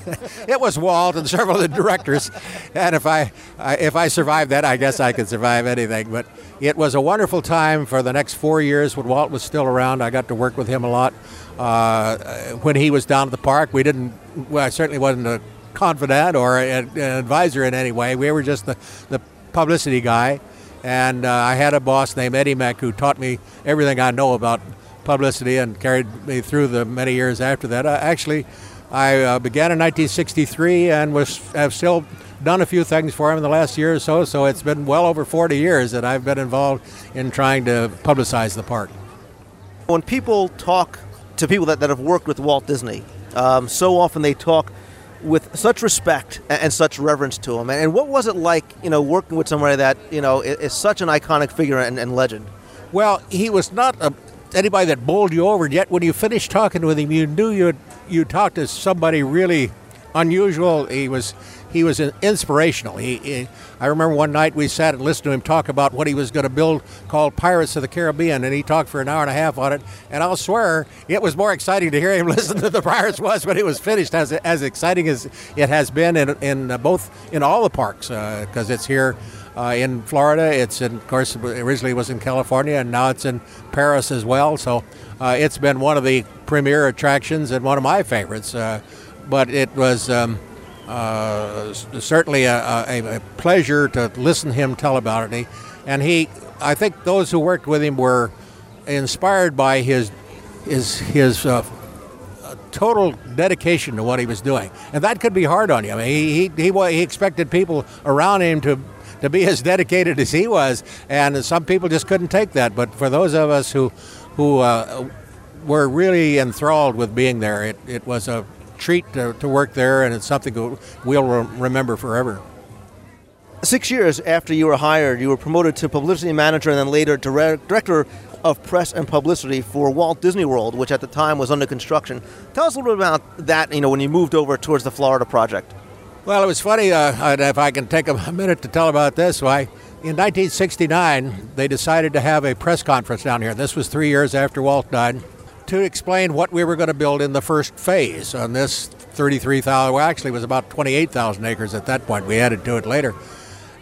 Speaker 7: it was Walt and several of the directors. And if I, I, if I survived that, I guess I could survive anything. But it was a wonderful time for the next four years when Walt was still around. I got to work with him a lot. Uh, when he was down at the park, we didn't. Well, I certainly wasn't a confidant or an advisor in any way. We were just the, the publicity guy. And uh, I had a boss named Eddie Meck who taught me everything I know about publicity and carried me through the many years after that. Uh, actually, I uh, began in 1963 and was have still done a few things for him in the last year or so. So it's been well over 40 years that I've been involved in trying to publicize the park.
Speaker 5: When people talk to people that, that have worked with Walt Disney, um, so often they talk with such respect and, such reverence to him. And, what was it like, you know, working with somebody that you know is, is such an iconic figure and, and legend?
Speaker 7: Well, he was not a, anybody that bowled you over. Yet when you finished talking with him, you knew you you talked to somebody really unusual. He was he was inspirational. He, he, I remember one night we sat and listened to him talk about what he was going to build called Pirates of the Caribbean, and he talked for an hour and a half on it. And I'll swear it was more exciting to hear him [LAUGHS] listen to the Pirates was when it was finished, as as exciting as it has been in, in uh, both in all the parks because uh, it's here uh, in Florida. It's in, of course originally was in California, and now it's in Paris as well. So uh, it's been one of the premier attractions and one of my favorites. Uh, but it was. Um, uh, certainly a, a, a, pleasure to listen to him tell about it. And he, I think those who worked with him were inspired by his his his uh, total dedication to what he was doing, and that could be hard on you. I mean, he he, he, he expected people around him to to be [LAUGHS] as dedicated as he was, and some people just couldn't take that. But for those of us who who uh, were really enthralled with being there, it, it was a treat to, to work there, and it's something we'll remember forever.
Speaker 5: Six years after you were hired, you were promoted to publicity manager and then later director of press and publicity for Walt Disney World, which at the time was under construction. Tell us a little bit about that. You know, when you moved over towards the Florida project.
Speaker 7: Well, it was funny. Uh, if I can take a [LAUGHS] minute to tell about this, why in 1969 they decided to have a press conference down here. This was three years after Walt died to explain what we were going to build in the first phase on this 33,000. Well, actually, it was about 28,000 acres at that point. We added to it later.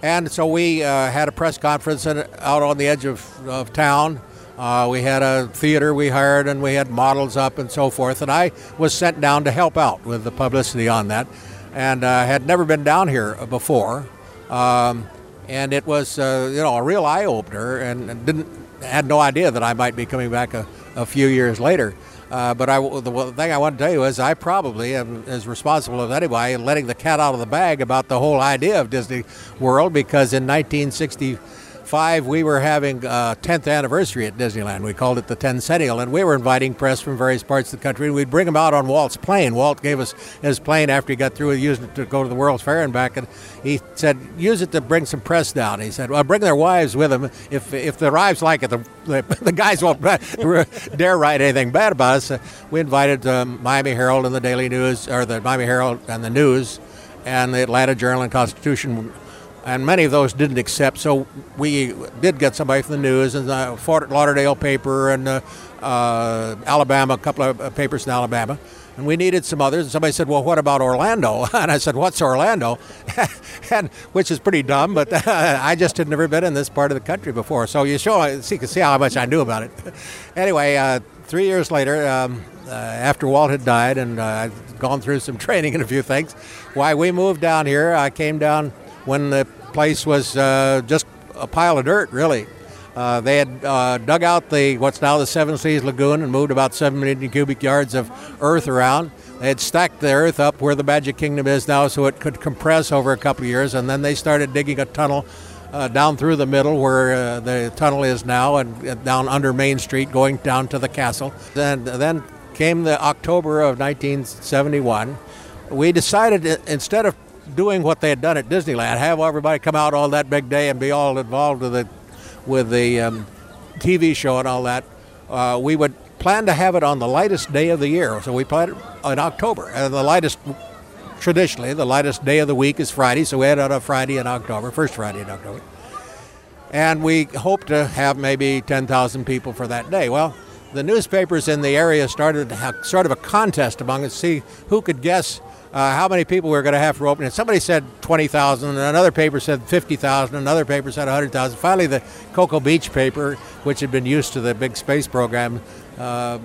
Speaker 7: And so we uh, had a press conference out on the edge of, of town. Uh, we had a theater we hired and we had models up and so forth. And I was sent down to help out with the publicity on that. And uh, had never been down here before. Um, and it was, uh, you know, a real eye opener and, and didn't had no idea that I might be coming back a, a few years later. Uh, but I, the thing I want to tell you is I probably am as responsible as anybody in letting the cat out of the bag about the whole idea of Disney World because in 1960 five, we were having a uh, 10th anniversary at Disneyland. We called it the Tencennial, and we were inviting press from various parts of the country. And we'd bring them out on Walt's plane. Walt gave us his plane after he got through using it to go to the World's Fair and back, and he said, "Use it to bring some press down." He said, "Well, bring their wives with them. If if the wives like it, the the, [LAUGHS] the guys won't [LAUGHS] dare write anything bad about us." we invited um, Miami Herald and the Daily News, or the Miami Herald and the News, and the Atlanta Journal and Constitution and many of those didn't accept. So we did get somebody from the news and the Fort Lauderdale paper and uh, uh, Alabama, a couple of uh, papers in Alabama. And we needed some others. And somebody said, "Well, what about Orlando?" [LAUGHS] And I said, "What's Orlando?" [LAUGHS] and which is pretty dumb, but [LAUGHS] I just had never been in this part of the country before. So you show, so you can see how much I knew about it. anyway, uh, three years later, um, uh, after Walt had died, and uh, I'd gone through some training and a few things, why we moved down here. I came down when the place was uh, just a pile of dirt, really. Uh, they had uh, dug out the what's now the Seven Seas Lagoon and moved about seven million cubic yards of earth around. They had stacked the earth up where the Magic Kingdom is now, so it could compress over a couple of years, and then they started digging a tunnel uh, down through the middle where uh, the tunnel is now, and down under Main Street, going down to the castle. And then came the October of 1971. We decided instead of doing what they had done at Disneyland, have everybody come out all that big day and be all involved with the with the um, TV show and all that. Uh, we would plan to have it on the lightest day of the year, so we planned it in October. And the lightest, traditionally, the lightest day of the week is Friday, so we had it on a Friday in October, first Friday in October. And we hoped to have maybe 10,000 people for that day. Well, the newspapers in the area started sort of a contest among us to see who could guess uh, how many people we were going to have for opening. Somebody said 20,000, another paper said 50,000, another paper said 100,000. Finally, the Cocoa Beach paper, which had been used to the big space program uh,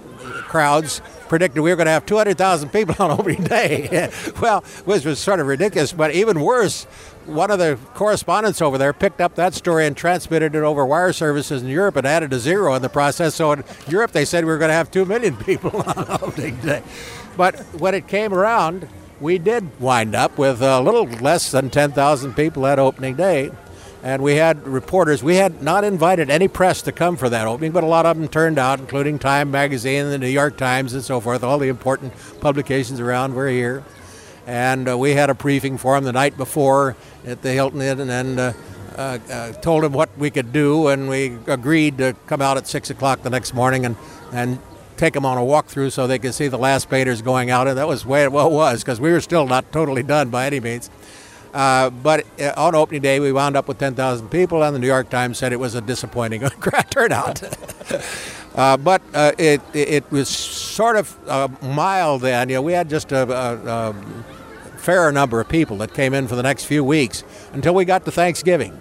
Speaker 7: crowds, predicted we were going to have 200,000 people on [LAUGHS] opening day. [LAUGHS] well, which was sort of ridiculous, but even worse, one of the correspondents over there picked up that story and transmitted it over wire services in Europe and added a zero in the process. So in Europe, they said we were going to have 2 million [LAUGHS] people on opening day. But when it came around, we did wind up with a little less than 10,000 people at opening day. And we had reporters. We had not invited any press to come for that opening, but a lot of them turned out, including Time Magazine, the New York Times, and so forth. All the important publications around were here. And uh, we had a briefing for them the night before at the Hilton Inn and uh, uh, uh, told them what we could do. And we agreed to come out at 6 o'clock the next morning and, and take them on a walkthrough so they could see the last painters going out, and that was way it was because we were still not totally done by any means. Uh, but uh, on opening day, we wound up with 10,000 people, and the New York Times said it was a disappointing [LAUGHS] turnout. [LAUGHS] uh, but uh, it, it was sort of uh, mild then. You know, we had just a, a, a fair number of people that came in for the next few weeks until we got to Thanksgiving.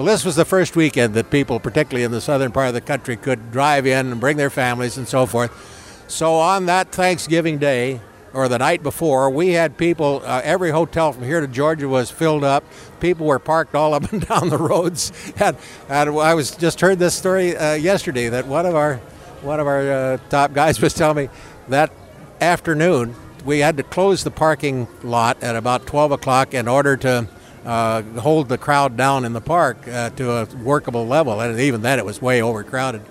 Speaker 7: Well, this was the first weekend that people, particularly in the southern part of the country, could drive in and bring their families and so forth. So on that Thanksgiving Day, or the night before, we had people, uh, every hotel from here to Georgia was filled up. People were parked all up [LAUGHS] and down the roads. And, and I was just heard this story uh, yesterday that one of our, one of our uh, top guys was telling me that afternoon we had to close the parking lot at about 12 o'clock in order to uh, hold the crowd down in the park uh, to a workable level. And even then, it was way overcrowded.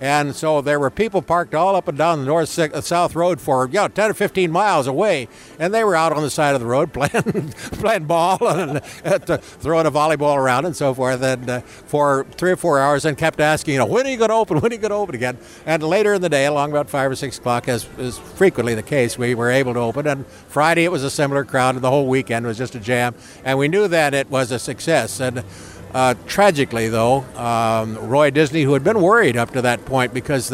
Speaker 7: And so there were people parked all up and down the north uh, south road for you know, 10 or 15 miles away, and they were out on the side of the road [LAUGHS] playing playing ball [LAUGHS] and uh, throwing a volleyball around and so forth, and uh, for three or four hours, and kept asking, you know, when are you going to open? When are you going to open again? And later in the day, along about five or six o'clock, as is frequently the case, we were able to open. And Friday it was a similar crowd, and the whole weekend was just a jam, and we knew that it was a success. And uh, tragically, though, um, Roy Disney, who had been worried up to that point because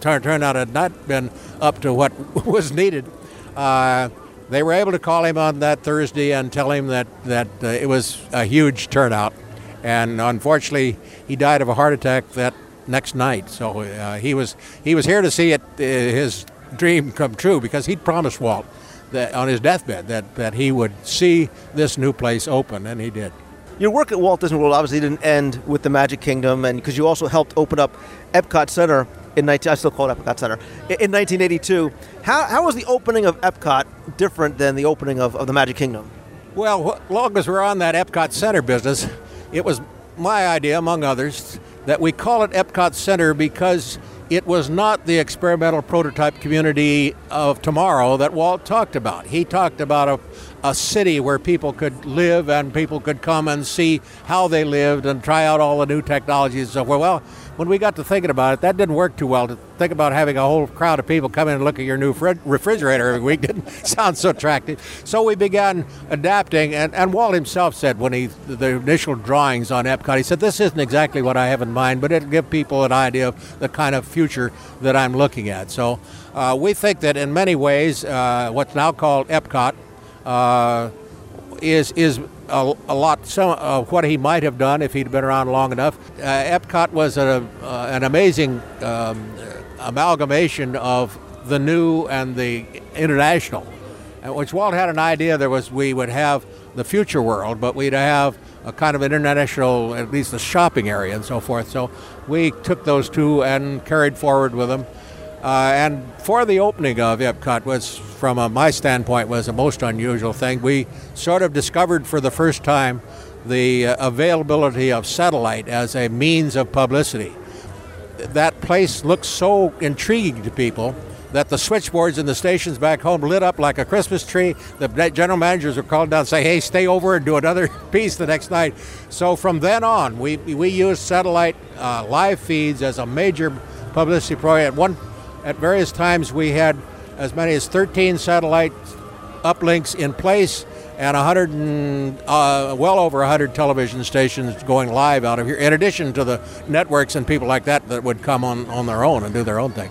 Speaker 7: turn- turnout had not been up to what [LAUGHS] was needed, uh, they were able to call him on that Thursday and tell him that, that uh, it was a huge turnout. And unfortunately, he died of a heart attack that next night. So uh, he was he was here to see it uh, his dream come true because he'd promised Walt that on his deathbed that, that he would see this new place open, and he did.
Speaker 5: Your work at Walt Disney World obviously didn't end with the Magic Kingdom, and because you also helped open up Epcot Center in 19, I still call it Epcot Center in 1982. How, how was the opening of Epcot different than the opening of, of the Magic Kingdom?
Speaker 7: Well, long as we're on that Epcot Center business, it was my idea, among others, that we call it Epcot Center because it was not the experimental prototype community of tomorrow that Walt talked about. He talked about a a city where people could live and people could come and see how they lived and try out all the new technologies. Well, when we got to thinking about it, that didn't work too well. To think about having a whole crowd of people come in and look at your new refrigerator every week [LAUGHS] didn't sound so attractive. So we began adapting, and, and Walt himself said when he the initial drawings on Epcot, he said this isn't exactly what I have in mind, but it'll give people an idea of the kind of future that I'm looking at. So uh, we think that in many ways, uh, what's now called Epcot uh, is is a, a, lot some of what he might have done if he'd been around long enough. Uh, Epcot was a, uh, an amazing um, amalgamation of the new and the international, which Walt had an idea there was we would have the future world, but we'd have a kind of an international, at least a shopping area and so forth. So we took those two and carried forward with them. Uh, and for the opening of Epcot was, from a, my standpoint, was a most unusual thing. We sort of discovered for the first time the uh, availability of satellite as a means of publicity. That place looked so intriguing to people that the switchboards in the stations back home lit up like a Christmas tree. The general managers were called down and say, "Hey, stay over and do another [LAUGHS] piece the next night." So from then on, we we used satellite uh, live feeds as a major publicity program. At one at various times, we had as many as 13 satellite uplinks in place and 100 and, uh, well over 100 television stations going live out of here, in addition to the networks and people like that that would come on, on their own and do their own thing.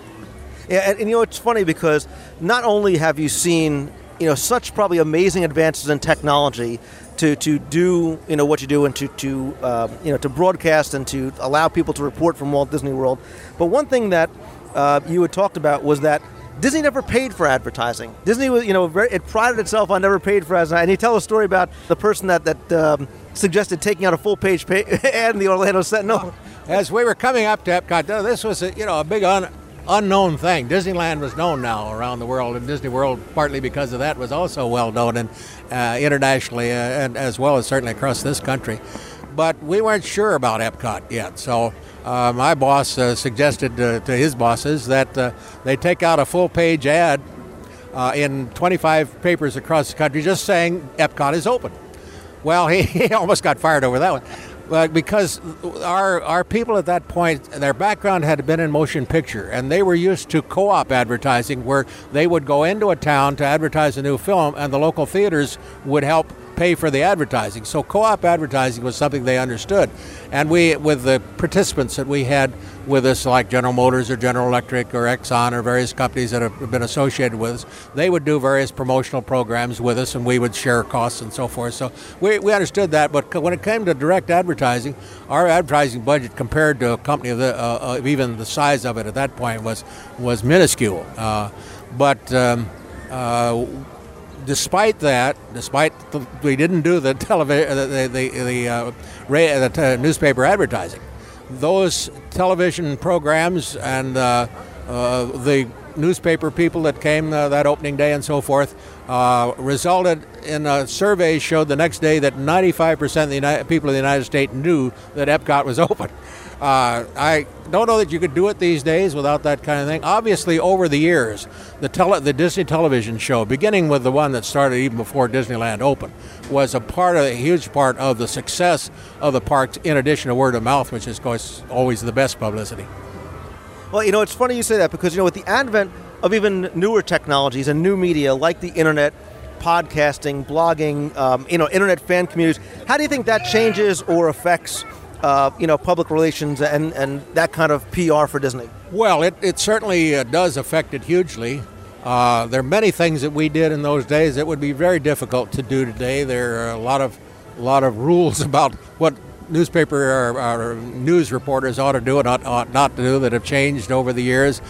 Speaker 5: Yeah, and, and you know, it's funny because not only have you seen you know such probably amazing advances in technology to, to do you know what you do and to, to uh, you know to broadcast and to allow people to report from Walt Disney World. But one thing that uh, you had talked about was that Disney never paid for advertising. Disney was, you know, very, it prided itself on never paid for advertising. And you tell a story about the person that that um, suggested taking out a full page pay- [LAUGHS] ad in the Orlando Sentinel.
Speaker 7: As we were coming up to Epcot, this was a, you know a big un- unknown thing. Disneyland was known now around the world, and Disney World, partly because of that, was also well known and uh, internationally, uh, and as well as certainly across this country. But we weren't sure about Epcot yet, so uh, my boss uh, suggested to his bosses that uh, they take out a full page ad uh, in 25 papers across the country just saying Epcot is open. Well, [LAUGHS] he, he almost got fired over that one. Because our, our people at that point, their background had been in motion picture, and they were used to co op advertising where they would go into a town to advertise a new film, and the local theaters would help pay for the advertising. So co-op advertising was something they understood, and we, with the participants that we had with us, like General Motors or General Electric or Exxon or various companies that have been associated with us, they would do various promotional programs with us, and we would share costs and so forth. So we, we understood that, but when it came to direct advertising, our advertising budget compared to a company of, the, uh, of even the size of it at that point was was minuscule. Uh, but um, uh, despite that, despite the, we didn't do the [LAUGHS] television, the the, the, uh, the t- newspaper advertising, those television programs and uh, uh, the newspaper people that came uh, that opening day and so forth uh, resulted in a survey showed the next day that 95% of the United, people in the United States knew that Epcot was [LAUGHS] open. Uh, I don't know that you could do it these days without that kind of thing. Obviously, over the years, the tele- the Disney television show, beginning with the one that started even before Disneyland opened, was a part of a huge part of the success of the parks. In addition to word of mouth, which is of course always the best publicity.
Speaker 5: Well, you know, it's funny you say that because you know, with the advent of even newer technologies and new media like the internet, podcasting, blogging, um, you know, internet fan communities, how do you think that changes or affects? Uh, you know, public relations and, and that kind of PR for Disney?
Speaker 7: Well, it, it certainly uh, does affect it hugely. Uh, there are many things that we did in those days that would be very difficult to do today. There are a lot of a lot of rules [LAUGHS] about what newspaper or, or news reporters ought to do and ought, ought not to do that have changed over the years.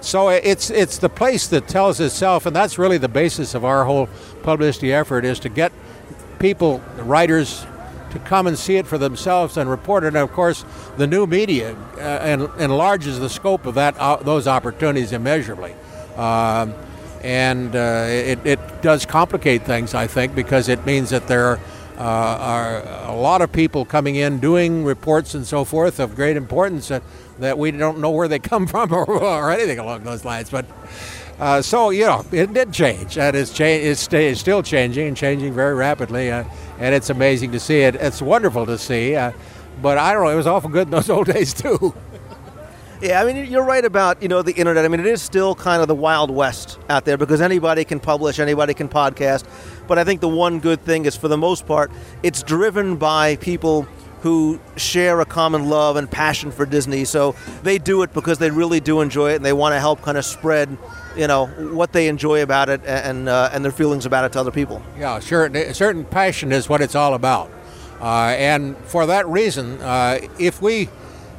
Speaker 7: So it's it's the place that tells itself, and that's really the basis of our whole publicity effort is to get people, writers, to come and see it for themselves and report it. And of course, the new media uh, enlarges the scope of that uh, those opportunities immeasurably. Um, and uh, it, it, does complicate things, I think, because it means that there uh, are a lot of people coming in doing reports and so forth of great importance that, that we don't know where they [LAUGHS] come from or, or anything along those lines. But uh, so you know, it did change, and it's, cha- it's, it's still changing and changing very rapidly, uh, and it's amazing to see it. It's wonderful to see, uh, but I don't know, it was awful good in those [LAUGHS] old days too.
Speaker 5: Yeah, I mean, you're right about you know the internet. I mean, it is still kind of the wild west out there because anybody can publish, anybody can podcast. But I think the one good thing is, for the most part, it's driven by people who share a common love and passion for Disney. So they do it because they really do enjoy it and they want to help kind of spread, you know, what they enjoy about it and uh, and their feelings about it to other people.
Speaker 7: Yeah, sure. A certain passion is what it's all about, uh, and for that reason, uh, if we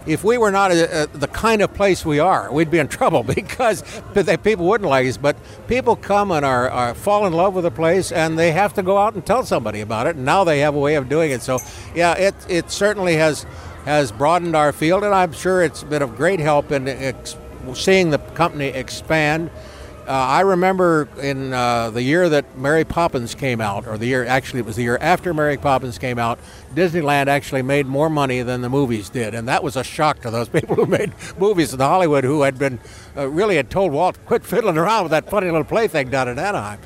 Speaker 7: if we were not a, a, the kind of place we are, we'd be in [LAUGHS] trouble because people wouldn't like us. But people come and are, are, fall in love with the place, and they have to go out and tell somebody about it. And now they have a way of doing it. So, yeah, it it certainly has has broadened our field, and I'm sure it's been of great help in seeing the company expand uh, I remember in uh, the year that Mary Poppins came out, or the year actually it was the year after Mary Poppins came out, Disneyland actually made more money than the movies did, and that was a shock to those [LAUGHS] people who made movies in Hollywood who had been uh, really had told Walt quit fiddling around with that funny little plaything down in Anaheim.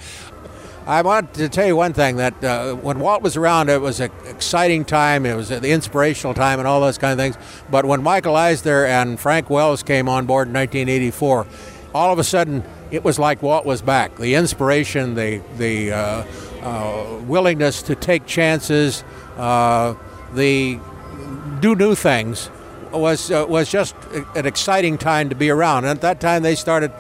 Speaker 7: I want to tell you one thing that uh, when Walt was around, it was an exciting time. It was the inspirational time and all those kind of things. But when Michael Eisner and Frank Wells came on board in 1984, all of a sudden it was like Walt was back. The inspiration, the the uh, uh, willingness to take chances, uh, the do new things was uh, was just an exciting time to be around. And at that time, they started.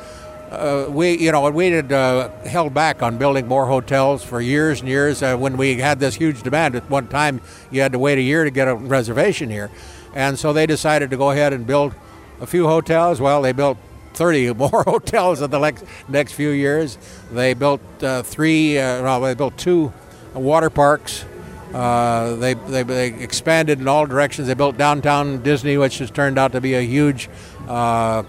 Speaker 7: Uh, we, you know, we had uh, held back on building more hotels for years and years. when we had this huge demand, at one time you had to wait a year to get a reservation here, and so they decided to go ahead and build a few hotels. Well, they built 30 [LAUGHS] more hotels in the next, next few years. They built uh, three, uh, well, they built two water parks. Uh, they, they, they, expanded in all directions. They built downtown Disney, which has turned out to be a huge uh, uh,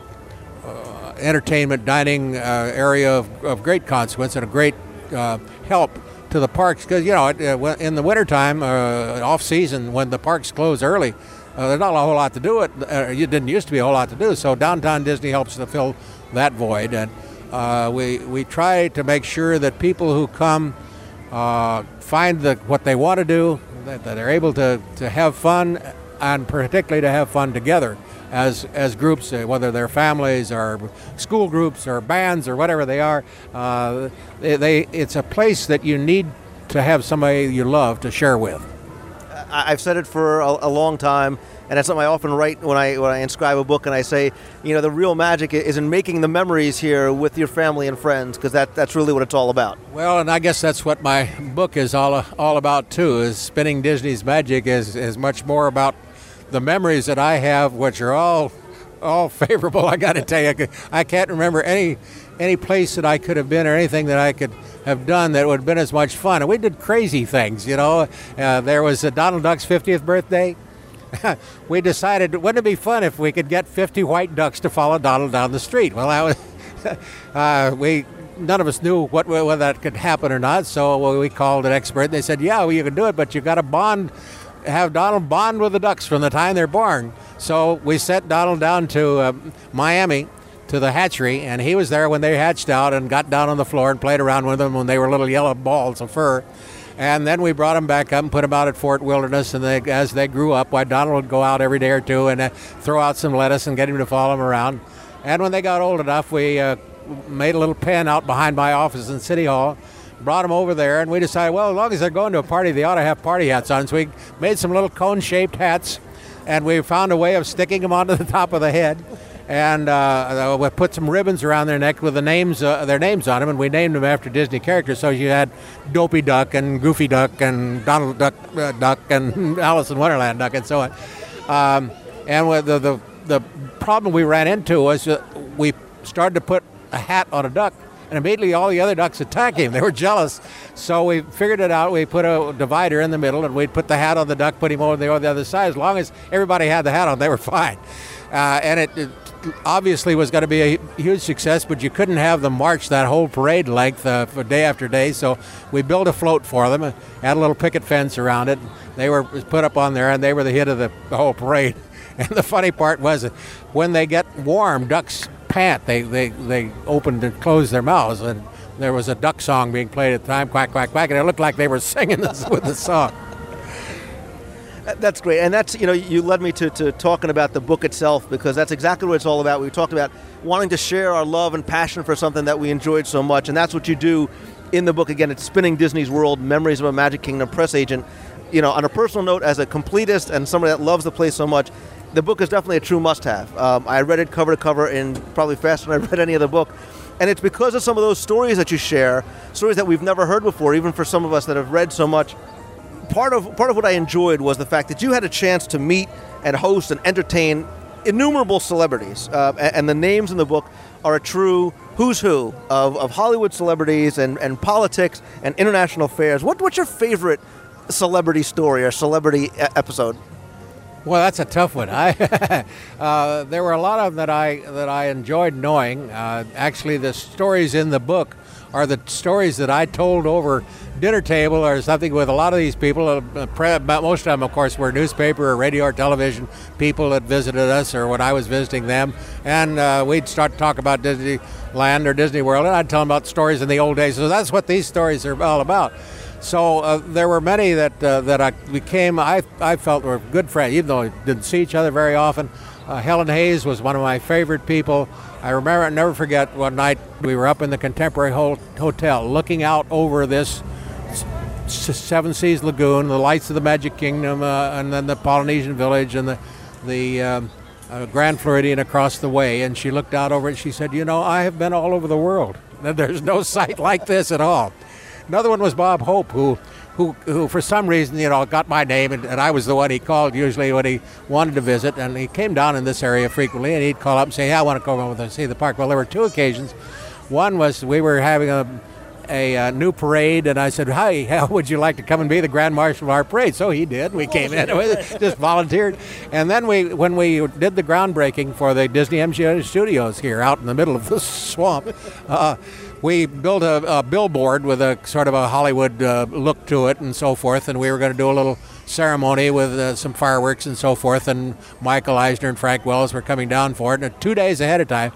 Speaker 7: entertainment dining uh, area of, of great consequence and a great help to the parks because you know in the wintertime off season when the parks close early uh, there's not a whole lot to do. It uh, it didn't used to be a whole lot to do. So downtown Disney helps to fill that void, and uh, we we try to make sure that people who come uh, find the, what they want to do, that, that, they're able to, to have fun, and particularly to have fun together as as groups, uh, whether they're families or school groups or bands or whatever they are. Uh, they, they, it's a place that you need to have somebody you love to share with.
Speaker 5: I've said it for a, a long time, and that's something I often write when I when I inscribe a book, and I say, you know, the real magic is in making the memories here with your family and friends, because that that's really what it's all about.
Speaker 7: Well, and I guess that's what my book is all all about too. Is spinning Disney's magic is is much more about the memories that I have, which are all all [LAUGHS] favorable. I got to tell you, I can't remember any any place that I could have been or anything that I could have done that would have been as much fun. And we did crazy things, you know. Uh, there was Donald Duck's 50th birthday. [LAUGHS] we decided wouldn't it be fun if we could get 50 white ducks to follow Donald down the street? Well, was [LAUGHS] uh, we none of us knew what whether that could happen or not. So we called an expert. They said, "Yeah, well, you can do it, but you've got to bond, have Donald bond with the ducks from the time they're born." So we sent Donald down to uh, Miami to the hatchery, and he was there when they hatched out and got down on the floor and played around with them when they were little yellow balls of fur. And then we brought them back up and put them out at Fort Wilderness. And they, as they grew up, why Donald would go out every day or two and uh, throw out some lettuce and get him to follow him around. And when they got old enough, we uh, made a little pen out behind my office in City Hall, brought them over there, and we decided, well, as long as they're going to a party, they ought to have party hats on. So we made some little cone-shaped hats, and we found a way of sticking them onto the top of the head. And uh, we put some ribbons around their neck with the names, uh, their names on them, and we named them after Disney characters. So you had Dopey Duck and Goofy Duck and Donald Duck, uh, Duck and [LAUGHS] Alice in Wonderland Duck and so on. Um, and the, the the problem we ran into was we started to put a hat on a duck, and immediately all the other ducks attacked him. They were jealous, so we figured it out. We put a divider in the middle, and we'd put the hat on the duck, put him over the, other side. As long as everybody had the hat on, they were fine. Uh, and it, it obviously was going to be a huge success, but you couldn't have them march that whole parade length uh, for day after day. So we built a float for them, and had a little picket fence around it. They were put up on there, and they were the hit of the, the whole parade. [LAUGHS] And the funny part was when they get warm, ducks pant. They, they, they opened and closed their mouths, and there was a duck song being played at the time, quack, quack, quack, and it looked like they were [LAUGHS] singing this with the song.
Speaker 5: That's great, and that's you know you led me to, to talking about the book itself because that's exactly what it's all about. We talked about wanting to share our love and passion for something that we enjoyed so much, and that's what you do in the book. Again, it's spinning Disney's World: Memories of a Magic Kingdom press agent. You know, on a personal note, as a completist and somebody that loves the place so much, the book is definitely a true must-have. Um, I read it cover to cover in probably faster than I [LAUGHS] read any other book, and it's because of some of those stories that you share, stories that we've never heard before, even for some of us that have read so much part of part of what I enjoyed was the fact that you had a chance to meet and host and entertain innumerable celebrities, uh, a- and the names in the book are a true who's who of, of Hollywood celebrities and, and politics and international affairs. What what's your favorite celebrity story or celebrity episode?
Speaker 7: Well, that's a tough one. [LAUGHS] I uh, there were a lot of them that I that I enjoyed knowing. Uh, actually, the stories in the book are the stories that I told over dinner table or something with a lot of these people. Uh, most of them, of course, were newspaper or radio or television people that visited us, or when I was visiting them, and uh, we'd start to talk about Disneyland or Disney World, and I'd tell them about stories in the old days. So that's what these stories are all about. So uh, there were many that uh, that I became I I felt were good friends, even though we didn't see each other very often. Uh, Helen Hayes was one of my favorite people. I remember, I never forget one night we were up in the Contemporary Ho- Hotel, looking out over this Seven Seas Lagoon, the lights of the Magic Kingdom, uh, and then the Polynesian Village and the the um, uh, Grand Floridian across the way. And she looked out over it. and She said, "You know, I have been all over the world. [LAUGHS] There's no sight like this at all." Another one was Bob Hope, who, who, who for some reason, you know, got my name, and, and I was the one he called usually when he wanted to visit. And he came down in this area frequently, and he'd call up and say, "Yeah, I want to go over and see the park." Well, there were two occasions. One was we were having a a uh, new parade, and I said, "Hi, [LAUGHS] how would you like to come and be the grand marshal of our parade?" So he did. We came in, [LAUGHS] just volunteered, and then we, when we did the groundbreaking for the Disney MGM Studios here, out in the middle of the [LAUGHS] swamp, uh, we built a, a billboard with a sort of a Hollywood uh, look to it and so forth, and we were going to do a little ceremony with uh, some fireworks and so forth, and Michael Eisner and Frank Wells were coming down for it, and two days ahead of time.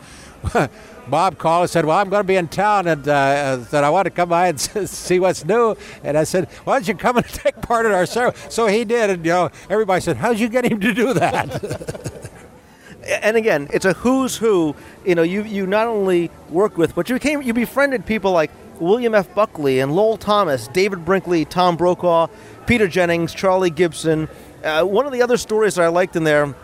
Speaker 7: [LAUGHS] Bob called and said, "Well, I'm going to be in town, and uh, said I want to come by and [LAUGHS] see what's new." And I said, "Why don't you come and [LAUGHS] take part in our ceremony?" So he did, and you know, everybody said, "How'd you get him to do that?"
Speaker 5: And again, it's a who's who. You know, you you not only worked with, but you came, you befriended people like William F. Buckley and Lowell Thomas, David Brinkley, Tom Brokaw, Peter Jennings, Charlie Gibson. Uh, one of the other stories that I liked in there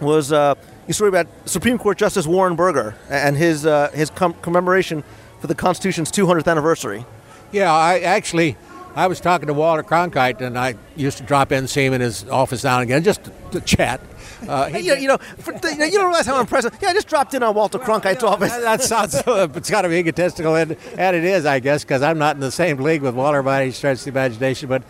Speaker 5: was uh, a story about Supreme Court Justice Warren Burger and his uh, his com- commemoration for the Constitution's 200th anniversary.
Speaker 7: Yeah, I actually I was talking to Walter Cronkite, and I used to drop in, see him in his office now and again, just to, to chat.
Speaker 5: Uh, you, know, you, know, for, you, know, you don't realize how impressive. Yeah, I just dropped in on Walter Cronkite's
Speaker 7: well,
Speaker 5: office.
Speaker 7: That, that sounds it's kind of egotistical, and, and it is, I guess, because I'm not in the same league with Walter by any stretch of the imagination. But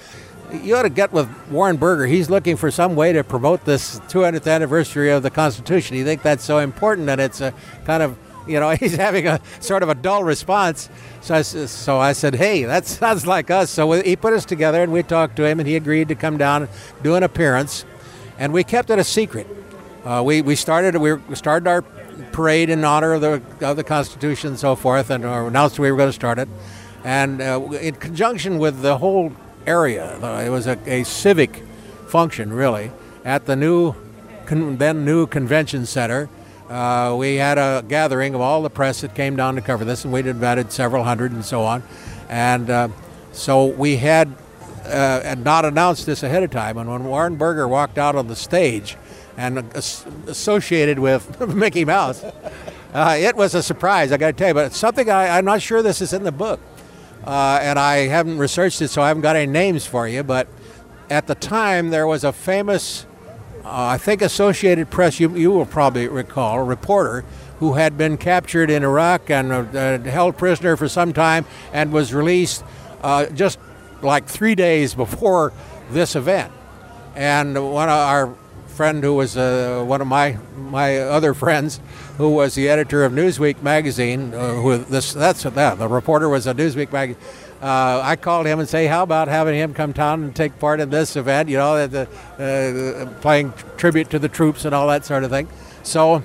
Speaker 7: you ought to get with Warren Burger. He's looking for some way to promote this 200th anniversary of the Constitution. You think that's so important, and it's a kind of you know, [LAUGHS] he's having a sort of a dull response. So I, so I said, hey, that sounds like us. So he put us together and we talked to him and he agreed to come down and do an appearance. And we kept it a secret. Uh, we, we started we started our parade in honor of the, of the Constitution and so forth and announced we were going to start it. And uh, in conjunction with the whole area, uh, it was a, a civic function really at the new then new convention center uh, we had a gathering of all the press that came down to cover this, and we'd invited several hundred and so on. And uh, so we had uh, and not announced this ahead of time. And when Warren Burger walked out on the stage and associated with [LAUGHS] Mickey Mouse, uh, it was a surprise, I got to tell you. But it's something I, am not sure this is in the book. Uh, and I haven't researched it, so I haven't got any names for you. But at the time, there was a famous uh, I think Associated Press, you, you will probably recall, reporter who had been captured in Iraq and uh, held prisoner for some time and was released uh, just like three days before this event. And one of our friend who was uh, one of my my other friends, who was the editor of Newsweek magazine, uh, who this that's that the reporter was a Newsweek magazine uh, I called him and say, how about having him come down and take part in this event? You know, the, uh, playing tribute to the troops and all that sort of thing. So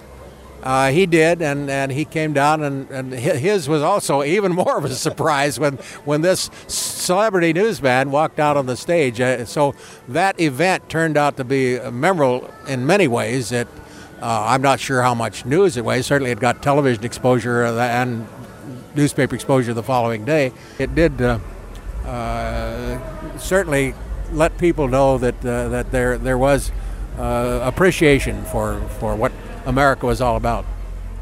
Speaker 7: uh, he did, and, and he came down, and, and his was also even [LAUGHS] more of a surprise when, when this celebrity newsman walked out on the stage. Uh, so that event turned out to be memorable in many ways. It, uh, I'm not sure how much news it was. Certainly, it got television exposure uh, and newspaper exposure the following day. It did uh, uh, certainly let people know that uh, that there there was uh, appreciation for for what America was all about.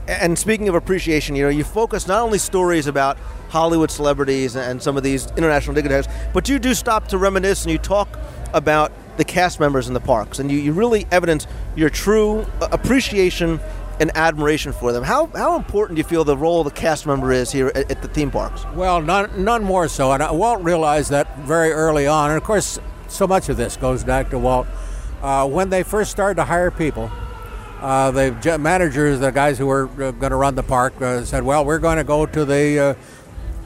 Speaker 5: And speaking of appreciation, you know, you focus not only stories about Hollywood celebrities and some of these international dignitaries, but you do stop to reminisce and you talk about the cast members in the parks, and you, you really evidence your true uh, appreciation and admiration for them. How, how important do you feel the role of the cast member is here at, at the theme parks?
Speaker 7: Well, none, none more so. And Walt realized that very early on. And of course, so much of this goes back to Walt. Uh, when they first started to hire people, uh, the managers, the guys who were uh, going to run the park, uh, said, "Well, we're going to go to the uh,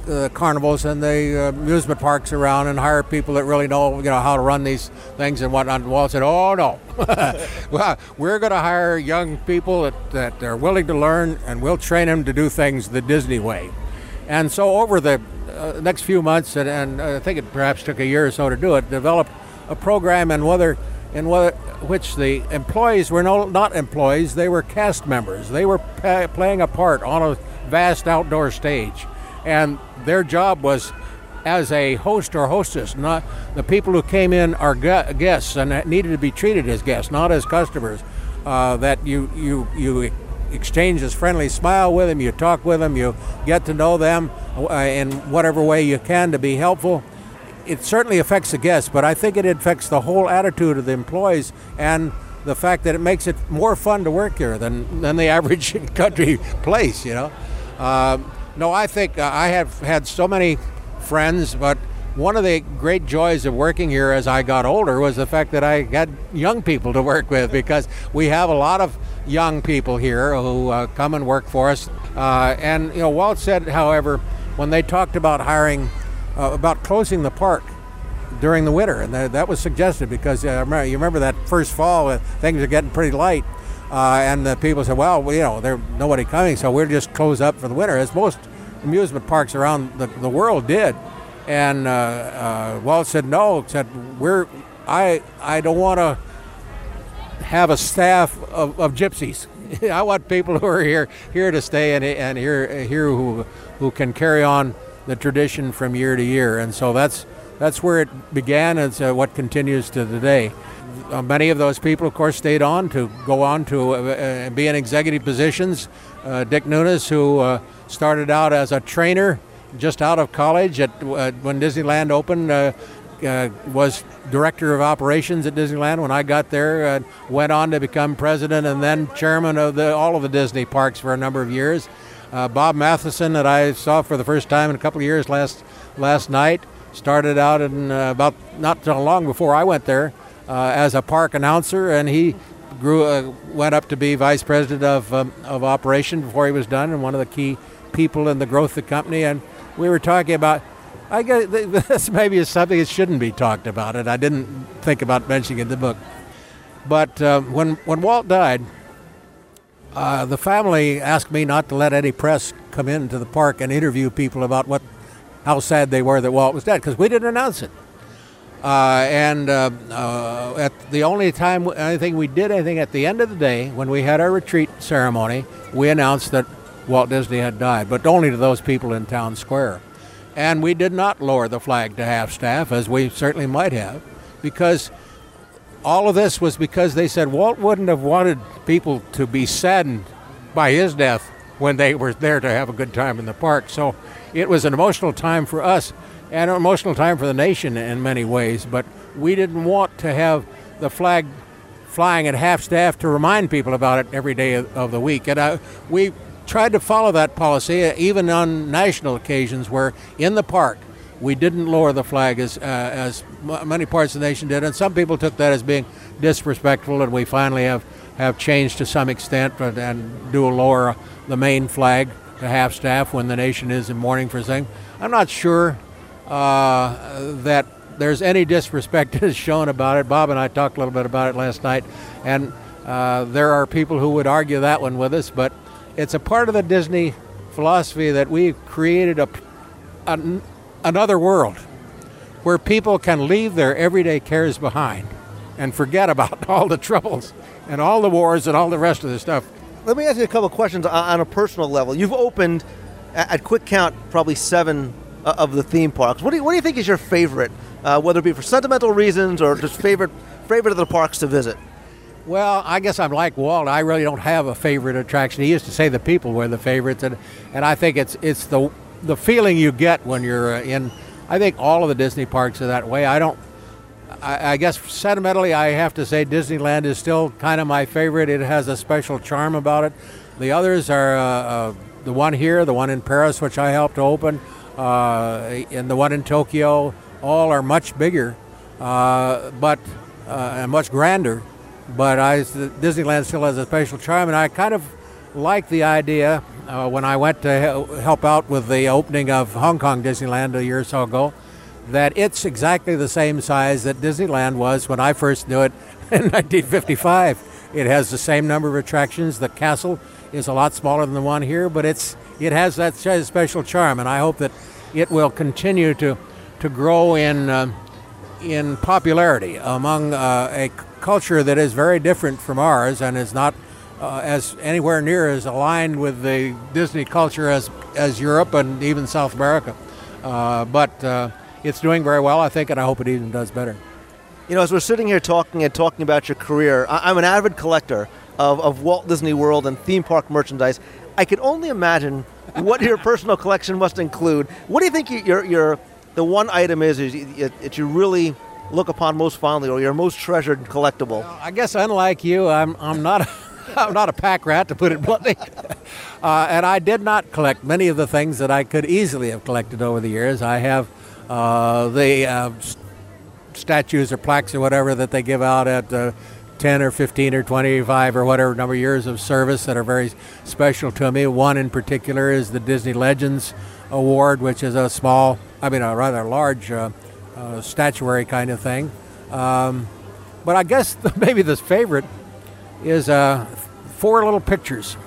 Speaker 7: the carnivals and the amusement parks around and hire people that really know you know how to run these things and whatnot. And Walt said, "Oh no, [LAUGHS] well we're going to hire young people that, that are willing to learn, and we'll train them to do things the Disney way." And so over the uh, next few months, and, and, I think it perhaps took a year or so to do it, developed a program and whether in which the employees were no, not employees; they were cast members. They were pa- playing a part on a vast outdoor stage and their job was as a host or hostess. Not the people who came in are guests and needed to be treated as guests, not as customers. Uh, that you you you exchange this friendly smile with them, you talk with them, you get to know them uh, in whatever way you can to be helpful. It certainly affects the guests, but I think it affects the whole attitude of the employees and the fact that it makes it more fun to work here than, than the [LAUGHS] average country place, you know. Uh, no, I think uh, I have had so many friends, but one of the great joys of working here as I got older was the fact that I had young people to work with because we have a lot of young people here who uh, come and work for us. Uh, and you know, Walt said, however, when they talked about hiring, uh, about closing the park during the winter, and that, was suggested because uh, you remember that first fall, uh, things are getting pretty light. Uh, and the people said, well, you know, there's nobody coming, so we'll just close up for the winter, as most amusement parks around the, the world did. And uh, uh, Walt said, no, said, we're, I, I don't want to have a staff of, of gypsies. [LAUGHS] I want people who are here here to stay and, and here here who who can carry on the tradition from year to year, and so that's that's where it began. It's uh, what continues to today. Uh, many of those people, of course, stayed on to go on to uh, uh, be in executive positions. Uh, Dick Nunis, who uh, started out as a trainer just out of college at when Disneyland opened, was director of operations at Disneyland when I got there. went on to become president and then chairman of the, all of the Disney parks for a number of years. Bob Matheison, that I saw for the first time in a couple of years last last night, started out in about not long before I went there uh, as a park announcer, and he grew uh, went up to be vice president of um, of operation before he was done, and one of the key people in the growth of the company. And we were talking about. I guess [LAUGHS] this maybe is something that shouldn't be talked about, and I didn't think about mentioning it in the book. But uh, when when Walt died, uh, the family asked me not to let any press come into the park and interview people about what how sad they were that Walt was dead because we didn't announce it. Uh, and uh, uh, at the only time anything we did anything at the end of the day when we had our retreat ceremony, we announced that Walt Disney had died, but only to those people in town square. And we did not lower the flag to half staff as we certainly might have, because all of this was because they said Walt wouldn't have wanted people to be saddened by his death when they were there to have a good time in the park. So it was an emotional time for us and an emotional time for the nation in many ways. But we didn't want to have the flag flying at half staff to remind people about it every day of the week. And uh, we tried to follow that policy uh, even on national occasions where in the park we didn't lower the flag as, uh, as many parts of the nation did. And some people took that as being disrespectful, and we finally have, have changed to some extent and, and do lower the main flag to half staff when the nation is in mourning for something. I'm not sure uh, that there's any disrespect [LAUGHS] is shown about it. Bob and I talked a little bit about it last night, and uh, there are people who would argue that one with us, but it's a part of the Disney philosophy that we've created a, a another world where people can leave their everyday cares behind and forget about [LAUGHS] all the troubles and all the wars and all the rest of the stuff.
Speaker 5: Let me ask you a couple questions on a personal level. You've opened, at quick count, probably seven uh, of the theme parks. What do you, what do you think is your favorite, uh, whether it be for sentimental reasons or just favorite favorite of the parks to visit?
Speaker 7: Well, I guess I'm like Walt. I really don't have a favorite attraction. He used to say the people were the favorites, and, and I think it's it's the the feeling you get when you're uh, in. I think all of the Disney parks are that way. I don't. I, I guess sentimentally, I have to say Disneyland is still kind of my favorite. It has a special charm about it. The others are uh, uh, the one here, the one in Paris, which I helped open uh, and the one in Tokyo, all are much bigger, uh, but uh, and much grander. But I, Disneyland still has a special charm, and I kind of like the idea uh, when I went to help out with the opening of Hong Kong Disneyland a year or so ago, that it's exactly the same size that Disneyland was when I first knew it [LAUGHS] in 1955. It has the same number of attractions. The castle is a lot smaller than the one here, but it's it has that special charm, and I hope that it will continue to to grow in uh, in popularity among uh, a culture that is very different from ours and is not uh, as anywhere near as aligned with the Disney culture as as Europe and even South America. Uh, but uh, it's doing very well, I think, and I hope it even does better.
Speaker 5: You know, as we're sitting here talking and talking about your career, I'm an avid collector of, of Walt Disney World and theme park merchandise. I can only imagine what your personal collection must include. What do you think your, your the one item is, is that you really look upon most fondly or your most treasured collectible?
Speaker 7: Well, I guess unlike you, I'm, I'm not a, [LAUGHS] I'm not a pack rat to put it bluntly. [LAUGHS] Uh, and I did not collect many of the things that I could easily have collected over the years. I have uh, the uh, statues or plaques or whatever that they give out at uh, 10 or 15 or 25 or whatever number of years of service that are very special to me. One in particular is the Disney Legends Award, which is a small, I mean, a rather large uh, uh, statuary kind of thing. Um, but I guess [LAUGHS] maybe the favorite is uh, four little pictures.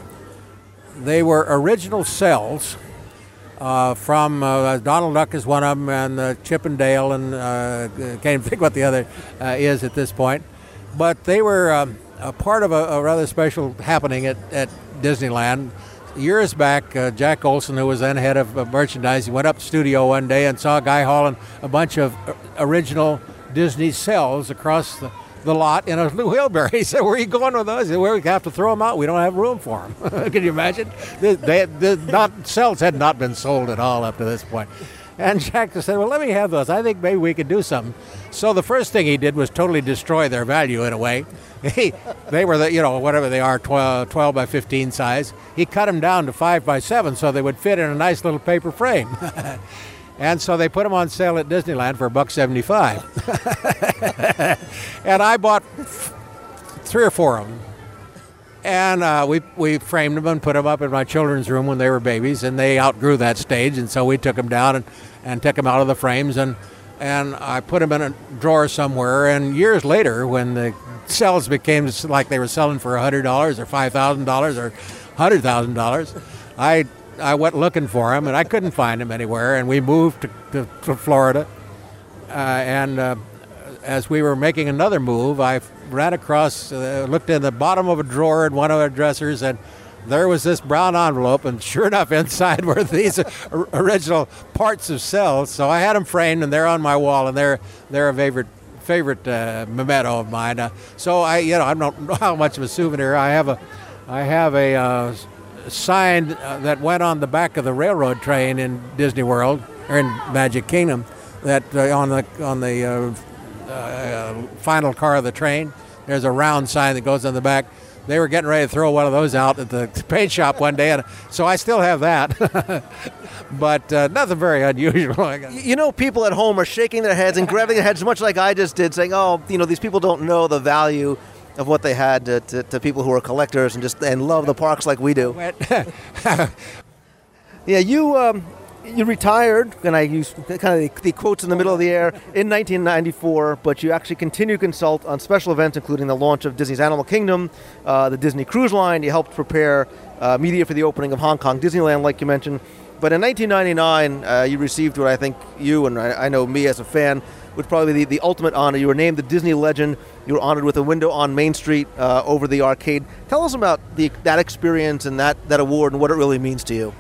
Speaker 7: They were original cells uh, from uh, Donald Duck is one of them, and uh, Chip and Dale, and uh, [LAUGHS] can't even think what the other is at this point but they were um, a part of a, a, rather special happening at, at Disneyland. years back, Jack Olson, who was then head of merchandising, went up to the studio one day and saw a guy hauling a bunch of original Disney cells across the, the lot in a [LAUGHS] wheelbarrow. He said, "Where are you going with those?" "Well, we have to throw them out. We don't have room for them." [LAUGHS] Can you imagine? They, they, the not cells had not been sold at all up to this point. And Jack said, "Well, let me have those. I think maybe we could do something." So the first thing he did was totally destroy their value in a way. [LAUGHS] He, they were the you know whatever they are 12, 12 by 15 size. He cut them down to five by seven so they would fit in a nice little paper frame. And so they put them on sale at Disneyland for a buck seventy-five. and I bought three or four of them. And uh, we, we framed them and put them up in my children's room when they were babies, and they outgrew that stage, and so we took them down and, and took them out of the frames, and, and I put them in a drawer somewhere. And years later, when the cells became like they were selling for $100 or $5,000 or $100,000, I I went looking for him, and I couldn't find him anywhere. And we moved to, to, to Florida. Uh, and uh, as we were making another move, I ran across, uh, looked in the bottom of a drawer in one of our dressers, and there was this brown envelope. And sure enough, inside [LAUGHS] were these original parts of cells. So I had them framed, and they're on my wall, and they're they're a favorite favorite uh, memento of mine. Uh, so I, you know, I don't know how much of a souvenir I have a, I have a uh, sign uh, that went on the back of the railroad train in Disney World or in Magic Kingdom that uh, on the on the uh, uh, final car of the train there's a round sign that goes on the back. They were getting ready to throw one of those out at the [LAUGHS] paint shop one day and so I still have that. [LAUGHS] But uh, nothing very unusual
Speaker 5: You know, people at home are shaking their heads and grabbing their heads, much like I just did, saying, "Oh, you know, these people don't know the value of what they had to, to, to people who are collectors and just and love the parks like we do." [LAUGHS] Yeah, you um, you retired, and I use kind of the, the quotes in the middle of the air in 1994. But you actually continue to consult on special events, including the launch of Disney's Animal Kingdom, uh, the Disney Cruise Line. You helped prepare uh, media for the opening of Hong Kong Disneyland, like you mentioned. But in 1999, uh, you received what I think you and I, I know me as a fan would probably be the, the ultimate honor. You were named the Disney Legend. You were honored with a window on Main Street uh, over the arcade. Tell us about the, that experience and that, that award and what it really means to you.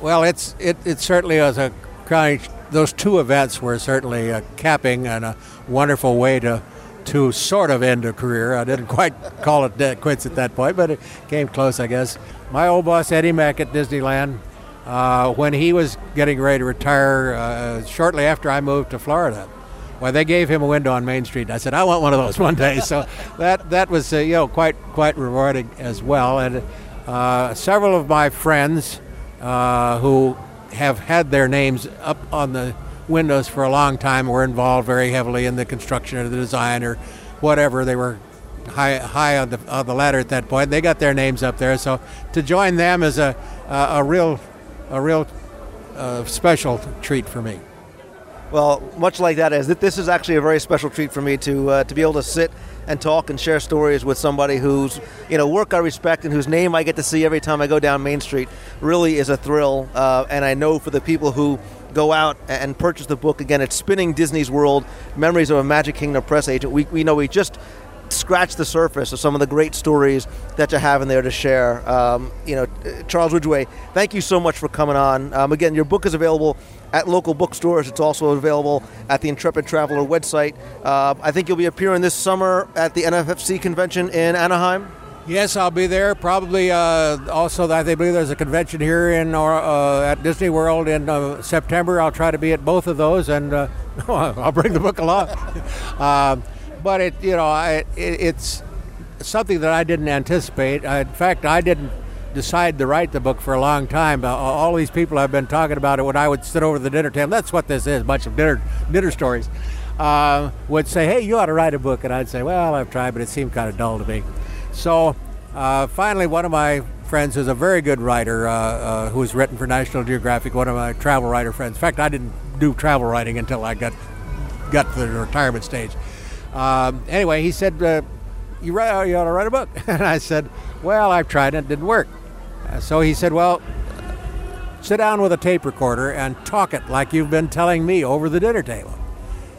Speaker 7: Well, it's it, it certainly was a kind. Those two events were certainly a capping and a wonderful way to to sort of end a career. I didn't quite call it quits at that point, but it came close, I guess. My old boss Eddie Meck at Disneyland, uh, when he was getting ready to retire, uh, shortly after I moved to Florida. Well, they gave him a window on Main Street. I said, I want one of those one day. So [LAUGHS] that that was uh, you know quite quite rewarding as well. And uh, several of my friends uh, who have had their names up on the windows for a long time were involved very heavily in the construction or the design or whatever. They were high high on the on the ladder at that point. They got their names up there. So to join them is a a, a real a real uh, special treat for me.
Speaker 5: Well, much like that, is that this is actually a very special treat for me to uh, to be able to sit and talk and share stories with somebody whose you know work I respect and whose name I get to see every time I go down Main Street. Really is a thrill, uh, and I know for the people who go out and purchase the book again, it's Spinning Disney's World: Memories of a Magic Kingdom Press Agent. We we know we just scratch the surface of some of the great stories that you have in there to share. Um, you know, Charles Ridgway, thank you so much for coming on. Um, again, your book is available at local bookstores. It's also available at the Intrepid Traveler website. Uh, I think you'll be appearing this summer at the NFFC convention in Anaheim.
Speaker 7: Yes, I'll be there. Probably uh, also, I believe there's a convention here in or, uh, at Disney World in uh, September. I'll try to be at both of those, and uh, [LAUGHS] I'll bring the book along. [LAUGHS] Um, but it, you know, it, it's something that I didn't anticipate. In fact, I didn't decide to write the book for a long time. All these people I've been talking about it when I would sit over the dinner table. That's what this is, a bunch of dinner dinner stories. Uh, would say, "Hey, you ought to write a book," and I'd say, "Well, I've tried, but it seemed kind of dull to me." So uh, finally, one of my friends who's a very good writer, uh, uh, who's written for National Geographic, one of my travel writer friends. In fact, I didn't do travel writing until I got got to the retirement stage. Um, anyway, he said, uh, you, write, you ought to write a book. [LAUGHS] And I said, Well, I've tried and it didn't work. Uh, so he said, Well, sit down with a tape recorder and talk it like you've been telling me over the dinner table.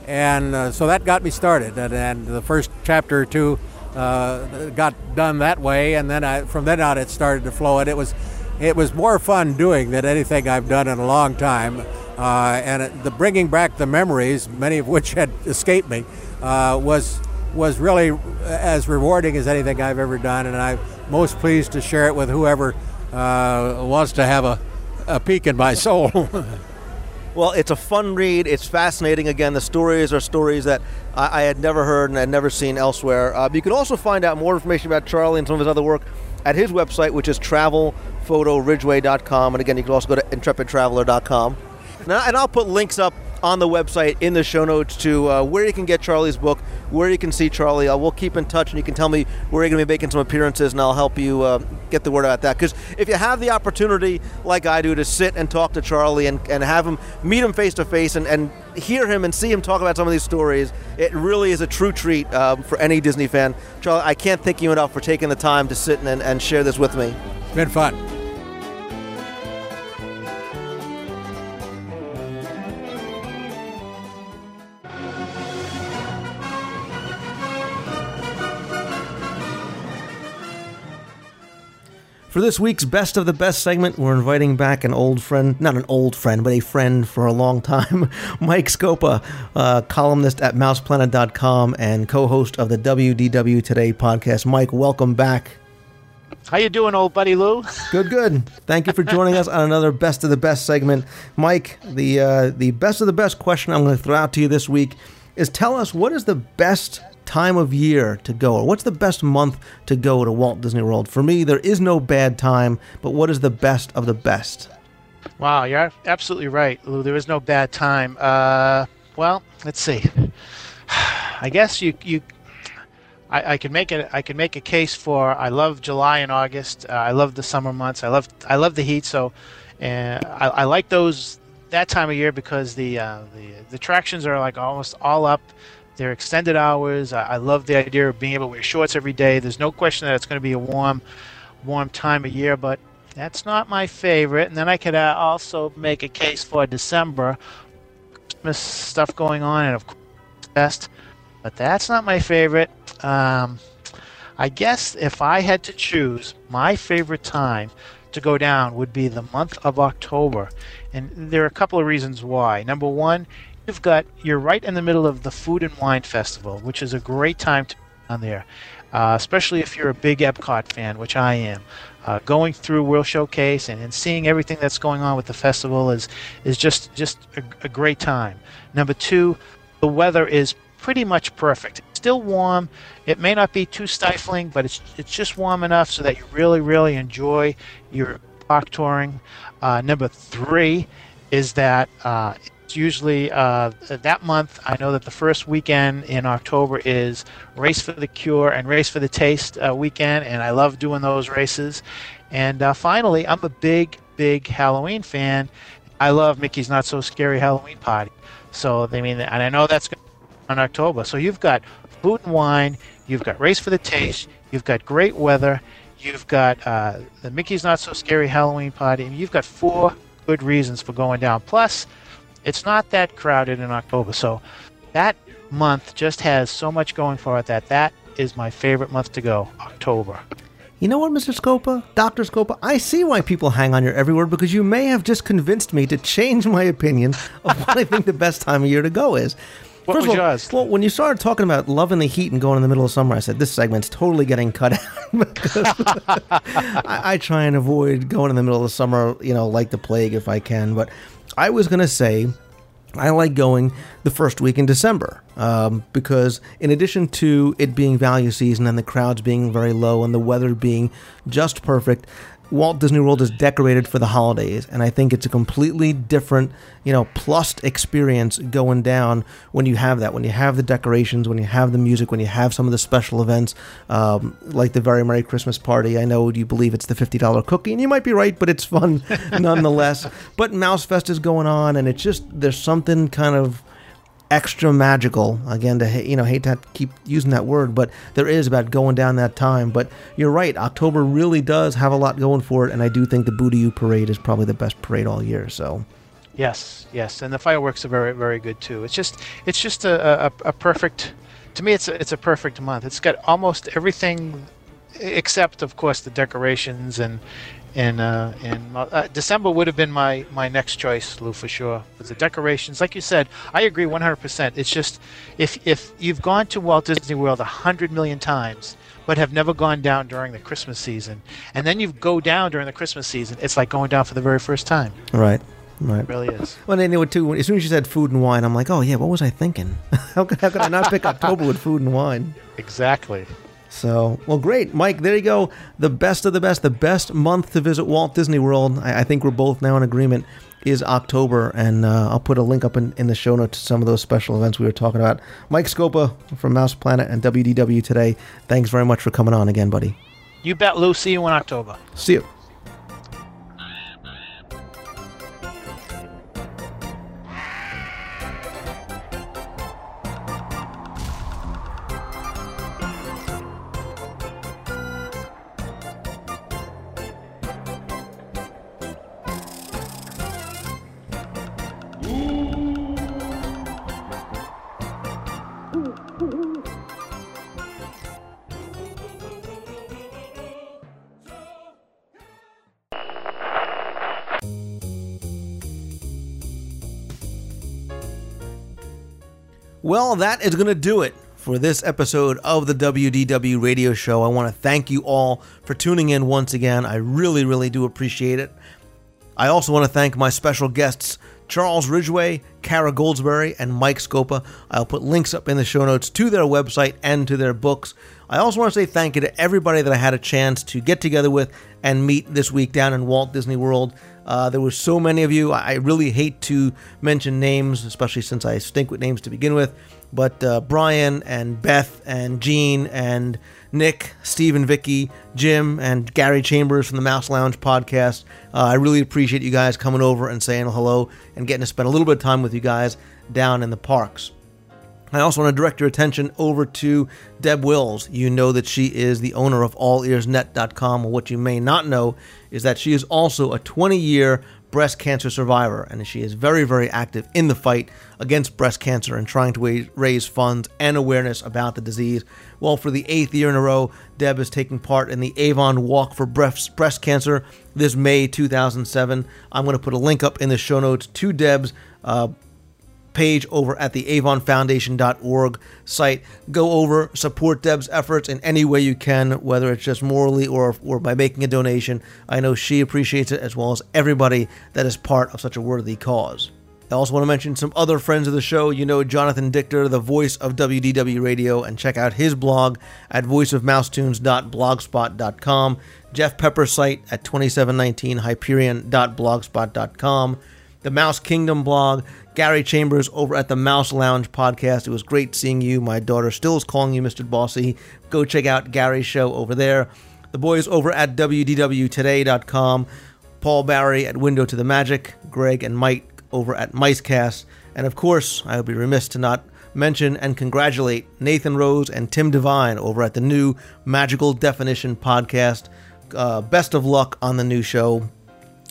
Speaker 7: And uh, so that got me started. And, and the first chapter or two uh, got done that way. And then I, from then on, it started to flow. And it was it was more fun doing than anything I've done in a long time. Uh, and it, the bringing back the memories, many of which [LAUGHS] had escaped me, uh, was was really as rewarding as anything I've ever done. And I'm most pleased to share it with whoever uh, wants to have a, a peek in my soul. [LAUGHS]
Speaker 5: Well, it's a fun read. It's fascinating. Again, the stories are stories that I, I had never heard and had never seen elsewhere. Uh, you can also find out more information about Charlie and some of his other work at his website, which is travelphotoridgeway.com. And again, you can also go to intrepidtraveler.com. And I'll put links up on the website in the show notes to uh, where you can get Charlie's book, where you can see Charlie. Uh, we'll keep in touch, and you can tell me where you're going to be making some appearances, and I'll help you uh, get the word about that. Because if you have the opportunity, like I do, to sit and talk to Charlie and, and have him meet him face to face and, and hear him and see him talk about some of these stories, it really is a true treat um, for any Disney fan. Charlie, I can't thank you enough for taking the time to sit and, and share this with me.
Speaker 7: It's been fun.
Speaker 5: For this week's Best of the Best segment, we're inviting back an old friend, not an old friend, but a friend for a long time, [LAUGHS] Mike Scopa, uh, columnist at mouseplanet.com and co-host of the WDW Today podcast. Mike, welcome back.
Speaker 8: How you doing, old buddy Lou?
Speaker 5: Good, good. Thank you for joining us on another Best of the Best segment. Mike, the uh, the Best of the Best question I'm going to throw out to you this week is tell us what is the best time of year to go, or what's the best month to go to Walt Disney World? For me, there is no bad time, but what is the best of the best?
Speaker 8: Wow, you're absolutely right, Lou. There is no bad time. Uh, well, let's see. [SIGHS] I guess you you. I, I can make it. I can make a case for. I love July and August. Uh, I love the summer months. I love. I love the heat. So, uh, I, I like those that time of year because the uh, the the attractions are like almost all up. They're extended hours. I, I love the idea of being able to wear shorts every day. There's no question that it's going to be a warm, warm time of year, but that's not my favorite. And then I could uh, also make a case for December, Christmas stuff going on, and of course, best. But that's not my favorite. Um, I guess if I had to choose, my favorite time to go down would be the month of October. And there are a couple of reasons why. Number one, you've got you're right in the middle of the Food and Wine Festival, which is a great time to be on there, uh, especially if you're a big Epcot fan, which I am. Uh, going through World Showcase and, and seeing everything that's going on with the festival is is just just a, a great time. Number two, the weather is pretty much perfect. Still warm. It may not be too stifling, but it's it's just warm enough so that you really really enjoy your park touring. Uh, number three is that uh, usually uh, that month. I know that the first weekend in October is Race for the Cure and Race for the Taste uh, weekend, and I love doing those races. And uh, finally, I'm a big, big Halloween fan. I love Mickey's Not So Scary Halloween Party. So, I mean, and I know that's on October. So you've got food and wine, you've got Race for the Taste, you've got great weather, you've got uh, the Mickey's Not So Scary Halloween Party, and you've got four good reasons for going down. Plus, it's not that crowded in October. So that month just has so much going for it that that is my favorite month to go, October.
Speaker 5: You know what, Mr. Scopa? Dr. Scopa, I see why people hang on your every word because you may have just convinced me to change my opinion of [LAUGHS] what I think the best time of year to go is.
Speaker 8: What
Speaker 5: First
Speaker 8: was
Speaker 5: of all,
Speaker 8: yours?
Speaker 5: well, when you started talking about loving the heat and going in the middle of summer, I said this segment's totally getting cut out [LAUGHS] because [LAUGHS] I, I try and avoid going in the middle of summer, you know, like the plague if I can. But I was gonna say I like going the first week in December um, because, in addition to it being value season and the crowds being very low and the weather being just perfect, Walt Disney World is decorated for the holidays, and I think it's a completely different, you know, plus experience going down when you have that. When you have the decorations, when you have the music, when you have some of the special events, um, like the Very Merry Christmas Party. I know you believe it's the fifty dollar cookie, and you might be right, but it's fun [LAUGHS] nonetheless. But Mouse Fest is going on, and it's just there's something kind of extra magical again to you know hate to keep using that word but there is about going down that time but you're right october really does have a lot going for it and i do think the Boo-to-You parade is probably the best parade all year so
Speaker 8: Yes, yes, and the fireworks are very, very good too. It's just, it's just a, a, a perfect. To me, it's a, it's a perfect month. It's got almost everything, except of course the decorations and in uh, in uh, December would have been my my next choice, Lou, for sure. But the decorations, like you said, I agree 100%. It's just if if you've gone to Walt Disney World a hundred million times, but have never gone down during the Christmas season, and then you go down during the Christmas season, it's like going down for the very first time.
Speaker 5: Right. Right.
Speaker 8: It really is.
Speaker 5: Well, then, too, as soon as you said food and wine, I'm like, oh, yeah, what was I thinking? [LAUGHS] how, could, how could I not pick October with food and wine?
Speaker 8: Exactly.
Speaker 5: So, well, great. Mike, there you go. The best of the best, the best month to visit Walt Disney World. I, I think we're both now in agreement is October, and uh, I'll put a link up in, in the show notes to some of those special events we were talking about. Mike Scopa from Mouse Planet and WDW today. Thanks very much for coming on again, buddy.
Speaker 8: You bet, Lou. See you in October.
Speaker 5: See you. Well, that is going to do it for this episode of the WDW radio show. I want to thank you all for tuning in once again. I really, really do appreciate it. I also want to thank my special guests, Charles Ridgway, Cara Goldsbury, and Mike Scopa. I'll put links up in the show notes to their website and to their books. I also want to say thank you to everybody that I had a chance to get together with and meet this week down in Walt Disney World. Uh, there were so many of you. I really hate to mention names, especially since I stink with names to begin with. But uh, Brian and Beth and Gene and Nick, Steve and Vicky, Jim and Gary Chambers from the Mouse Lounge podcast. Uh, I really appreciate you guys coming over and saying hello and getting to spend a little bit of time with you guys down in the parks. I also want to direct your attention over to Deb Wills. You know that she is the owner of AllEarsNet.com. What you may not know is that she is also a 20 year breast cancer survivor, and she is very, very active in the fight against breast cancer and trying to raise funds and awareness about the disease. Well, for the eighth year in a row, Deb is taking part in the Avon Walk for Breast, Cancer this May 2007. I'm going to put a link up in the show notes to Deb's uh, page over at the avonfoundation.org site. Go over, support Deb's efforts in any way you can, whether it's just morally or, or by making a donation. I know she appreciates it as well as everybody that is part of such a worthy cause. I also want to mention some other friends of the show. You know Jonathan Dichter, the voice of WDW Radio, and check out his blog at voiceofmousetunes.blogspot.com. Jeff Pepper's site at 2719hyperion.blogspot.com. The Mouse Kingdom blog, Gary Chambers over at the Mouse Lounge podcast. It was great seeing you. My daughter still is calling you Mr. Bossy. Go check out Gary's show over there. The boys over at WDWToday.com, Paul Barry at Window to the Magic, Greg and Mike over at Micecast, and of course, I would be remiss to not mention and congratulate Nathan Rose and Tim Devine over at the new Magical Definition podcast. Uh, best of luck on the new show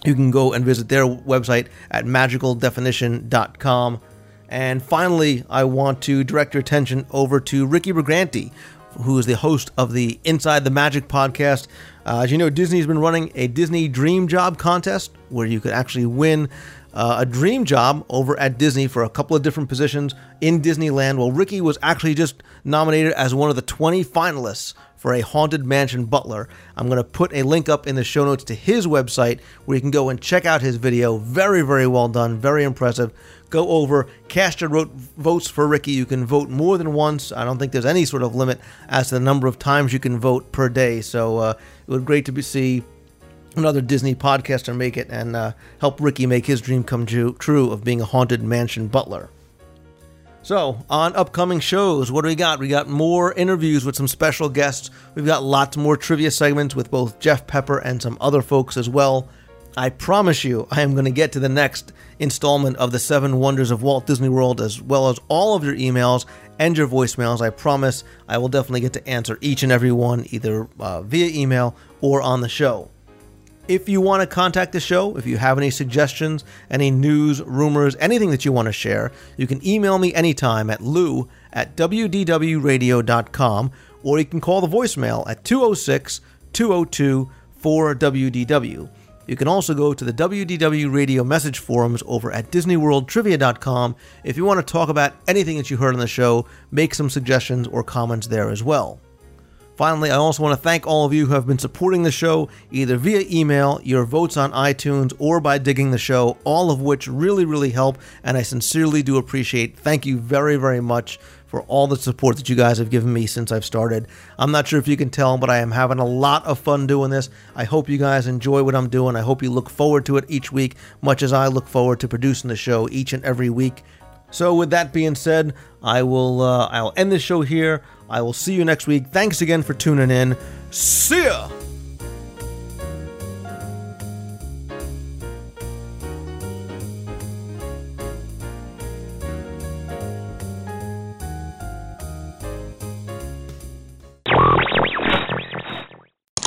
Speaker 5: you can go and visit their website at magicaldefinition.com. And finally, I want to direct your attention over to Ricky Brigante, who is the host of the Inside the Magic podcast. Uh, as you know, Disney's been running a Disney Dream Job contest where you could actually win uh, a dream job over at Disney for a couple of different positions in Disneyland. Well, Ricky was actually just nominated as one of the 20 finalists for a Haunted Mansion butler. I'm going to put a link up in the show notes to his website where you can go and check out his video. Very, very well done, very impressive. Go over, cast your votes for Ricky. You can vote more than once. I don't think there's any sort of limit as to the number of times you can vote per day. So uh, it be great to be, see another Disney podcaster make it and uh, help Ricky make his dream come true of being a Haunted Mansion butler. So, on upcoming shows, what do we got? We got more interviews with some special guests. We've got lots more trivia segments with both Jeff Pepper and some other folks as well. I promise you, I am going to get to the next installment of the Seven Wonders of Walt Disney World, as well as all of your emails and your voicemails. I promise I will definitely get to answer each and every one, either uh, via email or on the show. If you want to contact the show, if you have any suggestions, any news, rumors, anything that you want to share, you can email me anytime at lou at wdwradio.com or you can call the voicemail at 206 202 for WDW. You can also go to the WDW Radio message forums over at DisneyWorldTrivia.com if you want to talk about anything that you heard on the show, make some suggestions or comments there as well. Finally, I also want to thank all of you who have been supporting the show either via email, your votes on iTunes, or by digging the show, all of which really, really help, and I sincerely do appreciate. Thank you very, very much for all the support that you guys have given me since I've started. I'm not sure if you can tell, but I am having a lot of fun doing this. I hope you guys enjoy what I'm doing. I hope you look forward to it each week, much as I look forward to producing the show each and every week. So, with that being said, I will uh, I'll end this show here. I will see you next week. Thanks again for tuning in. See ya.